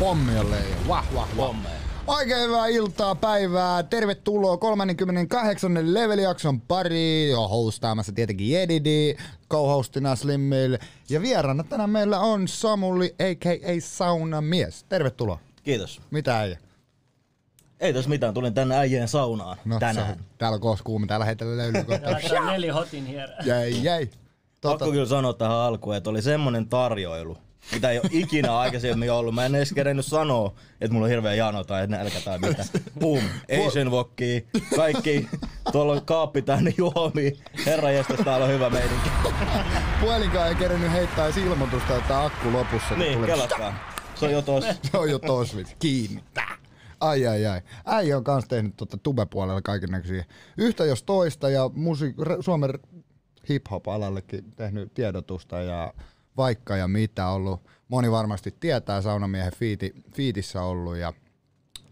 pommi on leijo. Wah, wah, wah. Pommeja. Oikein hyvää iltaa, päivää. Tervetuloa 38. levelijakson pari. Jo hostaamassa tietenkin Jedidi, co-hostina Slimmil. Ja vieraana tänään meillä on Samuli, a.k.a. Saunamies. Tervetuloa. Kiitos. Mitä äijä? Ei tässä mitään, tulin tänne äijien saunaan No, tänään. Se, täällä on koos kuuma, täällä heitellä löylyä kohta. Neli hotin here. Jäi, jäi. Tota, Pakko kyllä sanoa tähän alkuun, että oli semmonen tarjoilu, mitä ei ole ikinä aikaisemmin ollut. Mä en edes kerennyt sanoa, että mulla on hirveä jano tai nälkä tai mitä. Boom, Asian Wokki, kaikki. Tuolla on kaappi täynnä juomia. Herra jästä, täällä on hyvä meininki. Puhelinkaan ei kerennyt heittää edes ilmoitusta, että akku lopussa. Niin, kelatkaa. Se on jo tossa. Se on jo tos. Kiinni. Ai ai ai. Äijä on kans tehnyt tuota tube-puolella kaiken näköisiä yhtä jos toista ja musi- r- Suomen hip-hop-alallekin tehnyt tiedotusta ja vaikka ja mitä ollut. Moni varmasti tietää Saunamiehen fiiti, fiitissä ollut ja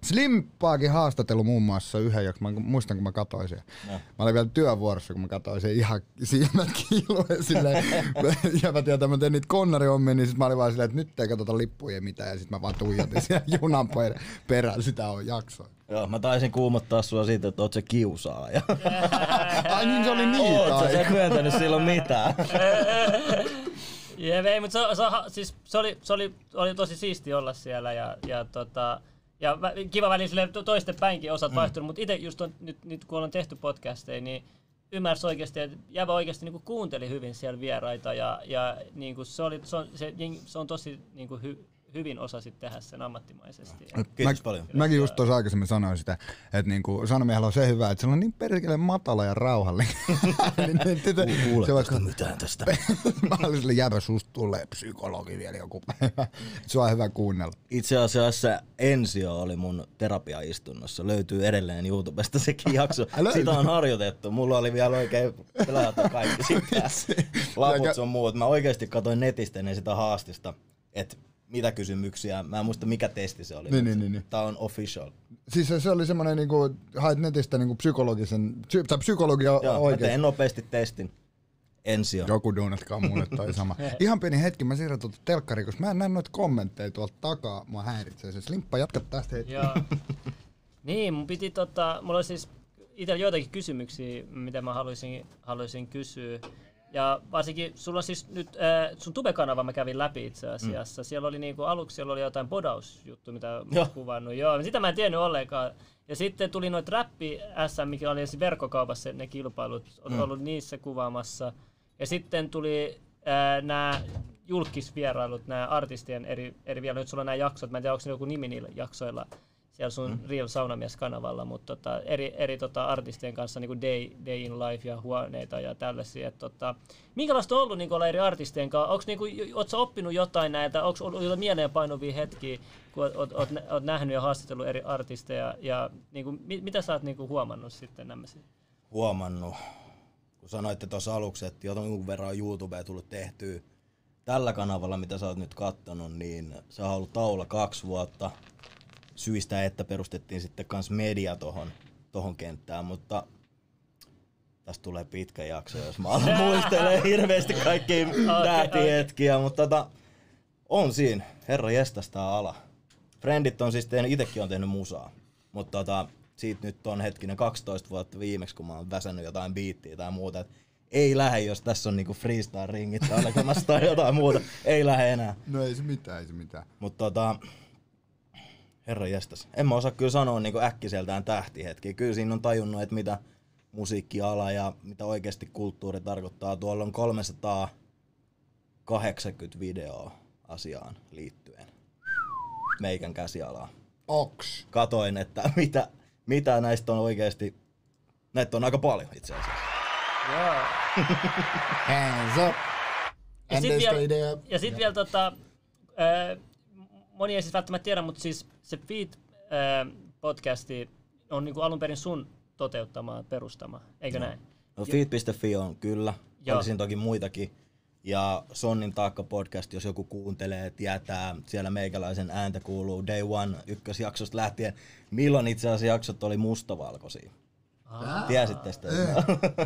Slimpaakin haastatellut muun muassa yhden, jos mä muistan, kun mä katsoin sen. No. Mä olin vielä työvuorossa, kun mä katsoin sen ihan silmät kiiluen silleen. ja mä tiedän, että mä tein niitä konnarihommia, niin sit mä olin vaan silleen, että nyt ei katsota lippuja mitään. Ja sit mä vaan tuijotin siellä junan per- perään, sitä on jaksoa. Joo, mä taisin kuumottaa sua siitä, että oot se kiusaaja. Ai niin se oli niitä. Oot sä, sä silloin mitään. Jep, ei, mutta se, se, siis, se, oli, se oli, oli tosi siisti olla siellä ja, ja, tota, ja kiva väliin sille to- toisten päinkin osat mm. vaihtunut, mutta itse just on, nyt, nyt kun ollaan tehty podcasteja, niin ymmärsi oikeasti, että Jävä oikeasti niin kuunteli hyvin siellä vieraita ja, ja niin kuin se, oli, se, on, se, se on tosi niin kuin hy, hyvin osasit tehdä sen ammattimaisesti. Ja, Kiitos Mä- paljon. Mäkin just tuossa aikaisemmin sanoin sitä, että niinku Sanomiehellä on se hyvä, että se on niin perkele matala ja rauhallinen. niin, niin, se Kuuletko vaikka, mitään tästä? mä olin sille jäbä, susta tulee psykologi vielä joku päivä. Se on hyvä kuunnella. Itse asiassa Ensio oli mun terapiaistunnossa. Löytyy edelleen YouTubesta sekin jakso. Sitä on harjoitettu. Mulla oli vielä oikein pelattu kaikki sitä. Laput sun muut. Mä oikeasti katsoin netistä ennen sitä haastista, että mitä kysymyksiä. Mä en muista mikä testi se oli. Niin, niin, niin, niin. Tää on official. Siis se, se oli semmoinen, niinku, haet netistä niinku psykologisen, psy, tai psykologia Joo, mä oikein. tein nopeasti testin. Ensio. Joku duunatkaa mulle toi sama. Ihan pieni hetki, mä siirrän tuolta telkkariin, koska mä en näe noita kommentteja tuolta takaa. Mua häiritsee se. Slimppa, jatka tästä hetki. Joo. niin, mun piti tota, mulla oli siis itsellä joitakin kysymyksiä, mitä mä haluaisin, haluaisin kysyä. Ja varsinkin, sulla on siis nyt, äh, sun Tube-kanava mä kävin läpi itse asiassa. Mm. Siellä oli niinku, aluksi siellä oli jotain bodausjuttu, mitä mä kuvannut. Joo, sitä mä en tiennyt ollenkaan. Ja sitten tuli noit räppi SM, mikä oli siis verkkokaupassa ne kilpailut, on mm. ollut niissä kuvaamassa. Ja sitten tuli äh, nämä julkisvierailut, nämä artistien eri, eri vielä, nyt sulla on nämä jaksot, mä en tiedä onko ne joku nimi niillä jaksoilla siellä sun mm. Real Saunamies-kanavalla, mutta tota, eri, eri tota, artistien kanssa niin kuin day, day in life ja huoneita ja tällaisia. Et, tota, minkälaista on ollut niin olla eri artistien kanssa? Onko niin kuin, oppinut jotain näitä? Onko ollut jotain mieleenpainuvia hetkiä, kun oot, oot, oot, oot nähnyt ja haastatellut eri artisteja? Ja niin kuin, mit, mitä sä oot niin kuin huomannut sitten nämä? huomannut, kun sanoitte tuossa aluksi, että jonkun verran YouTubea tullut tehtyä tällä kanavalla, mitä sä oot nyt kattonut, niin se on ollut taula kaksi vuotta syistä, että perustettiin sitten kans media tohon, tohon kenttään, mutta tästä tulee pitkä jakso, jos mä alan muistelee hirveästi kaikkia tähtihetkiä, mutta tota, on siinä, herra jestas tää ala. Friendit on siis tehnyt, itekin on tehnyt musaa, mutta tota, siitä nyt on hetkinen 12 vuotta viimeksi, kun mä oon väsännyt jotain biittiä tai muuta, et ei lähde, jos tässä on niinku freestyle-ringit tai alkamassa tai jotain muuta, ei lähde enää. No ei se mitään, ei se mitään. Mutta tota, herra jestas, en mä osaa kyllä sanoa niinku äkkiseltään tähtihetkiä. Kyllä siinä on tajunnut, että mitä musiikkiala ja mitä oikeasti kulttuuri tarkoittaa. Tuolla on 380 videoa asiaan liittyen. Meikän käsialaa. Oks. Katoin, että mitä, mitä näistä on oikeasti, näitä on aika paljon itse asiassa. Joo. Hands up. Ja sitten vielä, ja sit vielä tota, ää, moni ei siis välttämättä tiedä, mutta siis se Feed ää, podcasti on niinku alun perin sun toteuttama, perustama, eikö näin? No feed.fi on kyllä, Joo. olisin toki muitakin. Ja Sonnin taakka podcast, jos joku kuuntelee, tietää, siellä meikäläisen ääntä kuuluu Day One ykkösjaksosta lähtien. Milloin itse asiassa jaksot oli mustavalkoisia? Tiesitte sitä?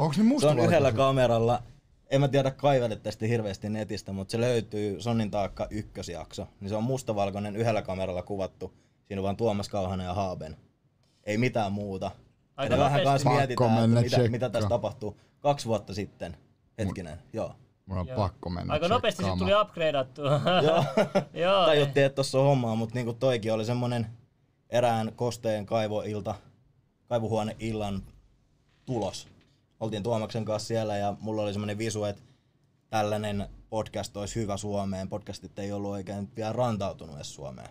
Onks ne Se musta on yhdellä kameralla, en mä tiedä kaivele tästä hirveästi netistä, mutta se löytyy Sonnin taakka ykkösjakso. Niin se on mustavalkoinen yhdellä kameralla kuvattu. Siinä on vaan Tuomas Kauhanen ja Haaben. Ei mitään muuta. Aika vähän kanssa mietitään, mitä, mitä tässä tapahtuu. Kaksi vuotta sitten. Hetkinen, joo. Mun on Joo. pakko mennä Aika nopeasti sitten tuli upgradeattua. joo. Joo. Tajuttiin, että tossa on hommaa, mutta niinku toikin oli semmonen erään kosteen kaivoilta, kaivuhuoneillan tulos. Oltiin Tuomaksen kanssa siellä ja mulla oli semmonen visu, että tällainen podcast olisi hyvä Suomeen. Podcastit ei ollut oikein vielä rantautunut edes Suomeen.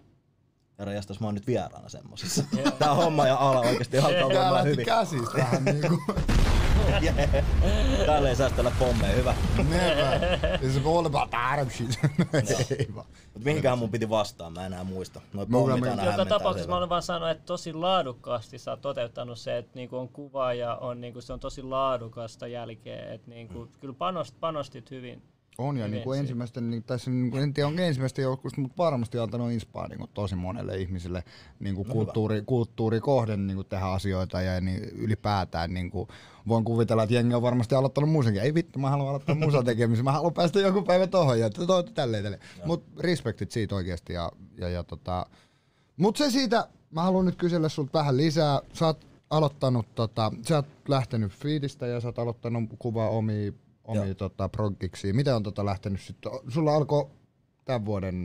Herra jästäs, mä oon nyt vieraana semmosessa. Tää homma ja ala oikeesti alkaa olemaan hyvin. käsistä vähän niinku. Yeah. Täällä ei säästellä pommeja, hyvä. Never. It's all about Arab shit. Ei vaan. Mut mihinkään mun piti vastaa, mä enää muista. Noi pommit aina Joka tapauksessa mä olen vaan sanonut, että tosi laadukkaasti sä oot toteuttanut se, että niinku on kuva ja on, niinku, se on tosi laadukasta jälkeen. Että niinku, kyllä panost, panostit hyvin. On ja niin kuin ensimmäisten, niin, tässä niin kuin, en tiedä onko ensimmäisten joukosta, mutta varmasti antanut inspaa niin kuin tosi monelle ihmiselle niin kuin No kulttuuri, kulttuurikohden niin kuin tehdä asioita ja niin ylipäätään niin kuin, voin kuvitella, että jengi on varmasti aloittanut musiikin. Ei vittu, mä haluan aloittaa musan tekemisen, mä haluan päästä joku päivä tohon ja to, to, tälleen, tälleen. Mut respektit siitä oikeasti ja, ja, ja tota, mut se siitä, mä haluan nyt kysellä sulta vähän lisää. Sä oot aloittanut, tota, sä oot lähtenyt feedistä ja sä oot aloittanut kuvaa omia omia tota. Miten on tota lähtenyt sitten? Sulla alkoi tämän vuoden,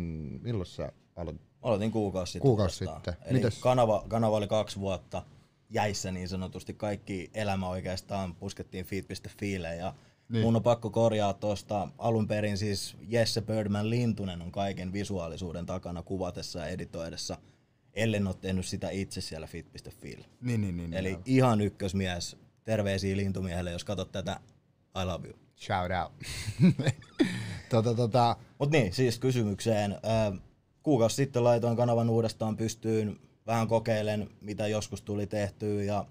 milloin sä aloitit? Aloitin kuukausi sitten. Kuukausi sitten. Eli Mites? kanava, kanava oli kaksi vuotta jäissä niin sanotusti. Kaikki elämä oikeastaan puskettiin feed.fiille ja Niin. niin. mun on pakko korjaa tuosta alun perin siis Jesse Birdman Lintunen on kaiken visuaalisuuden takana kuvatessa ja editoidessa. Ellen ole tehnyt sitä itse siellä feed.fiillä. Niin, niin, niin. Eli joo. ihan ykkösmies. Terveisiä lintumiehelle, jos katsot tätä. I love you. Shout out. tota, tota, Mut niin, siis kysymykseen. Kuukausi sitten laitoin kanavan uudestaan pystyyn. Vähän kokeilen, mitä joskus tuli tehtyä ja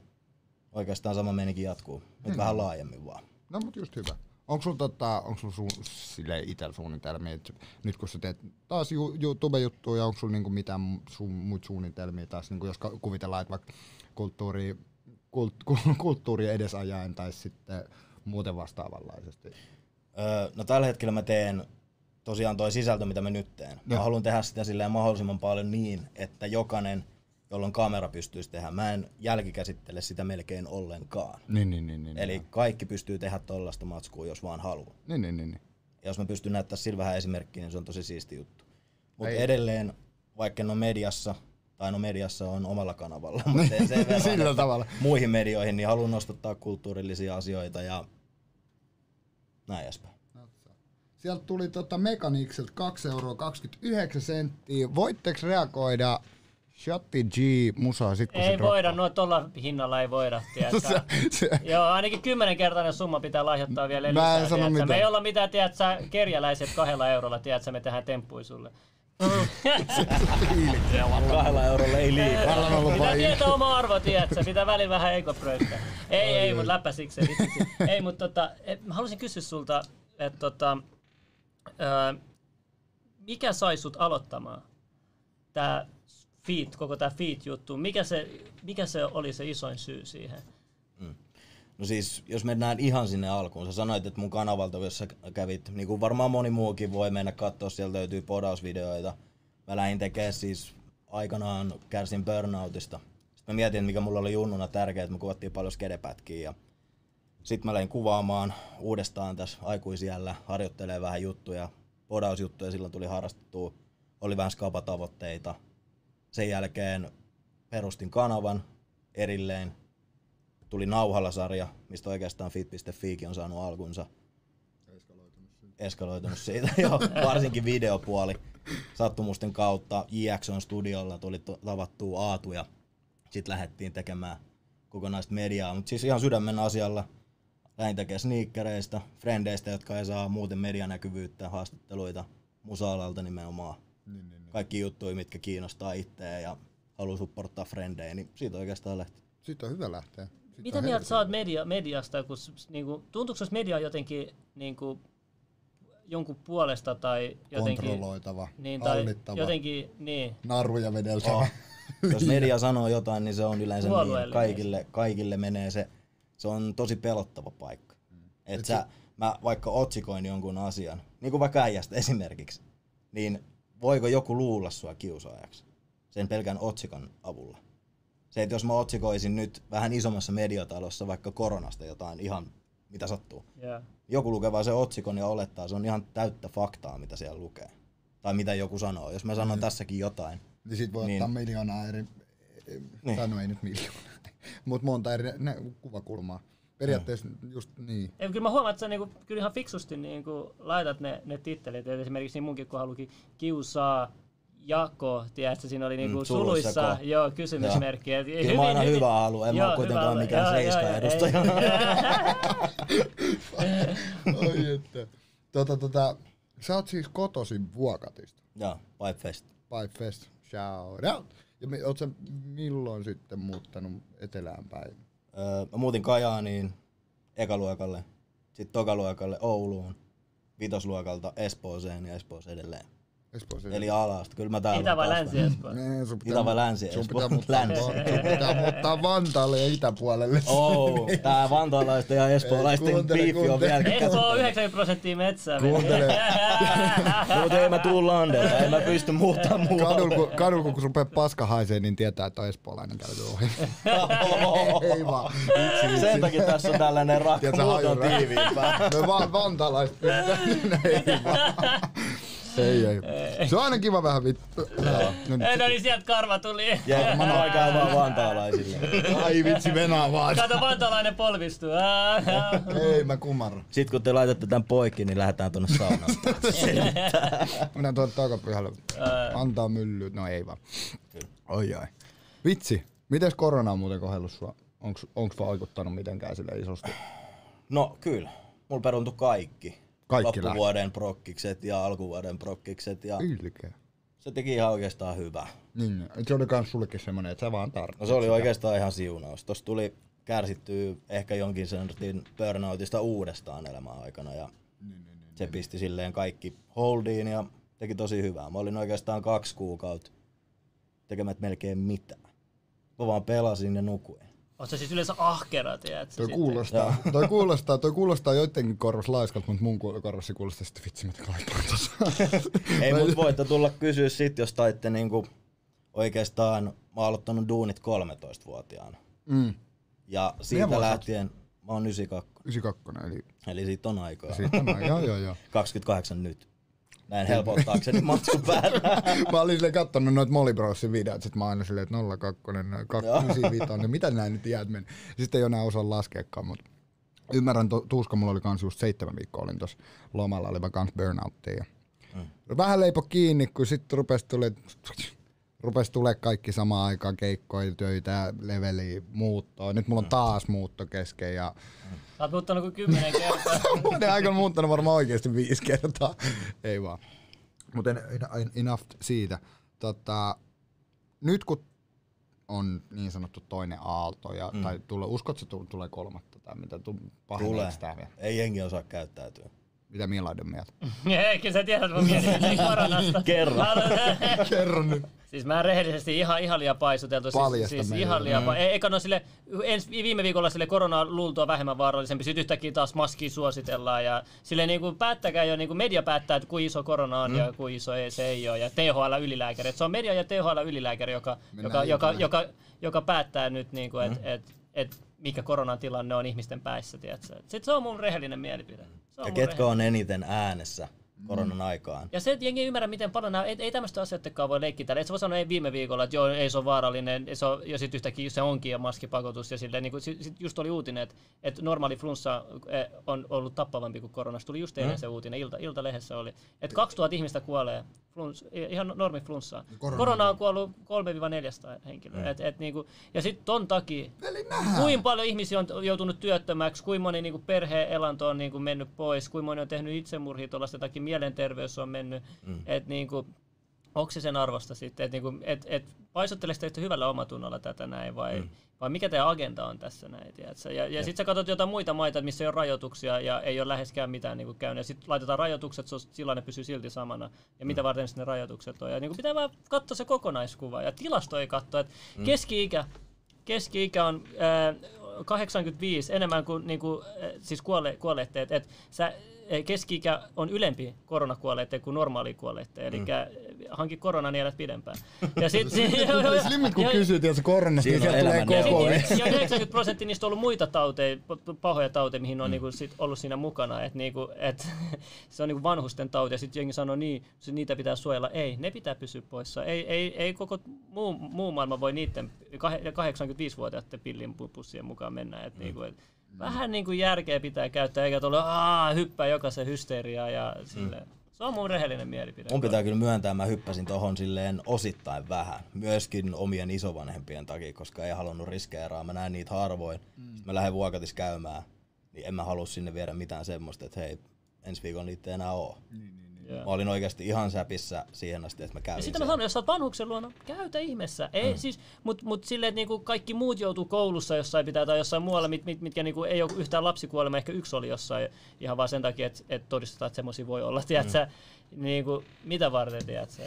oikeastaan sama menikin jatkuu. Nyt Hmm. vähän laajemmin vaan. no mut just hyvä. Onko sulla tota, onko sulla su, sille itsellä suunnitelmia, että nyt kun sä teet taas ju, YouTube-juttuja, onko sulla niinku mitään su, muita suunnitelmia taas, niinku jos kuvitellaan, että vaikka kulttuuri, kult, kulttuuri edesajaen tai sitten muuten vastaavanlaisesti? Öö, no tällä hetkellä mä teen tosiaan toi sisältö, mitä mä nyt teen. Mä haluan tehdä sitä silleen mahdollisimman paljon niin, että jokainen, jolla on kamera pystyisi tehdä. Mä en jälkikäsittele sitä melkein ollenkaan. Niin, niin, niin. niin Eli kaikki pystyy tehdä tollaista matskua, jos vaan haluaa. Niin, niin, niin. niin. Ja jos mä pystyn näyttämään sillä vähän esimerkkiä, niin se on tosi siisti juttu. Mutta edelleen, vaikka en ole mediassa, tai no mediassa on omalla kanavalla, mutta sen verran, Sillä tavalla. muihin medioihin, niin haluan nostattaa kulttuurillisia asioita ja näin edespäin. Sieltä tuli tota Mekanikselta 2 euroa 29 senttiä. Voitteko reagoida Shatti G musaa sit kun se Ei voida, droppaa? no tuolla hinnalla ei voida, se, se, Joo, ainakin kymmenenkertainen summa pitää lahjoittaa vielä Mä en sano mitään. Me ei olla mitään, tiedätkö, kerjäläiset kahdella eurolla, tiedätkö, me tehdään temppui sulle. Kahdella eurolla ei liikaa. On ollut vain tietää oma arvo, tiedätkö? Pitää välillä vähän ekopröyttää. Ei, ei, mutta läppä siksi. vitsi. Ei, mutta tota, mä haluaisin kysyä sulta, että tota, ö, mikä sai sut aloittamaan tää feed, koko tää feed-juttu? Mikä se, mikä se oli se isoin syy siihen? No siis, jos mennään ihan sinne alkuun, sä sanoit, että mun kanavalta, jos sä kävit, niin kuin varmaan moni muukin voi mennä katsoa, sieltä löytyy podausvideoita. Mä lähdin tekemään siis aikanaan kärsin burnoutista. Sitten mä mietin, mikä mulla oli junnuna tärkeää, että me kuvattiin paljon skedepätkiä ja sitten mä lähdin kuvaamaan uudestaan tässä aikuisiellä, harjoittelee vähän juttuja, podausjuttuja, silloin tuli harrastettua, oli vähän skapatavoitteita. Sen jälkeen perustin kanavan erilleen, tuli Nauhalla-sarja, mistä oikeastaan fit.fiikin on saanut alkunsa. Eskaloitunut siitä, joo, varsinkin videopuoli. Sattumusten kautta JXon studiolla tuli tavattua Aatu ja sitten lähdettiin tekemään kokonaista mediaa. Mutta siis ihan sydämen asialla lähdin tekemään sneakereista, frendeistä, jotka ei saa muuten medianäkyvyyttä, haastatteluita musa-alalta nimenomaan. Niin, niin, niin. Kaikki juttuja, mitkä kiinnostaa itseä ja haluaa supporttaa frendejä, niin siitä oikeastaan lähti. Siitä on hyvä lähteä. Mitä mieltä sä oot media, mediasta, kun niinku, tuntuuko se media jotenkin niinku, jonkun puolesta tai jotenkin... Kontrolloitava, Niin, tai hallittava, jotenkin, niin. naruja vedeltävä. Oh. Jos media sanoo jotain, niin se on yleensä niin. Kaikille, kaikille menee se, se on tosi pelottava paikka. Et sä, mä vaikka otsikoin jonkun asian, niin kuin vaikka äijästä esimerkiksi, niin voiko joku luulla sua kiusaajaksi sen pelkän otsikon avulla? Se, että jos mä otsikoisin nyt vähän isommassa mediatalossa vaikka koronasta jotain ihan mitä sattuu, Yeah. joku lukee vaan se otsikon ja olettaa, se on ihan täyttä faktaa, mitä siellä lukee. Tai mitä joku sanoo. Jos mä sanon tässäkin jotain, Niin sit voi Niin. ottaa miljoonaa eri, Niin. tai no ei nyt miljoonaa, mutta monta eri ne, kuvakulmaa. Periaatteessa just niin. Ei, kyllä mä huomaan, että sä niinku, kyllä ihan fiksusti niinku laitat ne, ne tittelit. Et esimerkiksi niin munkin kohdalla luki kiusaa, jako, tiedätkö, siinä oli niinku Mm, suluissa, suluissa joo, kysymysmerkki. Et Kyllä mä aina hyvää haluan, en mä Joo, oo kuitenkaan hyvä- mikään joo, seiska joo, joo, edustaja. Oi että. Tota, tota, sä oot siis kotoisin Vuokatista. Joo, Pipe Fest. Pipe Fest, shout out. Ja me, oot sä milloin sitten muuttanut etelään päin? Öö, mä muutin Kajaaniin ekaluokalle, sitten tokaluokalle Ouluun, vitosluokalta Espooseen ja Espooseen edelleen. Espoossa. Eli alasta. Kyllä mä täällä Itä vai länsi. Espoo? Nee, sun Itä vai länsi Sun Espoo? pitää muuttaa, Länsi. sun pitää muuttaa Vantaalle ja itäpuolelle. Oh, tää vantaalaisten ja espoolaisten biifi on vielä Espoo on 90 prosenttia metsää. Kuuntele. Mutta ei mä tuu Landelta, en mä pysty muuttamaan muualle. Kadulla, kun, kun rupeaa paska haisee, niin tietää, että on espoolainen käyty ohi. Ei vaan. Sen takia tässä on tällainen rakko, Tiedätkö, muut on hajura. tiiviimpää. Me vaan vantalaiset pystytään. Ei vaan. Ei, ei. Se on aina kiva vähän vittu. No Ei, nyt. no niin sieltä karva tuli. Noin käy vaan vantaalaisille. Ai vitsi, venaa vaan. Kato, vantalainen polvistuu. Ei, mä kumarran. Sitten kun te laitatte tän poikki, niin lähdetään tonne saunaan. Minä tuon takapihalle. Antaa myllyt. No ei vaan. Oi ai. Vitsi. Mites korona on muuten kohdellut sua? Onks, onks vaikuttanut mitenkään sille isosti? No kyllä, mulla peruntui kaikki. Kaikki Loppuvuoden prokkikset ja alkuvuoden prokkikset ja Ylkeä. se teki ihan oikeastaan hyvää. Niin, se oli kans sullekin semmonen, että sä vaan tarvitset. No se oli oikeastaan ihan siunaus. Tuossa tuli kärsittyä ehkä jonkin sortin burnoutista uudestaan elämän aikana ja se pisti silleen kaikki holdiin ja teki tosi hyvää. Mä olin oikeastaan kaksi kuukautta tekemät melkein mitään. Mä vaan pelasin ja nukuin. Oot sä siis yleensä ahkera, tiedätkö? Toi sitten? kuulostaa, toi kuulostaa, toi kuulostaa joidenkin korvassa laiskalta, mutta mun korvassa kuulostaa sitten vitsi, mitä kaipaan tossa. Ei mut voitte tulla kysyä sit, jos taitte niinku oikeastaan, mä oon aloittanut duunit 13-vuotiaana. Mm. Ja siitä vuosi lähtien, mä oon 92, 92, eli eli siitä on aikaa. siitä on, joo joo joo. 28 nyt. Näin helpottaakseni matskun päällä. Mä olin silleen kattonut noita Molly Brosin videot, sit mä aina silleen, että 02, 295, niin mitä nää nyt iät meni. Sitten ei enää osaa laskeakaan, mutta ymmärrän, to, tuuska mulla oli kans just seitsemän viikkoa, olin tossa lomalla, oli vaan kans burnouttia. Ja Mm. Vähän leipo kiinni, kun sitten rupesi tule, rupesi tule kaikki samaan aikaan keikkoja, töitä, leveliä, muuttoa. Nyt mulla on taas muutto kesken ja Sä oot muuttanut kuin kymmenen kertaa. Vuoden aikana muuttanut varmaan oikeasti viisi kertaa. Ei vaan. Mutta enough siitä. Tota, nyt kun on niin sanottu toinen aalto, ja, mm. tai tule, uskot sä tu- tulee kolmatta tai mitä, tu, Tulee. vielä? Ei jengi osaa käyttäytyä. Mitä Milaiden mieltä? Ei, kyllä sä tiedät mun mielipiteeni koronasta. Kerro. Kerro nyt. Siis mä rehellisesti ihan, ihan liian paisuteltu. Siis, Paljasta siis ihan liian pa- ei, eikä no sille, ens, viime viikolla sille korona luultua vähemmän vaarallisempi, sitten yhtäkkiä taas maskia suositellaan ja sille niin kuin päättäkää jo, niin kuin media päättää, että kuinka iso korona on mm. ja kuinka iso ei, se ei ole ja THL ylilääkäri. Et se on media ja THL ylilääkäri, joka, joka, joka, joka, joka, päättää nyt, niin kuin, että et, et, mikä koronan tilanne on ihmisten päissä. Sitten se on mun rehellinen mielipide. Se on Ja ketkä on eniten äänessä koronan aikaan? ja se, että jengi ei ymmärrä, miten paljon nämä, ei, ei tämmöistä asioittakaan voi leikkiä täällä. Et sä voi sanoa ei viime viikolla, että joo, ei se ole vaarallinen, se on, ja sitten yhtäkkiä se onkin ja maskipakotus. Ja silleen, niin kuin, sit, sit just oli uutinen, että, että normaali flunssa eh, on ollut tappavampi kuin koronasta. Tuli just eilen Mm. se uutinen, Ilta, Iltalehdessä oli, että 2000 ihmistä kuolee flunss, ihan normi flunssaan. Korona. Korona on kuollut 3-400 henkilöä. Mm. Et, et, niinku, ja sitten ton takia, kuinka paljon ihmisiä on joutunut työttömäksi, kuinka moni niinku perheen elanto on niinku mennyt pois, kuinka moni on tehnyt itsemurhia tuollaista takia, mielenterveys on mennyt. Mm. Et niinku, onko se sen arvosta sitten, että niinku, et, et paisuttelisitte yhtä hyvällä omatunnolla tätä näin vai, mm. vai mikä teidän agenda on tässä näin, tiedätkö? Ja, ja sitten sä katsot jotain muita maita, missä ei ole rajoituksia ja ei ole läheskään mitään niinku käynyt, ja sitten laitetaan rajoitukset, silloin ne pysyy silti samana, ja mitä varten sitten ne rajoitukset on. Ja niinku pitää vaan katsoa se kokonaiskuva, ja tilasto ei katsoa, että keski-ikä, keski-ikä on, ää, 85 enemmän kuin, niin kuin siis kuolle, kuolleette. Että et sä keski-ikä on ylempi koronakuolleiden kuin normaali kuolleiden. Eli mm. hanki korona, niin elät pidempään. Ja sit, Slimmit kun kysyt, jos koronasta, niin sieltä tulee koko Ja 90 prosenttia niistä on ollut muita tauteja, pahoja tauteja, mihin on mm. niinku sit ollut siinä mukana. Et niinku, et, se on niinku vanhusten tauti, ja sitten jengi sanoo, niin, niitä pitää suojella. Ei, ne pitää pysyä poissa. Ei, ei, ei koko muu, muu maailma voi niiden 85-vuotiaiden pillin pussien mukaan mennä. Et mm. niinku, et, vähän niin kuin järkeä pitää käyttää, eikä tuolla Aa, hyppää jokaisen hysteriaa ja sille. Mm. Se on mun rehellinen mielipide. Mun pitää kyllä myöntää, mä hyppäsin tohon silleen osittain vähän. Myöskin omien isovanhempien takia, koska ei halunnut riskeeraa. Mä näen niitä harvoin. Mm. Sitten mä lähden vuokatis käymään, niin en mä halua sinne viedä mitään semmoista, että hei, ensi viikolla niitä ei enää oo. Niin, niin. Yeah. Mä olin oikeasti ihan säpissä siihen asti, että mä kävin Ja sitten mä sanon, jos sä oot vanhuksen luona, käytä ihmeessä. Ei, mm. siis, mut, mut silleen, että niinku kaikki muut joutuu koulussa jossain pitää tai jossain muualla, mit, mit, mitkä niinku ei ole yhtään lapsikuolema, ehkä yksi oli jossain ihan vaan sen takia, että et todistetaan, että semmoisia voi olla. Tiedätkö, mm niin kuin, mitä varten, tiedät sä?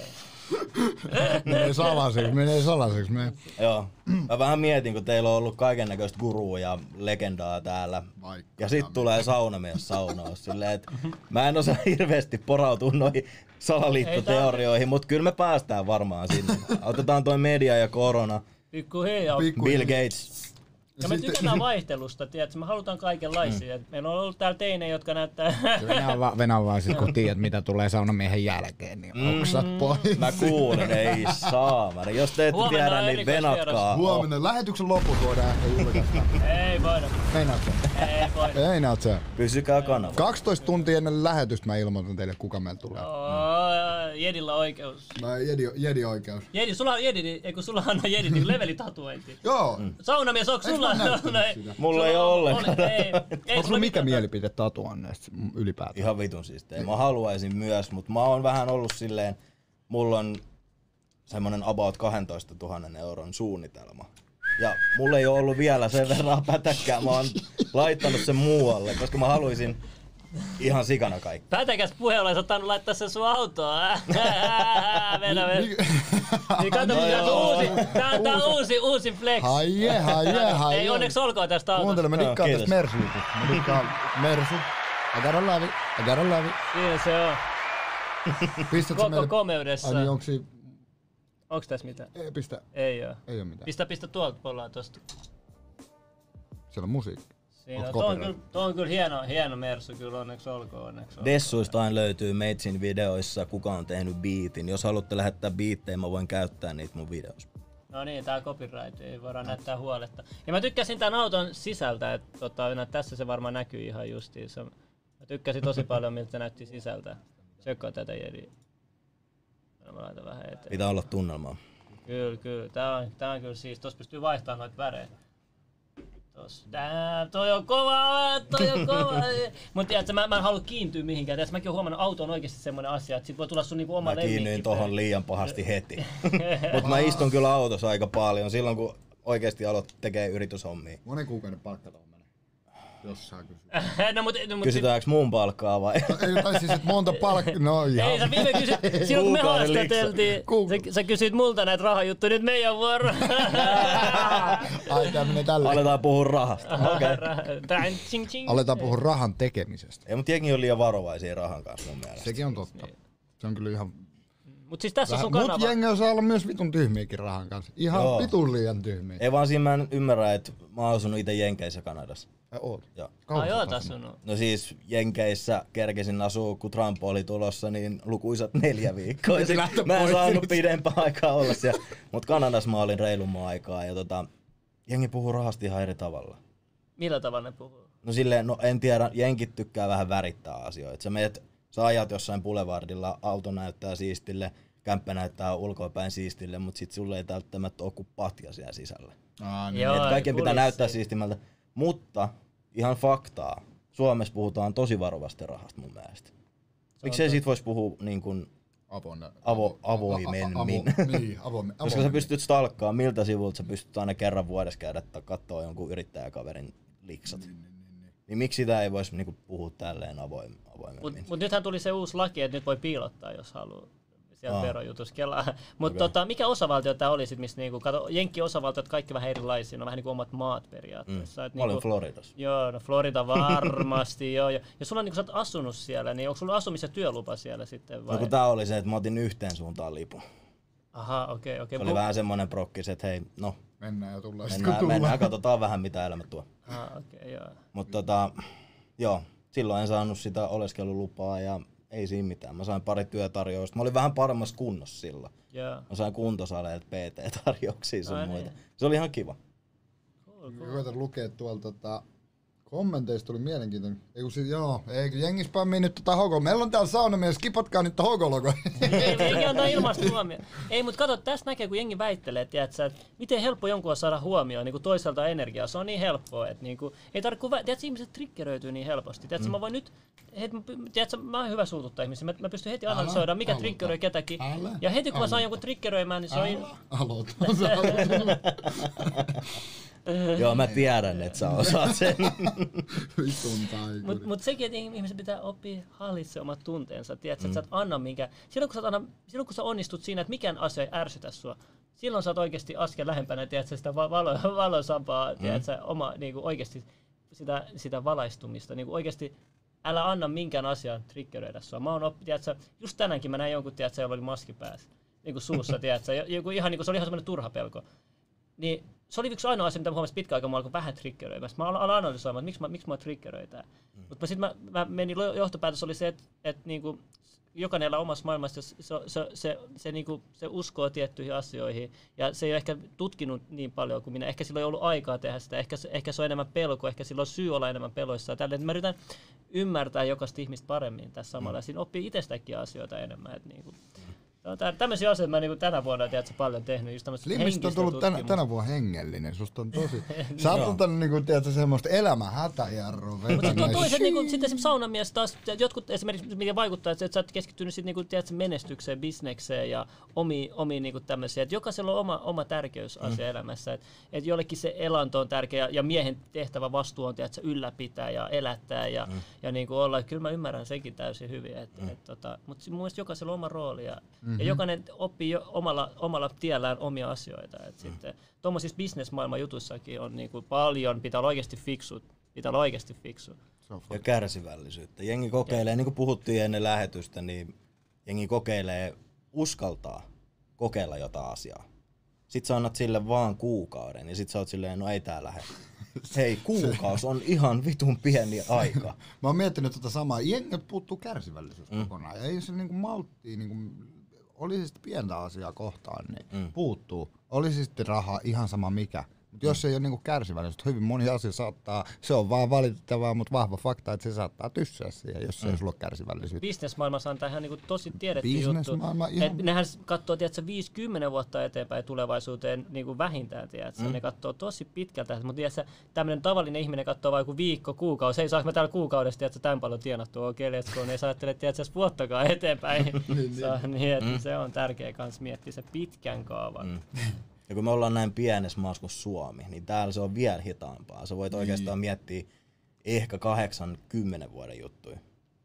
Menee salaseksi, menee salaseksi. Me. Joo. Mä vähän mietin, kun teillä on ollut kaiken näköistä gurua ja legendaa täällä. Vaikka ja sit tulee saunamies saunaus. Silleen, että mä en osaa hirveästi porautua noihin salaliittoteorioihin, mutta kyllä me päästään varmaan sinne. Otetaan toi media ja korona. Pikku hiljaa. Bill Gates. Ja me tykätään vaihtelusta, tiedätkö? Me halutaan kaikenlaisia. Mm. Meillä on ollut täällä teinejä, jotka näyttää... Venä on, va- Venä on vaan sit, kun tiedät, mitä tulee saunamiehen jälkeen, niin mm. oksat pois. Mä kuulen, ei saa. Jos te ette tiedä, niin venatkaa. Huomenna lähetyksen loppu tuodaan ehkä julkaista. ei voida. Ei voida. Ei näet se. Pysykää kanavalla. 12 tuntia ennen lähetystä mä ilmoitan teille, kuka meillä tulee. Oh, Jedillä oikeus. No, jedi, jedi oikeus. Jedi, sulla on Jedi, niin- ei kun sulla on Jedi niin levelitatuointi. Joo. Mm. Saunamies, onko sulla? Mulla ei ole ollenkaan. Onko sulla mikä mielipide tatuanneesta ylipäätään? Ihan vitun siis. Mä haluaisin myös, mutta mä oon vähän ollut silleen, mulla on semmonen about 12 000 euron suunnitelma. Ja mulla ei ole ollut vielä sen verran pätäkkää, mä oon laittanut sen muualle, koska mä haluaisin Ihan sikana kaikki. Pätäkäs puheen olisi ottanut laittaa sen sun autoon. Venä, venä. Niin kato, no tää, on uusi, tää, on, tää on uusi, uusi flex. Haije, haije, haije. Ei onneksi olkoon tästä autosta. Kuuntele, mä dikkaan tästä Mersu Mä dikkaan Mersu. I gotta love it, I gotta love it. Siinä se on. Pistät Koko meille... komeudessa. Ai niin, onks si... Onks tässä mitään? Ei, pistä. Ei oo. Ei oo mitään. Pistä, pistä tuolta pollaan tosta. Siellä on musiikki. Siinä, tuo, on kyllä, tuo on kyllä hieno, hieno mersu, kyllä onneksi olkoon. Onneksi olkoon. Dessuistain löytyy Meitsin videoissa, kuka on tehnyt biitin. Jos haluatte lähettää biittejä, mä voin käyttää niitä mun videoissa. No niin, tää copyright, ei voida näyttää huoletta. Ja mä tykkäsin tän auton sisältä, että tota, no, tässä se varmaan näkyy ihan justiinsa. Mä tykkäsin tosi paljon, miltä se näytti sisältä. Sökkaa tätä jedi. Mä laitan vähän eteen. Pitää olla tunnelmaa. Kyllä, kyllä. Tää on, tää on kyllä siis, tossa pystyy vaihtamaan noita värejä. Tää, toi on kova, toi on kova. Mutta tiedätkö, mä, mä en halua kiintyä mihinkään. Tiedätkö, mäkin oon huomannut, auto on oikeasti semmoinen asia, että sit voi tulla sun niinku oma Mä kiinnyin tohon liian pahasti heti. Mutta mä istun kyllä autossa aika paljon silloin, kun oikeasti aloit tekee yrityshommia. Monen kuukauden palkka jos saa kysyä. no, mut, no, mut Kysytäänkö mun palkkaa vai? ei, tai siis, että monta palkkaa, no ihan. Ei, sä viime kysyt, silloin kun me haastateltiin, sä, sä, kysyit multa näitä rahajuttuja, nyt meidän vuoro. Ai, tää menee tällä. Aletaan puhua rahasta. Okay. Aletaan puhua rahan tekemisestä. Ei, mutta jengi on liian varovaisia rahan kanssa mun mielestä. Sekin on totta. Se on kyllä ihan Mut siis tässä Vähän, on kanava. Mut jengi osaa olla myös vitun tyhmiäkin rahan kanssa. Ihan Joo. vitun liian tyhmiä. Ei vaan siinä mä en ymmärrä, että mä oon asunut itse Jenkeissä Kanadassa. Ja oot. Joo. Ai oot asunut. No siis Jenkeissä kerkesin asua, kun Trump oli tulossa, niin lukuisat neljä viikkoa. Sit mä en saanut pidempää aikaa olla siellä. Mut Kanadassa mä olin reilumman aikaa ja tota, jengi puhuu rahasta ihan eri tavalla. Millä tavalla ne puhuu? No silleen, no en tiedä, jenkit tykkää vähän värittää asioita. Sä meet sä ajat jossain boulevardilla, auto näyttää siistille, kämppä näyttää ulkoapäin siistille, mutta sit sulle ei välttämättä ole kuin patja siellä sisällä. Aa, niin. Joo, kaiken pitää näyttää siistimältä. Mutta ihan faktaa, Suomessa puhutaan tosi varovasti rahasta mun mielestä. Miksei siitä voisi puhua niin kuin Avon, avo, avoimemmin. Avo, niin, avoime, Koska sä pystyt stalkkaan miltä sivulta sä pystyt aina kerran vuodessa käydä että katsoa jonkun yrittäjäkaverin liksat. Niin, niin, niin, niin. niin miksi sitä ei voisi niinku puhua tälleen avoim, avoimemmin? Mutta mut nythän tuli se uusi laki, että nyt voi piilottaa, jos haluaa. Sieltä Aa. verojutussa. Kelaa. Mutta Okei. tota, mikä osavaltio tämä oli sit, missä niinku, kato, Jenkki osavaltiot kaikki vähän erilaisia, ne on vähän niinku omat maat periaatteessa. Et Mä olin niinku, Floridassa. Joo, no Florida varmasti, joo. Ja, ja sulla on, niin kun sä oot asunut siellä, niin onko sulla asumis- ja työlupa siellä sitten vai? No kun tää oli se, että mä otin yhteen suuntaan lipun. Aha, okei, okei. Se oli vähän semmonen prokkis, että hei, no, Mennään ja tullaan sitten kun mennään, tullaan. mennään katsotaan vähän mitä elämä tuo. Aha, okei, joo. Mutta tota, joo, silloin en saanut sitä oleskelulupaa ja ei siinä mitään. Mä sain pari työtarjousta. Mä olin vähän paremmassa kunnossa silloin. Joo. Mä sain kuntosaleilta PT-tarjouksia sun Ai muita. niin. Se oli ihan kiva. Cool, cool. Koitan lukea tuolta tota, kommenteista tuli mielenkiintoinen. Ei kun sit, joo, ei kun jengi spammii nyt tota hogo. Meillä on täällä saunamies, skipatkaa nyt hogologo. ei, ei antaa ilmasta huomioon. Ei, mutta kato, tästä näkee, kun jengi väittelee, tiedätkö, että miten helppo jonkun on saada huomioon niin kuin toiselta energiaa. Se on niin helppoa, että niin kuin, ei tarvitse, kun vä- tiedätkö, ihmiset triggeröityy niin helposti. Tiedätkö, mm. mä voin nyt, heti, tiedätkö, mä oon hyvä suututtaa ihmisiä. Mä, mä pystyn heti analysoida, mikä aloita. triggeröi ketäkin. Älä ja heti kun mä saan aloita. jonkun triggeröimään, niin se on... Aloita. joo, mä tiedän, että sä osaat sen. Mutta mut sekin, että ihmisen pitää oppia hallitsemaan omat tunteensa. Tiedätkö, mm. että sä et anna minkä... Silloin kun, sä anna, silloin kun sä onnistut siinä, että mikään asia ei ärsytä sua, silloin sä oot oikeasti askel lähempänä, tiedätkö, sitä va- valo, valosampaa, tiedätkö, oma, niin kuin oikeasti sitä, sitä valaistumista. Niin kuin oikeasti älä anna minkään asian triggeröidä sua. Mä oon oppi, tiedätkö, just tänäänkin mä näin jonkun, tiedätkö, jolla oli maski päässä. Niin kuin suussa, tiedätkö, joku ihan, niin kuin, se oli ihan semmoinen turha pelko. Niin se oli yksi ainoa asia, mitä mä huomasin pitkä aikaa, mä alkoin vähän triggeröimään. Mä aloin analysoimaan, että miksi mä, miksi mä triggeröin tää. Mm. Mutta sitten mä, mä menin, johtopäätös oli se, että, että niinku, jokainen omassa maailmassa, se, se, se, se, se, niinku, se uskoo tiettyihin asioihin. Ja se ei ole ehkä tutkinut niin paljon kuin minä. Ehkä sillä ei ollut aikaa tehdä sitä. Ehkä, ehkä se on enemmän pelko, ehkä sillä on syy olla enemmän peloissa. Tälle, mä yritän ymmärtää jokaista ihmistä paremmin tässä samalla. Ja siinä oppii itsestäkin asioita enemmän. Et niinku, se on tä- tämmöisiä asioita mä niinku tänä vuonna tiedätkö, paljon tehnyt. Just Slimmistä on tullut tänä, tutkimusta. tänä vuonna hengellinen. Susta on tosi... Sä oot ottanut niinku, tiedätkö, semmoista elämänhätäjarrua Mutta sitten on toiset, niin kuin, sitten esimerkiksi saunamies taas, jotkut esimerkiksi, mikä vaikuttaa, että sä oot keskittynyt sit, niin kuin, tiedätkö, menestykseen, bisnekseen ja omiin, omiin niin tämmöisiä. Että jokaisella on oma, oma tärkeysasia mm. elämässä. Että et jollekin se elanto on tärkeä ja miehen tehtävä vastuu on tiedätkö, ylläpitää ja elättää ja, mm. ja niin kuin olla. Kyllä mä ymmärrän senkin täysin hyvin. Et, mm. et, tota, mutta mun mielestä jokaisella on oma rooli ja, mm-hmm. ja jokainen oppii jo omalla, omalla tiellään omia asioita. Et mm. sitten tuommoisissa bisnesmaailman jutussakin on niin kuin paljon, pitää olla oikeasti fiksu. Pitää olla oikeasti fiksu. Ja kärsivällisyyttä. Jengi kokeilee, niin kuin puhuttiin ennen lähetystä, niin jengi kokeilee, uskaltaa kokeilla jotain asiaa. Sitten sä annat sille vaan kuukauden ja sit sä oot silleen, no ei tää lähde. Hei, kuukaus on ihan vitun pieni aika. Mä oon miettinyt tota samaa. Jengi puuttuu kärsivällisyys mm. kokonaan. Ja ei se niinku malttia, niinku, oli se sitten pientä asiaa kohtaan, niin mm. puuttuu. Oli se sitten rahaa, ihan sama mikä. Mutta jos ei ole niinku kärsivällisyyttä, hyvin moni asia saattaa, se on vaan valitettavaa, mutta vahva fakta, että se saattaa tyssää siihen, jos mm. ei sulla ole kärsivällisyyttä. Bisnesmaailmassa on tähän niin tosi tiedetty juttu. Ihan- Et nehän katsoo tiedätkö, 50 vuotta eteenpäin tulevaisuuteen niin kuin vähintään. Tiedätkö. Mm. Ne katsoo tosi pitkältä. Mutta tiedätkö, tämmöinen tavallinen ihminen katsoo vain viikko, kuukausi. Ei saanko mä täällä kuukaudessa tiedätkö, tämän paljon tienattua. Okei, let's go. Ne ei saa ajattele, tiedätkö, edes vuottakaan eteenpäin. se, on, niin, että Mm. se on tärkeä kans miettiä se pitkän kaavan. Mm. Ja kun me ollaan näin pienessä maassa kuin Suomi, niin täällä se on vielä hitaampaa. Sä voit oikeastaan miettiä ehkä 80 vuoden juttuja.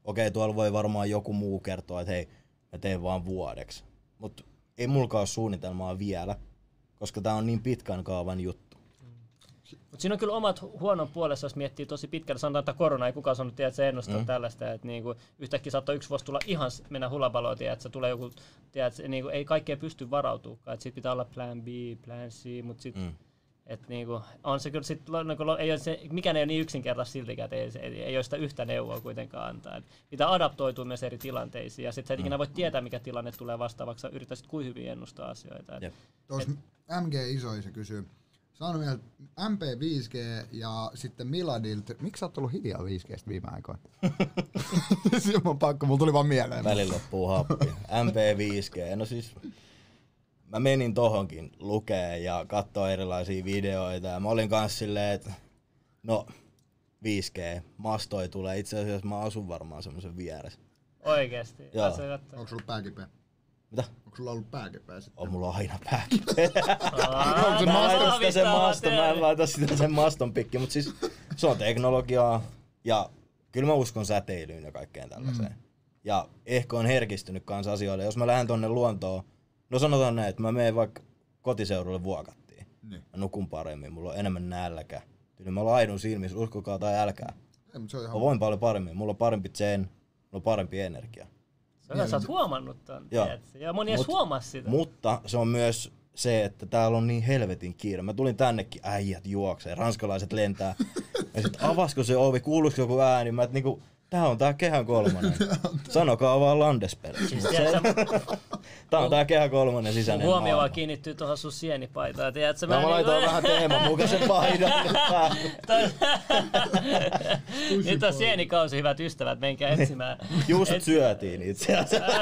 Okei, tuolla voi varmaan joku muu kertoa, että hei, mä teen vaan vuodeksi. Mutta ei mulkaan ole suunnitelmaa vielä, koska tää on niin pitkän kaavan juttu. Mutta siinä on kyllä omat huonon puolessa, jos miettii tosi pitkälle. Sanotaan, että korona ei kukaan sanonut, että se ennustaa mm. tällaista. Että niinku, yhtäkkiä saattaa yksi vuosi tulla ihan mennä hulabaloon, että se tulee joku, tiedä, että se, niinku, ei kaikkea pysty varautumaan. Sitten pitää olla plan B, plan C, mutta sitten Mm. et niinku, on se kyllä sit, niinku, ei ole se, mikään ei ole niin yksinkertaista siltikään, että ei, ei, ei ole sitä yhtä neuvoa kuitenkaan antaa. Et pitää adaptoitua myös eri tilanteisiin ja sitten sä et ikinä voi tietää, mikä tilanne tulee vastaavaksi, yrittäisit kuin hyvin ennustaa asioita. Et. Tuossa MG Isoisa kysyy. Sano vielä MP5G ja sitten Miladilta. Miksi sä oot ollut hiljaa 5Gstä viime aikoina? Se on pakko, mulla tuli vaan mieleen. Välillä loppuu happi. MP5G. No siis mä menin tohonkin lukee ja katsoa erilaisia videoita ja mä olin kanssa silleen, että no 5G, mastoi tulee. Itse asiassa mä asun varmaan semmoisen vieressä. Oikeesti. Joo. Onko sulla pääkipeä? Mitä? Onko sulla ollut pääkipeä sitten? On mulla aina pääkipeä. Aa, se sitä sen maston, mä en laita sitä sen maston pikki, mutta siis se on teknologiaa ja kyllä mä uskon säteilyyn ja kaikkeen tällaiseen. Ja ehkä on herkistynyt kanssa asioille. Jos mä lähden tonne luontoon, no sanotaan näin, että mä menen vaikka kotiseudulle vuokattiin. Niin. Mä nukun paremmin, mulla on enemmän nälkä. Tyyli mä laidun silmissä, uskokaa tai älkää. Ei, mutta se on ihan Mä voin paljon paremmin, mulla on parempi zen, mulla on parempi energia. Hyvä, sä oot huomannut ton. Joo. tiedätkö? Ja moni edes Mut- huomaa sitä. Mutta se on myös se, että täällä on niin helvetin kiire. Mä tulin tännekin, äijät juoksee, ranskalaiset lentää. Ja sit avasko se ovi, kuuluuko joku ääni? Mä et niinku, tää on tää kehä kolmonen. Sanokaa vaan Landesberg. Siis tiedätkö, Tää on tää kehä kolmonen sisäinen huomio vaan kiinnittyy tuohon sun sienipaitaan. Tiedätkö, No, mä laitoin niinku- vähän Teeman mukaisen paidan. Nyt on sienikausi, hyvät ystävät, menkää etsimään. Just syötiin itse asiassa.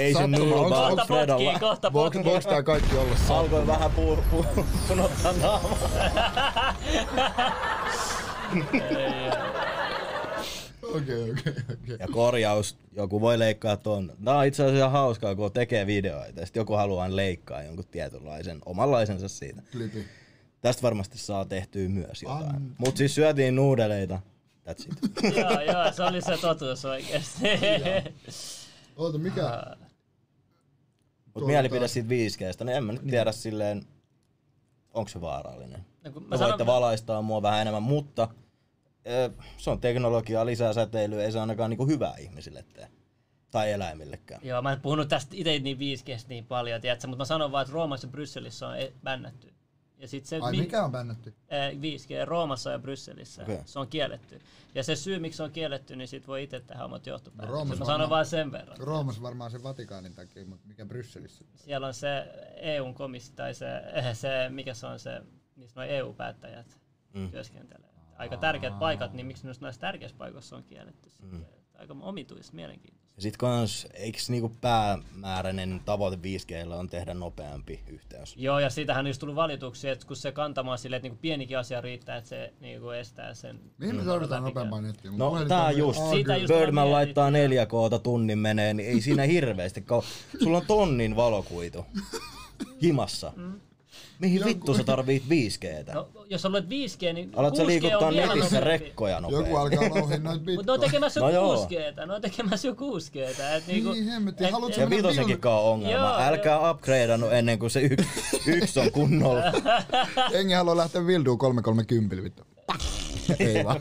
Ei onks- vaan kohta potkii, kohta potkii. voiko tää kaikki olla sa- Alkoi vähän punottaa naamaa. Okei, okei, okei. Ja korjaus, joku voi leikkaa ton. Tää on itse asiassa ihan hauskaa, kun tekee videoita ja sit joku haluaa leikkaa jonkun tietynlaisen, omanlaisensa siitä. Klipi. Tästä varmasti saa tehtyä myös jotain. An- Mut siis syötiin nuudeleita. That's it. joo, joo, se oli se totuus oikeesti. Oota, mikä? Mut mielipide siitä 5Gstä, niin en mä nyt tiedä silleen, onko se vaarallinen. No, mä Mä sanon- voitte valaistaa mua vähän enemmän, mutta se on teknologiaa, lisää säteilyä, ei se ainakaan niinku hyvää ihmisille tee. Tai eläimillekään. Joo, mä en puhunut tästä itse niin 5 niin paljon, tiedätkö, mutta mä sanon vaan, että Roomassa ja Brysselissä on e- bännätty. Ja sit se Ai mi- mikä on bännätty? eh, 5G Roomassa ja Brysselissä. Okei. Se on kielletty. Ja se syy, miksi se on kielletty, niin sit voi itse tehdä omat johtopäätökset. Roomassa Mä sanon varmaan- vaan sen verran. Roomassa varmaan se Vatikaanin takia, mutta mikä Brysselissä? Siellä on se EUn komissio, tai se, se, mikä se on se, missä nuo EU-päättäjät Mm. työskentelee. Aika tärkeät paikat, niin miksi myös näissä tärkeissä paikoissa on kielletty Mm. sitten. Aika omituista, mielenkiintoista. Ja sit kans, eiks niinku päämääräinen tavoite 5Gllä on tehdä nopeampi yhteys? Joo, ja siitähän on just tullut valituksia, että kun se kantamaan silleen, että niinku pienikin asia riittää, että se niinku estää sen. Mihin me tarvitaan nopeampaa nettiä? No puhelin tää just. Siitä just- Birdman laittaa 4K tunnin menee, niin ei siinä hirveästi kau... Sulla on tonnin valokuitu himassa. Mihin vittu sä tarvit 5Gtä? No, jos haluat 5G, niin Alat 6G sä liikuttaa netissä rekkoja Joku nopeasti. alkaa louhia noita Mutta ne on bitcoin. tekemässä No jo joo. 6G, ne on tekemässä jo 6G. Et niinku, Niin, hemmetti. et- Haluatko Ja Bill- on ongelma. Joo, Älkää upgradeannut ennen kuin se yksi, yksi on kunnolla. Jengi haluaa lähteä Vilduun 330 vittu. Ei vaan.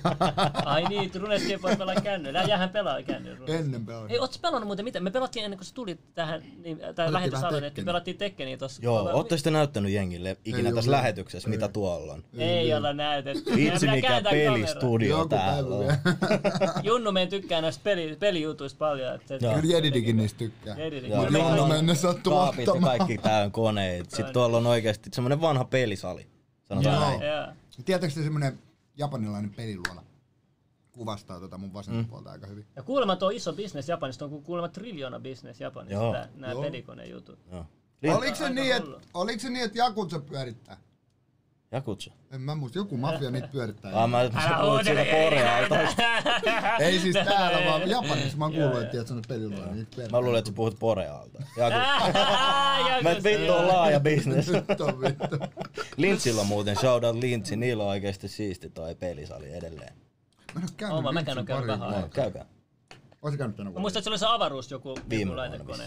Ai niin, Runescape voi pelaa kännyllä. Jähän pelaa kännyllä. Ennen pelaa. Ei, ootko pelannut muuten mitä? Me pelattiin ennen kuin sä tulit tähän niin, tai lähetysalueen, että Tekkeniä. pelattiin Tekkeniä tossa. Joo, ootte sitten näyttänyt jengille ikinä Ei tässä ole. lähetyksessä, mitä tuolla on? Ei olla näytetty. Vitsi Minä mikä pelistudio täällä on. Junnu meidän tykkää näistä peli, pelijutuista paljon. Että, Joo. Kyllä Jedidikin niistä tykkää. On- mennessä sattuu ottamaan. kaikki täynnä koneet. Sitten tuolla on oikeasti semmonen vanha pelisali. Sanotaan Joo, näin. semmonen japanilainen peliluola? Kuvastaa tota mun vasenta Mm. puolta aika hyvin. Ja kuulemma tuo iso bisnes Japanista on kuulemma triljoona bisnes tää, nämä Joo. pelikonejutut. Joo. Oliko se, niin, että, hullu. oliko se niin, että Jakutsa pyörittää? Jakutsu. En mä muista, joku mafia niitä pyörittää. Ah, mä sä puhut siitä Porealta. Ei siis täällä, vaan Japanissa. Mä oon kuullut, että tiedät, että peliluola niitä Mä luulen, että sä puhut. Joku Mä et se- vittu on laaja bisnes. Nyt on vittu. Lintsillä on muuten, shout out Lintsi, niillä on oikeesti siisti toi pelisali edelleen. Mä en oo käynyt Oon mä, mäkään Lintsin oon käynyt pariin vähän vuoteen. Käykää. Oisit käynyt tänä Mä vuonna? muistan, että se oli se avaruus joku, Viime laitekone.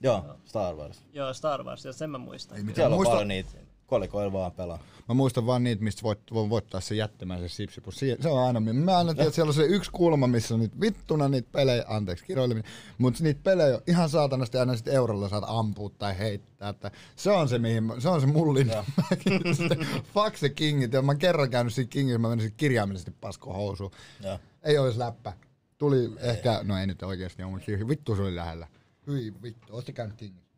Joo, Star Wars. Joo, Star Wars, ja sen mä muistan. Ei mitään. Siellä on Muista- paljon niitä. Kolikoilla vaan pelaa. Mä muistan vaan niitä, mistä voit, voi voittaa se jättimäisen sipsipus. Si- Se on aina, mä aina tiedän, että siellä on se yksi kulma, missä on niitä vittuna niitä pelejä, anteeksi kiroileminen, mutta niitä pelejä on ihan saatanasti aina sitten eurolla saat ampua tai heittää. Että se on se, mihin, mä- se on se mullin. Fuck se kingit, ja mä oon kerran käynyt siinä kingissä, mä menin kirjaimellisesti pasko housuun. Joo. Ei olisi läppä. Tuli ehkä, no ei nyt oikeesti ole, mutta vittu se oli lähellä. Hyi vittu, ootte käynyt kingissä?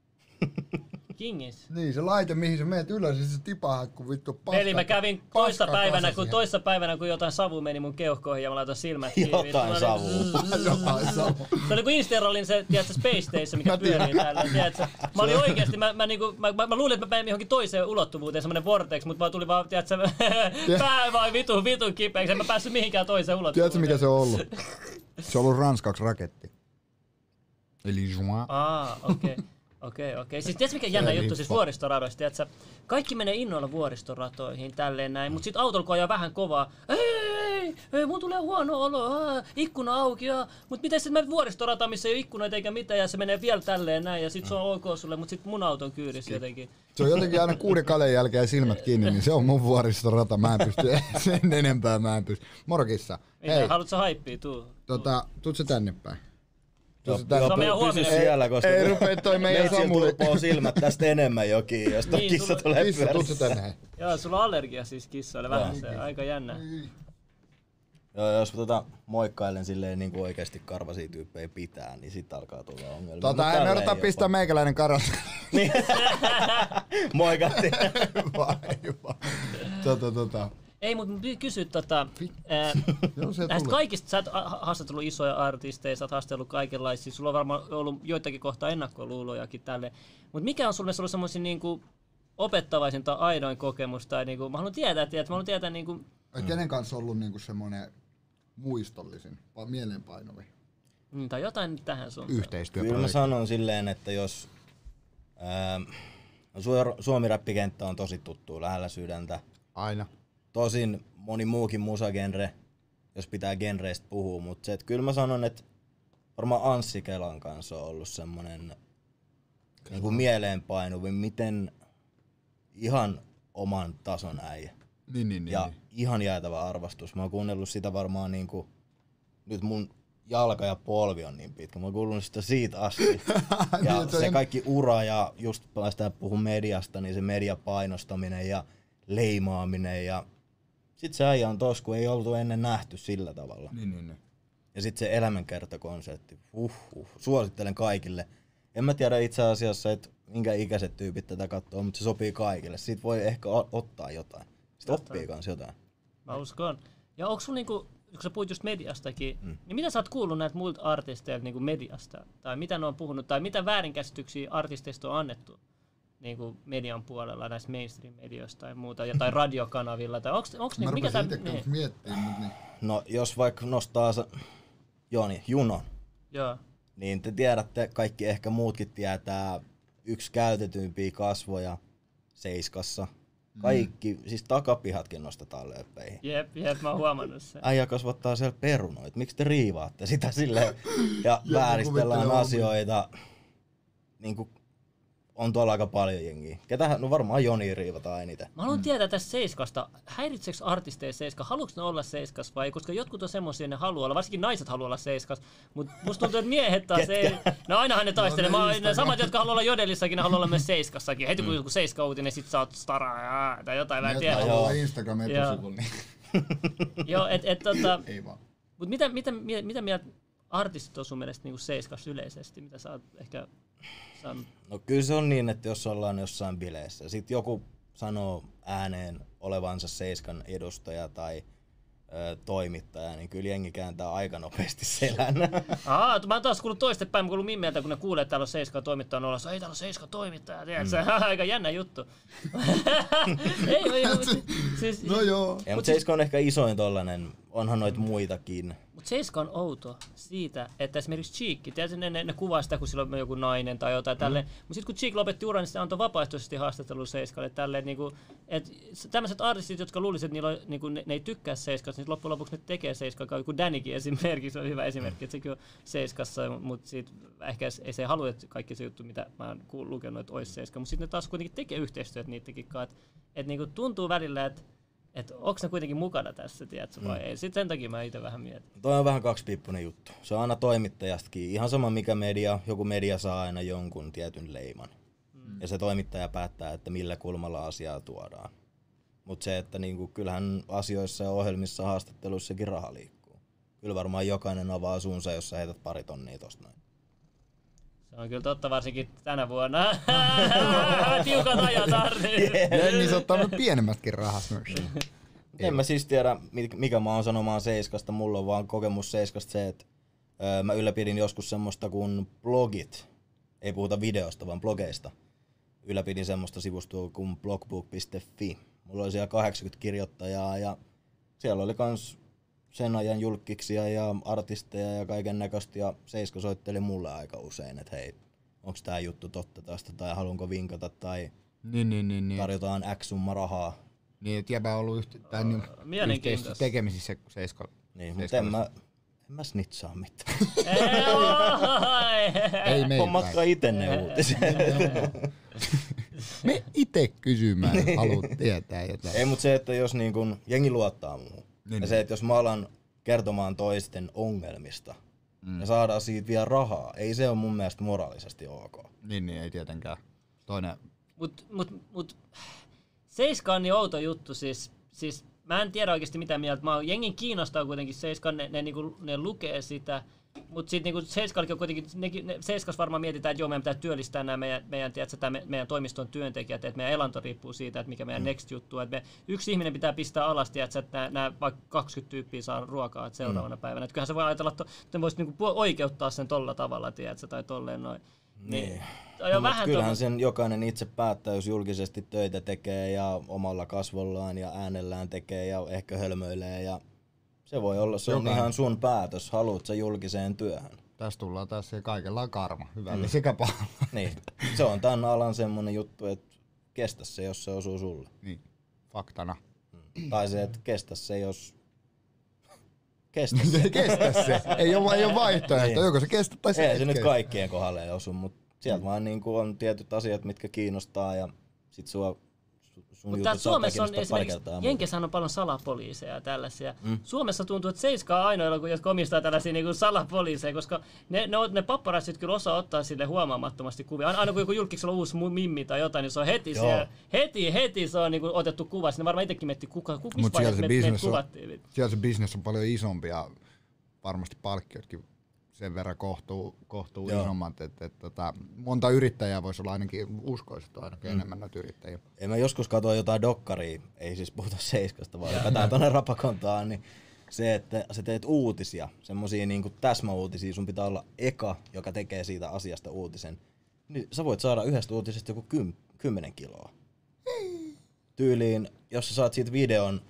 Kingis. Niin, se laite, mihin sä meet ylös, ja se tipaa, kun vittu paska. Eli mä kävin paska päivänä, kun toissa päivänä, kun jotain savu meni mun keuhkoihin ja mä laitoin silmät kiinni. Jotain Vittu, mä olin- savua. Jotain sama. Se oli kuin Interrallin se, tiedätkö, Space Station, mikä pyörii täällä. Tiedätkö? Mä olin oikeesti, mä, mä, niinku, mä, mä, mä, luulin, että mä menin johonkin toiseen ulottuvuuteen, semmonen vortex, mutta vaan tuli vaan, tiedätkö, pää vaan vitun vitun kipeäksi, en mä päässyt mihinkään toiseen ulottuvuuteen. Tiedätkö mikä se on ollut? Se on ollut ranskaksi raketti. Eli Juin. Aa, okei. Okei, okei. Siis tiedätkö mikä jännä juttu siis vuoristoradoista, tiedätkö? Kaikki menee innoilla vuoristoratoihin tälleen näin, mutta sitten autolla kun ajaa vähän kovaa, ei, ei, ei, mun tulee huono olo, aa, ikkuna auki, mutta miten sitten mä vuoristorata, missä ei ole ikkunoita eikä mitään, ja se menee vielä tälleen näin, ja sit se on ok sulle, mutta sitten mun auton kyydissä jotenkin. Se on jotenkin aina kuuden kalen jälkeen silmät kiinni, niin se on mun vuoristorata. Mä en pysty sen enempää, mä en pysty. Morkissa. Hei. Hei, Haluatko haippia, tuu. tota, tuut se tänne päin. Se joo, Se on meidän pysy huominen. siellä, koska ei rupee toi meidän Samuli- silmät tästä enemmän jokin, jos toi Niin, kissa sulla- tulee Kissa, pyörissä. Joo, sulla on allergia siis kissoille, vähän se, aika jännä. Joo, jos tota moikkailen silleen niin kuin oikeasti karvasia tyyppejä pitää, niin sit alkaa tulla ongelmia. Tota, tälleen odota jopa. pistää meikäläinen karat. Niin. Moikattiin. Vaiva. Tota, tota. Ei, mutta kysy tota, ää, Joo, se näistä kaikista, sä oot ha- haastatellut isoja artisteja, sä oot haastellut kaikenlaisia, sulla on varmaan ollut joitakin kohtaa ennakkoluulojakin tälle, mutta mikä on sulle ollut semmoisin niinku opettavaisin tai aidoin kokemus, tai niinku, mä haluan tietää, että mä haluan tietää niinku, Ai, Kenen kanssa on ollut niinku semmonen muistollisin, vai mieleenpainovi? mm, tai jotain tähän sun. Yhteistyö. Kyllä mä sanon silleen, että jos ää, Su- Suomi-räppikenttä on tosi tuttu lähellä sydäntä. Aina. Tosin moni muukin musagenre, jos pitää genreistä puhua, mutta se, että kyllä mä sanon, että varmaan Anssi Kelan kanssa on ollut semmonen niin kuin mieleenpainuvi, miten ihan oman tason äijä. Niin, niin, niin. ja niin. ihan jäätävä arvostus. Mä oon kuunnellut sitä varmaan niinku, nyt mun jalka ja polvi on niin pitkä. Mä oon kuunnellut sitä siitä asti. ja Niin, se kaikki ura ja just päästään puhun mediasta, niin se mediapainostaminen ja leimaaminen ja sit se äijä on tos, kun ei oltu ennen nähty sillä tavalla. Niin, niin, niin. Ja sitten se elämänkertakonsepti, huh, huh, suosittelen kaikille. En mä tiedä itse asiassa, että minkä ikäiset tyypit tätä katsoo, mutta se sopii kaikille. Siitä voi ehkä ottaa jotain. Sitten oppii kans jotain. Mä uskon. Ja onko sulla niinku, kun sä puhuit just mediastakin, mm. niin mitä sä oot kuullut näiltä muilta artisteilta niinku mediasta? Tai mitä ne on puhunut, tai mitä väärinkäsityksiä artisteista on annettu niinku median puolella näistä mainstream-medioista tai muuta, ja, tai radiokanavilla, tai onks, onks niinku, mikä niin, kanssa miettimään, mutta niin. No jos vaikka nostaa se, Joni, Junon, joo, niin te tiedätte, kaikki ehkä muutkin tietää, yksi käytetyimpiä kasvoja Seiskassa. Kaikki, mm. siis takapihatkin nostetaan lööppeihin. jep, jep, mä oon huomannut sen. Äijä kasvattaa siellä perunoita, miksi te riivaatte sitä silleen ja vääristellään asioita. Niin kuin on tuolla aika paljon jengiä. Ketähän, no varmaan Joni riivataan eniten. Mä haluan tietää tästä Seiskasta, häiritseekö artisteja Seiska, haluatko ne olla Seiskas vai? Koska jotkut on semmoisia, ne haluaa olla, varsinkin naiset haluaa olla Seiskas, mutta musta tuntuu, että miehet taas ei, no ainahan ne taistelee, No ne ne, ne samat, jotka haluaa olla Jodelissakin, ne haluaa olla myös Seiskassakin, heti kun joku Seiska-uutinen, sit sä oot stara ja, tai jotain, mä en Ne, tiedä. haluaa Instagram etusivulla, niin Joo, et, et, tota, ei vaan. mut mitä, mitä, mitä, mitä mieltä artistit on sun mielestä niinku Seiskas yleisesti, mitä sä oot ehkä saanut? No kyllä se on niin, että jos ollaan jossain bileissä, sit joku sanoo ääneen olevansa Seiskan edustaja tai ö, toimittaja, niin kyllä jengi kääntää aika nopeasti selän. Aa, mä oon taas kuullut toistepäin, mä kuullut Mimmeltä, kun ne kuulee, että täällä on Seiska toimittaja olla, ei täällä on Seiska toimittaja, tiedätkö? Mm. Aika jännä juttu. ei, ei, ei, siis, No joo. ja, mutta Seiska on ehkä isoin tollanen, onhan noita muitakin. Mutta Seiska on outo siitä, että esimerkiksi Cheek, tiedätkö, ne, ne, ne kuvaa sitä, kun sillä on joku nainen tai jotain mm. tälleen. Mutta sitten kun Cheek lopetti uran, niin se antoi vapaaehtoisesti haastattelun Seiskalle tälleen, niinku, että tämmöiset artistit, jotka luulisivat, että niillä on, niinku, ne, ne, ei tykkää Seiskasta, niin loppujen lopuksi ne tekee Seiskaa, joku Danikin esimerkiksi on hyvä esimerkki, että sekin on Seiskassa, mutta siitä ehkä ei se halua, että kaikki se juttu, mitä mä oon lukenut, että olisi Seiska, mutta sitten ne taas kuitenkin tekee yhteistyötä niidenkin kanssa, että et, niinku, tuntuu välillä, että että onko ne kuitenkin mukana tässä, tiedätkö, vai mm. ei. Sitten sen takia mä itse vähän mietin. Toi on vähän kaksipiippunen juttu. Se on aina toimittajastakin. Ihan sama mikä media, joku media saa aina jonkun tietyn leiman. Mm. Ja se toimittaja päättää, että millä kulmalla asiaa tuodaan. Mutta se, että niinku, kyllähän asioissa ja ohjelmissa haastatteluissakin raha liikkuu. Kyllä varmaan jokainen avaa suunsa, jos sä heität pari tonnia tosta noin. Se on kyllä totta, varsinkin tänä vuonna. Tiukat ajat, Arni. Jengi se ottaa nyt pienemmätkin rahat myös. En mä siis tiedä, mikä mä oon sanomaan Seiskasta. Mulla on vaan kokemus Seiskasta se, että öö, mä ylläpidin joskus semmoista kuin blogit. Ei puhuta videosta, vaan blogeista. Ylläpidin semmoista sivustoa kuin blogbook.fi. Mulla oli siellä 80 kirjoittajaa ja siellä oli kans sen ajan julkkiksia ja artisteja ja kaiken näköistä. Ja Seiska soitteli mulle aika usein, että hei, onks tää juttu totta tästä tai haluanko vinkata tai Niin, niin, niin, niin. tarjotaan X summa rahaa Niin, et jäbä on ollut yhtä, tai niin, yhteistyössä tekemisissä Seiska. Niin, mutta en mä, en mä snitsaa mitään. Ei, meitä. Hommatkaa ite ne uutiset. Me itse kysymään, jos haluat tietää jotain. Ei, mutta se, että jos niin kun, jengi luottaa muuhun. Niin. Ja se, että jos mä alan kertomaan toisten ongelmista mm. ja saadaan siitä vielä rahaa, ei se ole mun mielestä moraalisesti ok. Niin, niin, ei tietenkään. Toinen, Mut, mut, mut, Seiska on niin outo juttu, siis, siis mä en tiedä oikeasti mitä mieltä. Mä oon, jengin kiinnostaa kuitenkin Seiska, ne, ne, niinku, ne lukee sitä. Mutta sitten niinku Seiskallakin on kuitenkin, nekin, ne, Seiskas varmaan mietitään, että joo, meidän pitää työllistää nämä meidän, meidän, tiedätkö, tää me, meidän toimiston työntekijät, että meidän elanto riippuu siitä, että mikä meidän mm. next juttu on. Että me, yksi ihminen pitää pistää alas, tiedätkö, että nämä, vaikka 20 tyyppiä saa ruokaa että seuraavana mm. päivänä. Että kyllähän se voi ajatella, että te voisi niinku oikeuttaa sen tolla tavalla, tiedätkö, tai tolleen noin. Niin. on No, vähän kyllähän tommo- sen jokainen itse päättää, jos julkisesti töitä tekee ja omalla kasvollaan ja äänellään tekee ja ehkä hölmöilee ja se voi olla, se on Jokainen. ihan sun päätös, haluat sä julkiseen työhön. tässä tullaan taas ja kaikella on karma, hyvällä mm. sekä pahalla. Niin, se on tämän alan semmonen juttu, että kestä se, jos se osuu sulle. Niin, faktana. Tai se, että kestä se, jos... Kestä se. Kestä se. Ei ole, ei ole vaihtoehto. Niin. Joko se kestä tai se Ei et se nyt kaikkien kohdalle osu, mutta sieltä vaan niin kuin on tietyt asiat, mitkä kiinnostaa ja sit sua, su- sun Mutta Suomessa on esimerkiksi. Jenkessähän on paljon salapoliiseja ja tällaisia. Mm. Suomessa tuntuu, että Seiska on ainoa, jotka omistaa tällaisia niin salapoliiseja, koska ne, ne, ne papparazsit kyllä osaa ottaa sille huomaamattomasti kuvia. Aina, aina kun joku julkiksella on uusi mimmi tai jotain, niin se on heti Joo. siellä, heti, heti se on niin kuin otettu kuva. Sinne varmaan itsekin miettii, kuka, kuka missä me, me business on- kuvattiin. Siellä se bisnes on paljon isompi ja varmasti palkkiotkin sen verran kohtuu, kohtuu Joo. isommat, että et, tota, monta yrittäjää voisi olla ainakin, uskoisin, ainakin mm. enemmän näitä yrittäjiä. Ei mä joskus katsoin jotain dokkaria, ei siis puhuta seiskasta, vaan hypätään tuonne rapakontaan, niin se, että sä teet uutisia, semmosia niinku täsmäuutisia, sun pitää olla eka, joka tekee siitä asiasta uutisen. Niin sä voit saada yhdestä uutisesta joku kym, 10 kiloa. Tyyliin, jos sä saat siitä videon,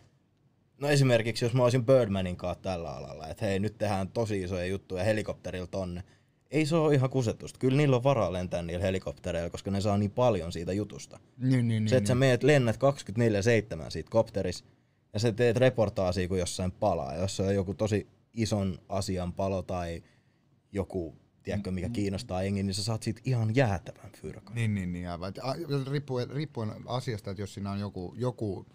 no esimerkiksi jos mä olisin Birdmanin kanssa tällä alalla, että hei nyt tehdään tosi isoja juttuja helikopterilla tonne. Ei se ole ihan kusetusta. Kyllä niillä on varaa lentää niillä helikoptereilla, koska ne saa niin paljon siitä jutusta. Niin, niin, Se, niin, että sä meet lennät 24-7 siitä kopteris ja sä teet reportaasia, kun jossain palaa. Jos on joku tosi ison asian palo tai joku, tiedätkö, mikä kiinnostaa jengi, niin sä saat siitä ihan jäätävän fyrkan. Niin, niin, niin aivan. Riippuen, riippuen asiasta, että jos siinä on joku, joku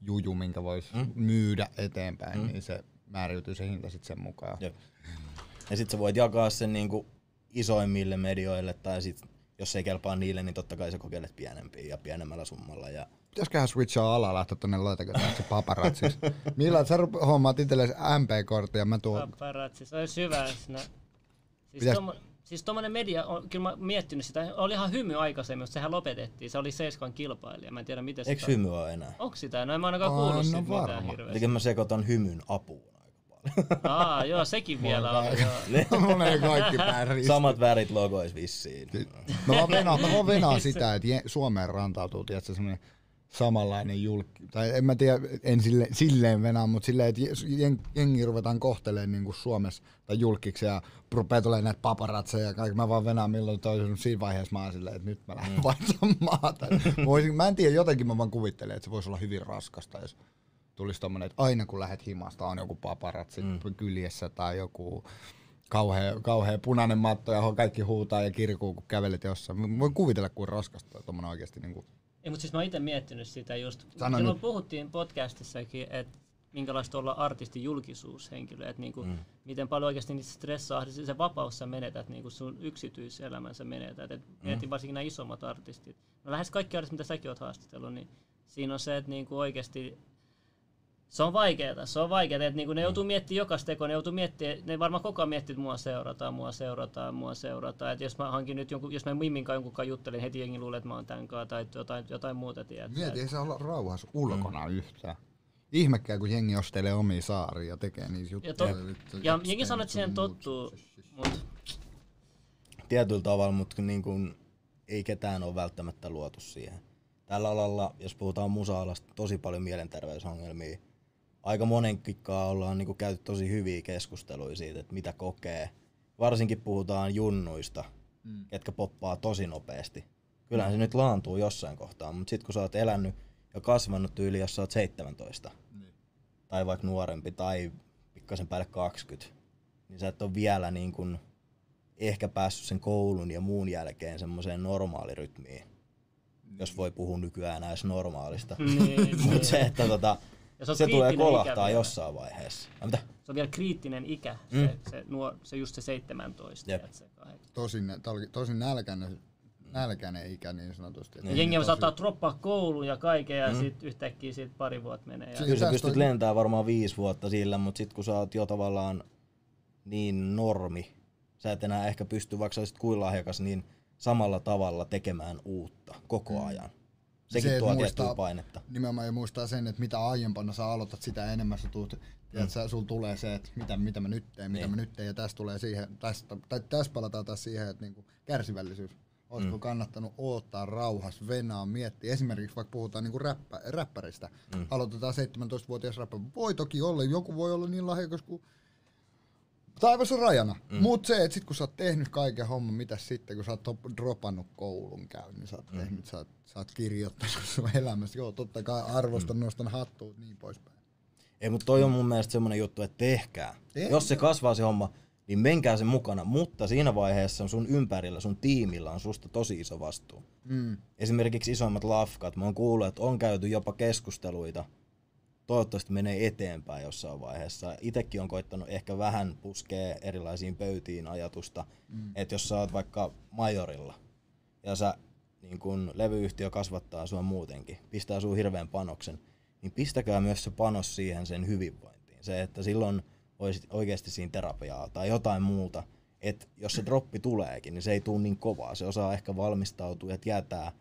juju, minkä voisi mm. myydä eteenpäin, mm. niin se määriytyy se hinta sitten sen mukaan. Jep. Ja sit sä voit jakaa sen niinku isoimmille medioille tai sit jos ei kelpaa niille, niin totta kai sä kokeilet pienempiä ja pienemmällä summalla. Ja Pitäisiköhän switchaa alaa lähteä tonne laitakotaksi paparazziksi. Millä sä hommaat itsellesi MP-kortin ja mä tuon... Paparazzi, se olisi hyvä. Siis, Pitäis- tommo, siis tommonen media, on, kyllä mä miettinyt sitä, oli ihan hymy aikaisemmin, mutta sehän lopetettiin. Se oli Seiskan kilpailija, mä en tiedä miten eikö sitä... hymy ole enää? Onko sitä? No en mä ainakaan On, kuullut no siitä mitään varma. hirveästi. Eli mä sekoitan hymyn apuun aika paljon. Aa, joo, sekin vielä on. Joo. Mulla ei kaikki ristiin. Samat värit logois vissiin. Mä vaan venaan, mä vaan venaan sitä, että Suomeen rantautuu, tiedätkö, semmoinen samanlainen julkki. Tai en mä tiedä, en sille, silleen venaa, mutta silleen, että jen- jengi ruvetaan kohtelemaan niin kuin Suomessa tai julkiksi ja rupeaa tulemaan näitä paparatseja ja kaikki. Mä vaan venaan milloin toisen siinä vaiheessa mä oon silleen, että nyt mä lähden mm. vaihtamaan maata. Mä, voisin, mä en tiedä, jotenkin mä vaan kuvittelen, että se voisi olla hyvin raskasta, jos tulisi tommonen, että aina kun lähdet himasta on joku paparatsi mm. kyljessä tai joku kauhea, kauhea punainen matto ja kaikki huutaa ja kirkuu, kun kävelet jossain. Mä voin kuvitella, kuin raskasta tuommoinen oikeasti. Niin kuin. Ei, mutta siis mä oon itse miettinyt sitä just. Sano Silloin nyt. puhuttiin podcastissakin, että minkälaista olla artisti julkisuushenkilö, että niinku, mm. miten paljon oikeasti niitä stressaa, siis se vapaus sä menetät, niinku sun yksityiselämänsä menetät. Et mietin varsinkin nämä isommat artistit. No lähes kaikki artistit, mitä säkin oot haastatellut, niin siinä on se, että niinku oikeasti se on vaikeaa, se on vaikeaa, että niinku ne joutuu miettimään jokaista tekoa, ne joutuu miettimään, ne varmaan koko ajan miettii, että mua seurataan, mua seurataan, mua seurataan. Että jos mä hankin nyt jonkun, jos mä Mimmin kanssa jonkun kanssa juttelin, heti jengi luulee, että mä oon tämän kanssa tai jotain, jotain muuta, tiedätkö? Mieti, ei saa olla rauhassa ulkona mm. yhtään. Ihmekään, kun jengi ostelee omia saaria ja tekee niitä Ja, juttuja. to, Vittu, ja yksi jengi sanoo, että siihen tottuu, mutta Tietyllä tavalla, mutta niin kuin ei ketään ole välttämättä luotu siihen. Tällä alalla, jos puhutaan musa-alasta, tosi paljon mielenterveysongelmia. Aika monenkikkaa ollaan niin kuin käyty tosi hyviä keskusteluja siitä, että mitä kokee. Varsinkin puhutaan junnuista, mm. ketkä poppaa tosi nopeasti. Kyllähän se nyt laantuu jossain kohtaa, mutta sitten kun sä oot elänyt ja kasvanut tyyli, jos sä oot 17. Niin. Tai vaikka nuorempi tai pikkasen päälle 20. Niin sä et ole vielä niin kun ehkä päässyt sen koulun ja muun jälkeen semmoiseen normaalirytmiin. Jos voi puhua nykyään edes normaalista. Niin, Mutta se, että tota, Ja se on se tulee kolahtaa jossain vaiheessa. Ja mitä? Se on vielä kriittinen ikä, Mm. se, se, nuor, se just se 17. Jep. Jep. Se kahdeksan. Tosin, tosin nälkäinen, nälkäinen ikä niin sanotusti. Niin. Jengi tosi- saattaa droppaa koulun ja kaiken ja Mm. mm. sitten yhtäkkiä siitä pari vuotta menee. Ja... Si- Kyllä sä pystyt on- lentämään varmaan viisi vuotta sillä, mutta sit kun sä oot jo tavallaan niin normi, sä et enää ehkä pysty, vaikka sä olisit kuin lahjakas, niin samalla tavalla tekemään uutta koko ajan. Sekin Se, että tuo muistaa- painetta. Nimenomaan ja muistaa sen, että mitä aiempana sä aloitat, sitä enemmän sä tuut, mm. sä, sul tulee se, että mitä, mitä mä nyt teen, mitä Niin. mä nyt teen, ja tästä tulee siihen, tästä, tai tässä palataan taas siihen, että niinku kärsivällisyys. Olisiko mm. kannattanut odottaa rauhassa, venaa, miettiä. Esimerkiksi vaikka puhutaan niinku räppä, räppäristä. Mm. Aloitetaan 17-vuotias räppä. Voi toki olla, joku voi olla niin lahjakas kuin taivas on rajana. Mm. Mut se, että sit kun sä oot tehnyt kaiken homman, mitä sitten, kun sä oot dropannut koulun käyn, niin sä oot mm. tehnyt, sä oot, sä oot kirjoittanut sun elämässä. Joo, totta kai arvostan, mm. nostan hattuun, niin poispäin. Ei, mutta toi on mun mielestä semmonen juttu, että tehkää. Tehkää. Jos se kasvaa se homma, niin menkää sen mukana, mutta siinä vaiheessa sun ympärillä, sun tiimillä on susta tosi iso vastuu. Mm. Esimerkiksi isommat lafkat, mä oon kuullut, että on käyty jopa keskusteluita, toivottavasti menee eteenpäin jossain vaiheessa. Itekin on koittanut ehkä vähän puskea erilaisiin pöytiin ajatusta, mm. että jos sä oot vaikka majorilla ja sä niin kun levyyhtiö kasvattaa sua muutenkin, pistää sun hirveän panoksen, niin pistäkää myös se panos siihen sen hyvinvointiin. Se, että silloin olisit oikeasti siinä terapiaa tai jotain muuta, että jos se droppi tuleekin, niin se ei tule niin kovaa. Se osaa ehkä valmistautua ja tietää,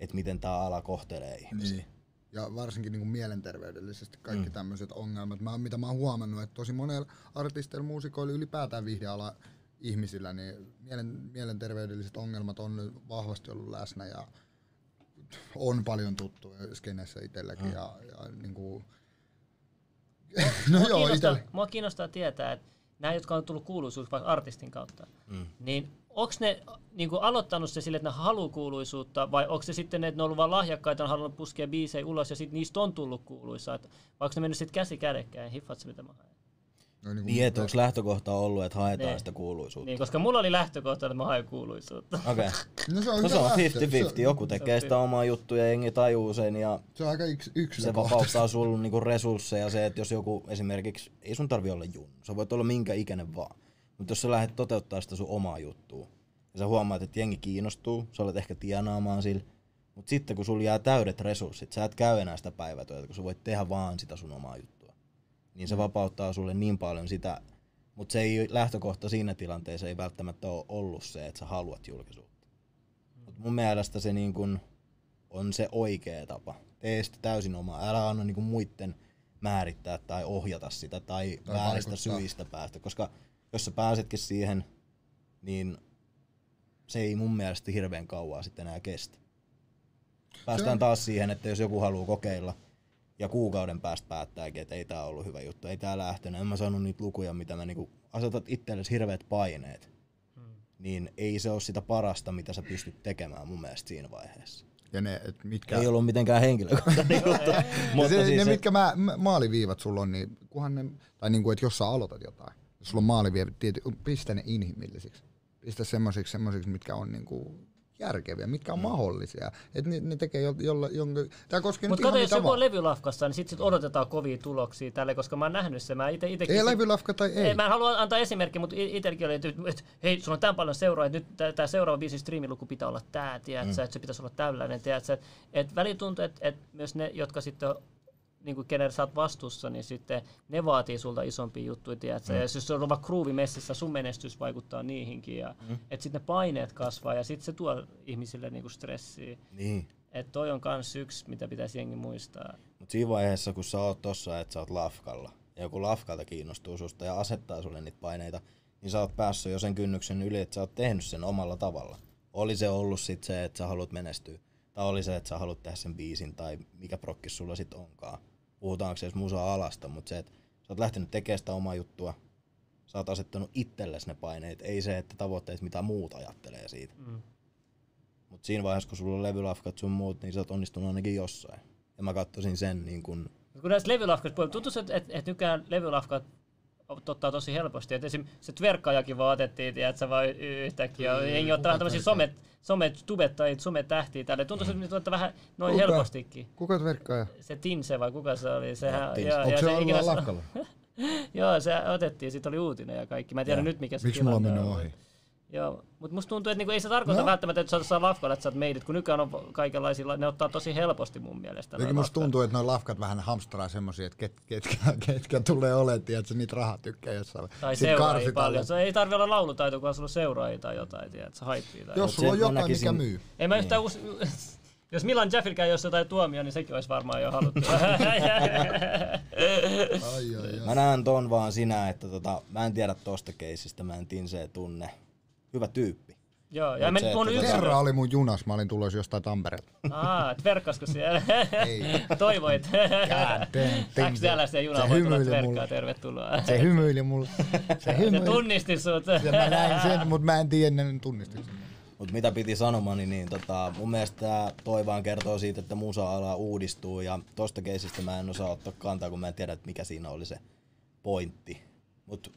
että miten tämä ala kohtelee ihmisiä. Niin. Ja varsinkin niin kuin mielenterveydellisesti kaikki mm. tämmöiset ongelmat. Mä, mitä mä oon huomannut, että tosi monella artisteilla, muusikoilla, ylipäätään viihdeala ihmisillä, niin mielen, mielenterveydelliset ongelmat on vahvasti ollut läsnä ja on paljon tuttuja skenessä itselläkin. Mm. Ja, ja niin kuin... no mua, joo, kiinnostaa, itellä. mua kiinnostaa tietää, että nämä, jotka on tullut kuuluisuus vaikka artistin kautta, Mm. niin onko ne niin kuin aloittanut se sille, että ne haluaa kuuluisuutta, vai onko se sitten, että ne on ollut vaan lahjakkaita, on halunnut puskea biisejä ulos ja sitten niistä on tullut kuuluisa, vai onko ne mennyt sitten käsi kädekkäin, hiffaat se mitä mä haen? No, niin Niin, että onko lähtökohta ollut, että haetaan Niin. sitä kuuluisuutta? Niin, koska mulla oli lähtökohta, että mä haen kuuluisuutta. Okei. Okay. no se on, No se on hyvä 50-50. lähtö. Joku tekee sitä omaa juttua ja jengi tajuu sen ja Se, se on aika yks, se yksilökohtaista. vapauttaa sulla niinku resursseja se, että jos joku esimerkiksi, ei sun tarvi olla junnu, sä voit olla minkä ikäinen vaan. Mutta jos sä lähdet toteuttaa sitä sun omaa juttua ja sä huomaat, että jengi kiinnostuu, sä olet ehkä tienaamaan sillä, mutta sitten kun sulla jää täydet resurssit, sä et käy enää sitä päivätyötä, kun sä voit tehdä vaan sitä sun omaa juttua. Niin se vapauttaa sulle niin paljon sitä, mutta se ei lähtökohta siinä tilanteessa ei välttämättä ole ollut se, että sä haluat julkisuutta. Mut mun mielestä se niin kun on se oikea tapa. Tee sitä täysin omaa. Älä anna niinku muiden määrittää tai ohjata sitä tai, Tai vääristä vaikuttaa. syistä päästä. Koska jos sä pääsetkin siihen, niin se ei mun mielestä hirveän kauaa sitten enää kestä. Päästään taas siihen, että jos joku haluaa kokeilla ja kuukauden päästä päättääkin, että ei tää ollut hyvä juttu, ei tää lähtenyt, en mä saanut niitä lukuja, mitä mä niinku asetat itsellesi hirveät paineet, niin ei se ole sitä parasta, mitä sä pystyt tekemään mun mielestä siinä vaiheessa. Ja ne, et mitkä... Ei ollut mitenkään henkilökohtainen juttu. Mutta se, siis ne, se, mitkä mä, mä- maaliviivat sulla on, niin kunhan ne, tai niinku, että jos sä aloitat jotain, jos sulla on maaliviivat, tiety, pistä ne inhimillisiksi. Pistä semmosiksi mitkä on niinku järkeviä, mitkä on mm. mahdollisia. Että ne, ne tekee jo, jolla, jonka, tää koskee Mutta nyt kato, ihan jos joku on levylafkassa, niin sitten sit odotetaan kovia tuloksia tälle, koska mä oon nähnyt sen. Mä ite, itekin Ei levylafka tai ei. Ei, mä en halua antaa esimerkkiä, mutta itselläkin oli, että, että hei, sulla on tämän paljon seuraajia, nyt tämä seuraava biisin striimiluku pitää olla tämä, tiedätkö, mm. että se pitäisi olla tällainen, tiedätkö, että et välillä tuntuu, että, että myös ne, jotka sitten niin kuin kenelle sä oot vastuussa, niin sitten ne vaatii sulta isompia juttuja, tiedätkö? Mm. Ja jos se on vaikka groovy messissä, sun menestys vaikuttaa niihinkin, ja mm. että sitten ne paineet kasvaa, ja sitten se tuo ihmisille niin kuin stressiä. niin. Että toi on kans yksi, mitä pitäisi jengi muistaa. Mut siinä vaiheessa, kun sä oot tossa, että sä oot lafkalla, ja joku lafkalta kiinnostuu susta ja asettaa sulle niitä paineita, niin sä oot päässyt jo sen kynnyksen yli, että sä oot tehnyt sen omalla tavalla. Oli se ollut sit se, että sä haluat menestyä, tai oli se, että sä haluat tehdä sen biisin, tai mikä prokkis sulla sit onkaan. Puhutaanko se edes musa-alasta, mutta se, että sä oot lähtenyt tekemään sitä omaa juttua, sä oot asettanut itsellesi ne paineet, ei se, että tavoitteet mitä muut ajattelee siitä. Mm. Mutta siinä vaiheessa, kun sulla on levylafkat sun muut, niin sä oot onnistunut ainakin jossain. Ja mä katsoisin sen niin kun, Kun näistä puhutaan, tuntuu, että, että, että nykyään levylafkat ottaa tosi helposti. Että esim. se tverkkaajakin vaan otettiin, tiedätkö, vaan yhtäkkiä. Mm, Jengi ottaa vähän tämmöisiä somet, somet tubettajia, sometähtiä tälle. Tuntuu, että nyt ottaa vähän noin Kuka? helpostikin. Kuka verkkaaja? Se Tinse vai kuka se oli? Sehän, Tinse. ja, Onko ja se se ollut ikinä lakkalla? Joo, se otettiin, siitä oli uutinen ja kaikki. Mä en tiedä Joo. nyt mikä se Miksi mulla on mennyt ohi? Joo, mutta musta tuntuu, että niinku ei se tarkoita No. välttämättä, että sä saa lafkalla, että sä oot meidät, kun nykyään on kaikenlaisilla, ne ottaa tosi helposti mun mielestä. Jotenkin musta tuntuu, että noin lafkat vähän hamstraa semmosia, että ket, ketkä, ketkä tulee olemaan, että niitä rahat tykkää jossain. Tai seuraajia paljon. Se ei tarvi olla laulutaito, kun sulla on seuraajia tai jotain, tiedät, sä haippia tai Jos sulla on jotain, mikä myy. Ei mä yhtään us... Jos Milan Jaffilkään jos jotain tuomio, niin sekin olisi varmaan jo haluttu. Ai, ai, ai. Mä näen ton vaan sinä, että tota, mä en tiedä tosta keisistä, mä en Tinseä tunne. Hyvä tyyppi. Joo, ja Mut mä se, nyt mun että yksi... Kerran oli mun junas, mä olin tulossa jostain Tampereelta. Aa, et verkkasko siellä? Ei. Toivoit. Äks täällä se juna Se voi tulla hymyili verkkaa, mulle. tervetuloa. Se hymyili mulle. Se Se hymyili. tunnisti sut. Ja mä näin sen, mutta mä en tiedä ennen tunnistin sen. Mut mitä piti sanomani, niin tota, mun mielestä tää toi vaan kertoo siitä, että musa-ala uudistuu ja tosta keisistä mä en osaa ottaa kantaa, kun mä en tiedä, että mikä siinä oli se pointti. Mut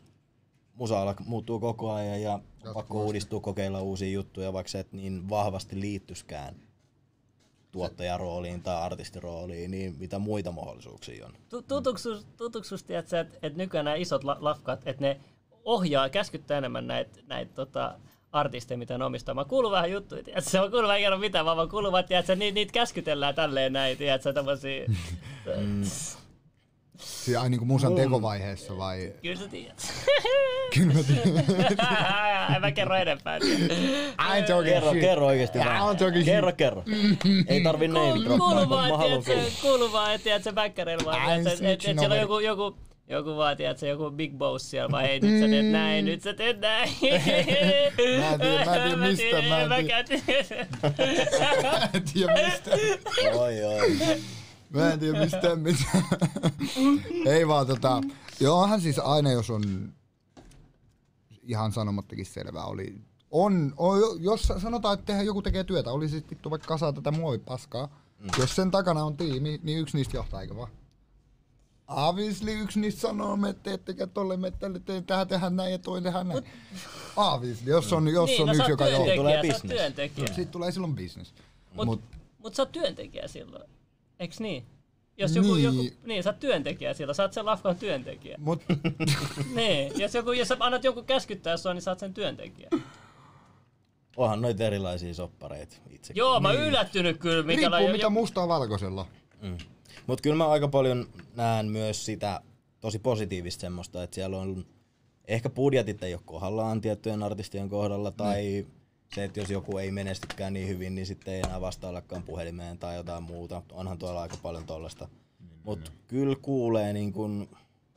musa-ala muuttuu koko ajan ja on pakko uudistua, kokeilla uusia juttuja, vaikka se et niin vahvasti liittyskään tuottajarooliin tai artistirooliin, niin mitä muita mahdollisuuksia on. Tu- Tuntuuko sus- tuntuuko susta, tiedätkö, että, että nykyään nämä isot la- lafkat, että ne ohjaa, käskyttää enemmän näitä näit, tota, artisteja, mitä ne omistaa. Mä kuulun vähän juttuja, tiedätkö, se on kuullut vähän kerran mitään, vaan mä kuulun vaan, tiedätkö, niitä, niitä käskytellään tälleen näin, tiedätkö, tämmösiä. Siis ai niinku musan tekovaiheessa vai? Kyllä sä tiedät. Kyllä mä tiedän. en mä kerro enempää. I'm talking Kerro, shit. kerro oikeesti Yeah, vaan. I'm talking Kerro, kerro. Ei tarvi name Kuulu droppaa, vaan, mä haluan tiedätkö, kuulu vaan, että tiedätkö, bäkkäreillä vaan, et, et snitching siellä on joku, joku, joku vaan, tiedätkö, joku big boss siellä, vai hei, nyt sä teet näin, nyt sä teet näin. Mä en tiedä- mä en tiedä mistä, mä en tiedä. Mä en tiedä mistä. Oi, oi. Mä en tiedä mistä mitään. Ei vaan tota, joo, onhan siis aina jos on ihan sanomattakin selvää oli, on, on, jos sanotaan, että tehdään, joku tekee työtä, oli siis vittu vaikka kasaa tätä muovipaskaa, mm. jos sen takana on tiimi, niin yksi niistä johtaa, eikö vaan? Obviously yksi niistä sanoo, me teettekö tolle, me tälle, te, tähän tehdään näin ja toi tehdään näin. Obviously, jos on, jos Niin, on no yksi, joka johtaa. työntekijä, Tulee business. Siitä tulee silloin business. Mut, Mut- mut sä oot työntekijä silloin, eiks niin? Jos joku, Niin. joku, niin, sä oot työntekijä silloin, sä oot sen lafkan työntekijä. Mut, niin, jos, joku, jos sä annat jonkun käskyttää sua, niin sä oot sen työntekijä. Onhan noita erilaisia soppareita itse. Joo, mä oon yllättynyt kyllä, mikä riippuu mitä mustaa valkoisella. Mm. Mutta kyllä mä aika paljon näen myös sitä tosi positiivista semmoista, että siellä on ehkä budjetit ei ole kohdallaan tiettyjen artistien kohdalla, tai se, että jos joku ei menestykään niin hyvin, niin sitten ei enää vastaillakaan puhelimeen tai jotain muuta. Onhan tuolla aika paljon tollasta. Mutta kyllä kuulee niin kun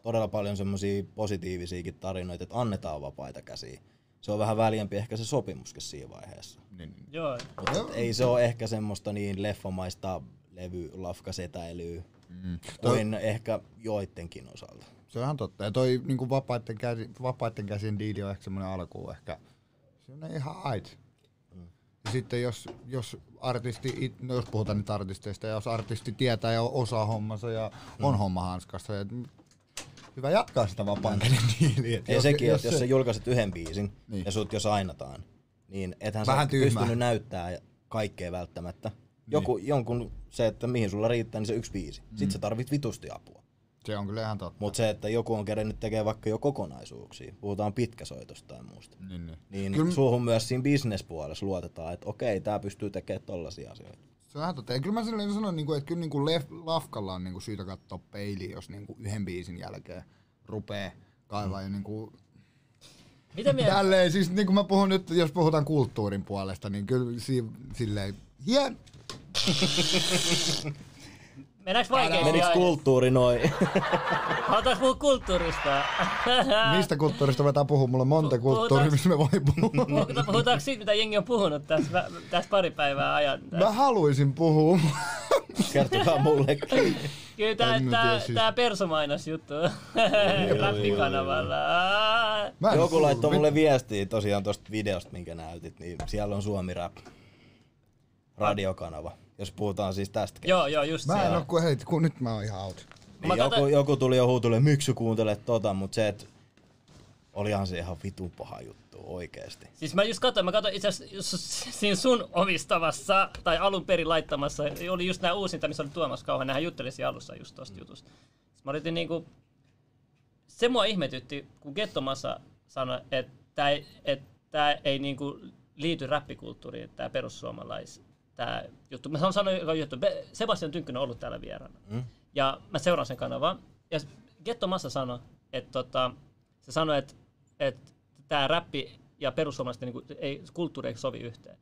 todella paljon semmoisia positiivisiakin tarinoita, että annetaan vapaita käsiä. Se on vähän väljempi ehkä se sopimuskin siinä vaiheessa. Joo. Mutta ei se ole ehkä semmoista niin leffamaista levy lafkasetäilyä mm. kuin ehkä joidenkin osalta. Se on ihan totta. Ja toi niinku vapaitten, käsi, vapaitten käsien diili on ehkä semmoinen alkuun ehkä. Se on ihan ait. Ja sitten jos, jos artisti, no jos puhutaan nyt artisteista, ja jos artisti tietää ja osaa hommansa ja on Mm. homma hanskassa, ja hyvä jatkaa sitä vapaan käden diiliä. Et Ja sekin, jos, jos sä julkaiset yhden biisin Niin. niin. ja sut jo sainataan, niin ethän Vähän sä tyhmää. pystynyt näyttää kaikkea välttämättä. Joku, niin. Jonkun se, että mihin sulla riittää, niin se yksi biisi. Mm. Sitten sä tarvit vitusti apua. Se on kyllä ihan totta. Mutta se, että joku on kerennyt tekemään vaikka jo kokonaisuuksia, puhutaan pitkäsoitosta tai muusta, Niin, niin. niin Kyllä- suuhun myös siinä bisnespuolessa luotetaan, että okei, tää pystyy tekemään tollasia asioita. Se on ihan totta. Ja kyllä mä silleen sanon, niinku, että kyllä niinku lef, lafkalla on niinku syytä katsoa peiliin, jos niinku yhden biisin jälkeen rupee kaivaa. Mm. Ja niinku, Mitä mieltä? tälleen, siis niin kuin mä puhun nyt, jos puhutaan kulttuurin puolesta, niin kyllä si, silleen, hien, Mennäänkö vaikeasti Meniks kulttuuri noin? Halutaanko puhua kulttuurista? mistä kulttuurista voidaan puhua? Mulla on monta kulttuuria, missä me voi puhua. Puhuta- Puhutaanko siitä, mitä jengi on puhunut tässä, tässä pari päivää ajan? Mä haluaisin puhua. Kertokaa mullekin. Kyllä tää, tää, siis- tää persomainos juttu Räppikanavalla. Mä en Joku laittoi mulle viestiä tosiaan tosta videosta, minkä näytit, niin siellä on Suomi Rap radiokanava. Jos puhutaan siis tästä. Joo, joo, just Mä en oo, kun, hei, kun nyt mä oon ihan out. Mä Niin, joku, joku tuli jo huutulle, miksi kuuntelet tota, mutta se, että olihan se ihan vitun paha juttu oikeesti. Siis mä just katsoin, mä katsoin itse asiassa siinä sun omistavassa tai alun perin laittamassa, oli just nää uusinta, missä oli Tuomas Kauhan, nähän jutteli siinä alussa just tosta jutusta. Siis mä yritin niinku, se mua ihmetytti, kun Gettomassa sanoi, että tää ei, et tää ei niinku liity räppikulttuuriin, tää perussuomalais, tää juttu. Mä sanoin joka juttu, Sebastian Tynkkynen on ollut täällä vieraana. Mm? Ja mä seuraan sen kanavan. Ja Getto Massa sanoi, että tota, se sanoi, että, että tämä räppi ja perussuomalaiset niin ei, kulttuuri ei sovi yhteen.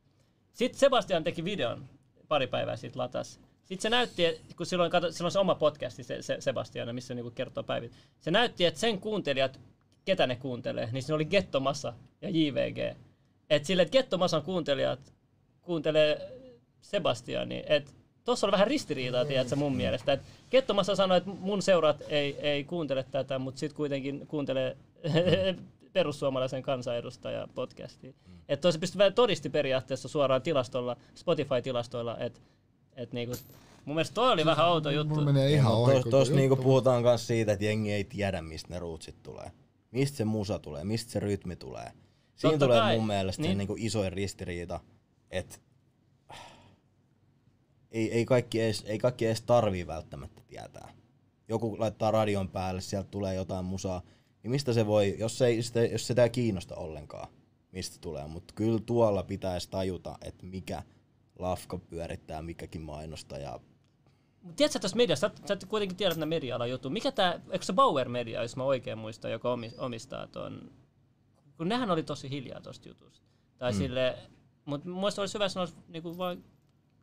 Sitten Sebastian teki videon pari päivää sitten latas. Sitten se näytti, että kun silloin, kato, silloin se oma podcasti, se, se Sebastian, missä se niin kertoo päivit. Se näytti, että sen kuuntelijat, ketä ne kuuntelee, niin siinä oli Getto Massa ja JVG. Että sille, että Getto Massan kuuntelijat kuuntelee Sebastiania, että tuossa on vähän ristiriitaa, tiedätkö, mun mielestä. Et Kettomassa sanoi, että mun seurat ei, ei kuuntele tätä, mutta sitten kuitenkin kuuntelee perussuomalaisen kansanedustaja podcastia. Että tosi pystyy todisti periaatteessa suoraan tilastolla, Spotify-tilastoilla, että et niinku, mun mielestä toi oli vähän outo juttu. Mulla menee ihan ohi. tos, koko tos niinku puhutaan myös siitä, että jengi ei tiedä, mistä ne ruutsit tulee. Mistä se musa tulee, mistä se rytmi tulee. Siinä Totta tulee kai. mun mielestä niin. Niin. niinku isoin ristiriita, että ei, ei, kaikki edes, ei kaikki edes tarvii välttämättä tietää. Joku laittaa radion päälle, sieltä tulee jotain musaa, niin mistä se voi, jos, ei, sitä, jos sitä ei kiinnosta ollenkaan, mistä tulee. Mutta kyllä tuolla pitäisi tajuta, että mikä lafka pyörittää mikäkin mainosta ja Mut tiedätkö tuossa mediassa, sä, sä kuitenkin tiedät nämä media-alan juttu. Mikä tää, eikö se Bauer Media, jos mä oikein muistan, joka omi- omistaa ton, kun nehän oli tosi hiljaa tosta jutusta. Tai mm. sille, mutta muista olisi hyvä, jos ne olisi niinku vaan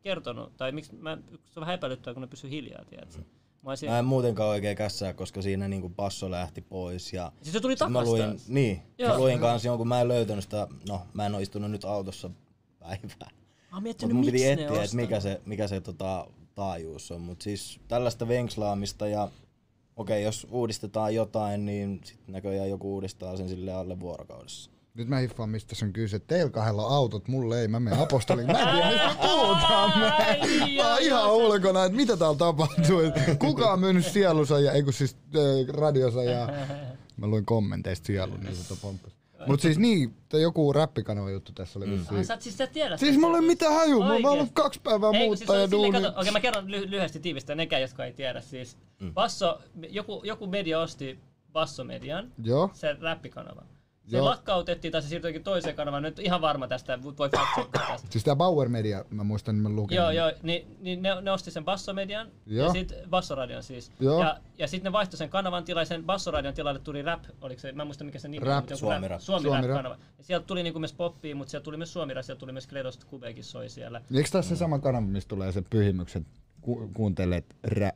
kertonut, tai miksi, mä, se on vähän epäilyttävää, kun ne pysyy hiljaa, tiedätkö? Mä olisin, Mä en muutenkaan oikein kässää, koska siinä niinku basso lähti pois ja siis se tuli takas luin, niin, Joo. mä luin kanssa jonkun, mä en löytänyt sitä, no mä en oo istunut nyt autossa päivää. Mä oon miettinyt, miksi piti ne etsiä, että mikä se, mikä se tota, taajuus on. Mutta siis tällaista venkslaamista ja okei, jos uudistetaan jotain, niin sitten näköjään joku uudistaa sen sille alle vuorokaudessa. Nyt mä hiffaan, mistä on kyse. Teillä kahdella on autot, mulle ei. Mä menen apostoliin. Mä en tiedä, mistä puhutaan. Mä, mä oon ihan ulkona, että mitä täällä tapahtuu. Et Kuka on myynyt sielunsa ja, ei kun siis äh, radiosa ja mä luin kommenteista sielun, niin se pomppas. Mut siis niin, joku räppikanava juttu tässä oli vissiin. Ah, sä siis sä tiedä Siis mulla ei ole mitään haju, mä oon ollut kaksi päivää Ei, muuttaa siis ja duuni. kato, okei mä kerron ly- lyhyesti tiivistä, nekään jotka ei tiedä siis. Mm. Basso, joku, joku media osti Basso-median, Joo, se räppikanava. Se Joo. lakkautettiin tai se siirtyi jokin toiseen kanavaan, nyt ihan varma tästä, voi fact tästä. siis tää Bauer Media, mä muistan, mä lukenut. Joo, joo, niin, niin ne, ne osti sen Basso-median Joo. ja sitten Bassoradion siis. Joo. Ja, ja sitten ne vaihtoi sen kanavan tilalle, sen Bassoradion tilalle tuli rap, oliko se, mä en muista mikä se nimi Rap. on, Suomi Rap. Suomi, Suomi rap Rap. kanava. Ja sieltä tuli niinku myös poppia, mutta sieltä tuli myös Suomi Rap, sieltä tuli myös Kledosta Kubekin soi siellä. Eikö tässä se sama kanava, mistä tulee se pyhimyksen, ku, kuuntelet rä,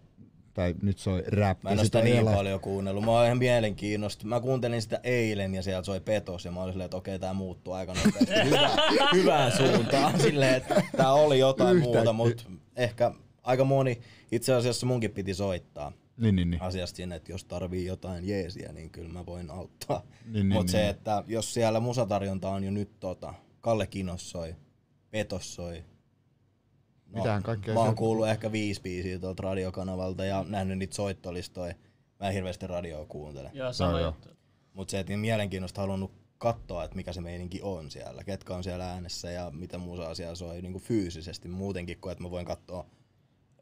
tai nyt soi rap. Mä en sitä niin ela- paljon kuunnellut. Mä oon ihan mielenkiinnosta. Mä kuuntelin sitä eilen ja sieltä soi petos ja mä olin silleen, että okei tää muuttuu aika nopeasti hyvä, hyvään suuntaan. Silleen, että tää oli jotain Yhtäkkiä. muuta, mutta ehkä aika moni, itse asiassa munkin piti soittaa Niin, niin, niin. asiasta sinne, että jos tarvii jotain jeesiä, niin kyllä mä voin auttaa. Niin, niin, Mutta se, niin. että jos siellä musatarjonta on jo nyt tota, Kalle Kinos soi, Petos soi, No, Mitähän kaikkea mä oon kuullut ehkä viisi biisiä tuolta radiokanavalta ja nähnyt niitä soittolistoja. Mä en hirveästi radioa kuuntele. Joo, sama. Mutta se, että niin mielenkiinnosta halunnut katsoa, että mikä se meininki on siellä, ketkä on siellä äänessä ja mitä musaa siellä soi niin kuin fyysisesti muutenkin, kuin että mä voin katsoa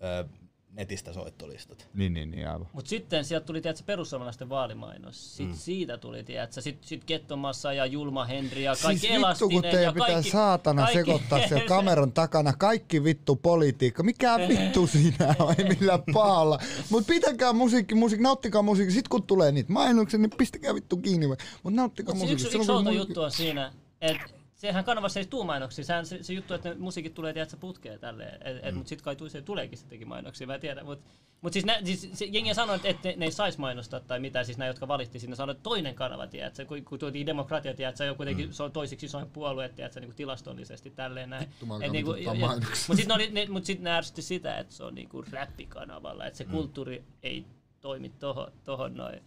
ö, netistä soittolistat. Niin, niin, niin, aivan. Mut sitten sieltä tuli tiedätkö, perussuomalaisten vaalimainos. Sitten mm. siitä tuli, tiedätkö, sit, sit Kettomassa ja Julma Henri ja kaikki siis vittu, kun Elastinen teidän ja pitää kaikki, saatana kaikki, sekoittaa siellä kameran takana kaikki vittu politiikka. Mikä vittu siinä on, ei millään pahalla. Mut pitäkää musiikki, musiikki, nauttikaa musiikki. Sitten kun tulee niitä mainoksia, niin pistäkää vittu kiinni. Mut nauttikaa Mut se musiikki. yksi, yksi outo juttu on siinä, että sehän kanavassa ei tuu mainoksia. Sehän se, se juttu, että musiikit tulee tiedätkö, putkeen tälleen. Et, et, mm. Mut sit kai tuu- se tuleekin sittenkin mainoksia, mä en tiedä. Mut, mut siis, nä, siis se, jengi sanoi, että, ne, ne ei sais mainostaa tai mitä, siis nämä, jotka valittiin sinne, sanoi, että toinen kanava, tiedätkö, kun, kun tuotiin demokratia, tiedätkö, se on kuitenkin mm. se on toisiksi isoin puolue, tiedätkö, niin kuin tilastollisesti tälleen näin. niinku, vituttaa ja- mainoksia. Mut sitten ne, mut sit ne ärsytti sitä, että se on niinku räppikanavalla, että se kulttuuri ei toimi tohon, tohon noin.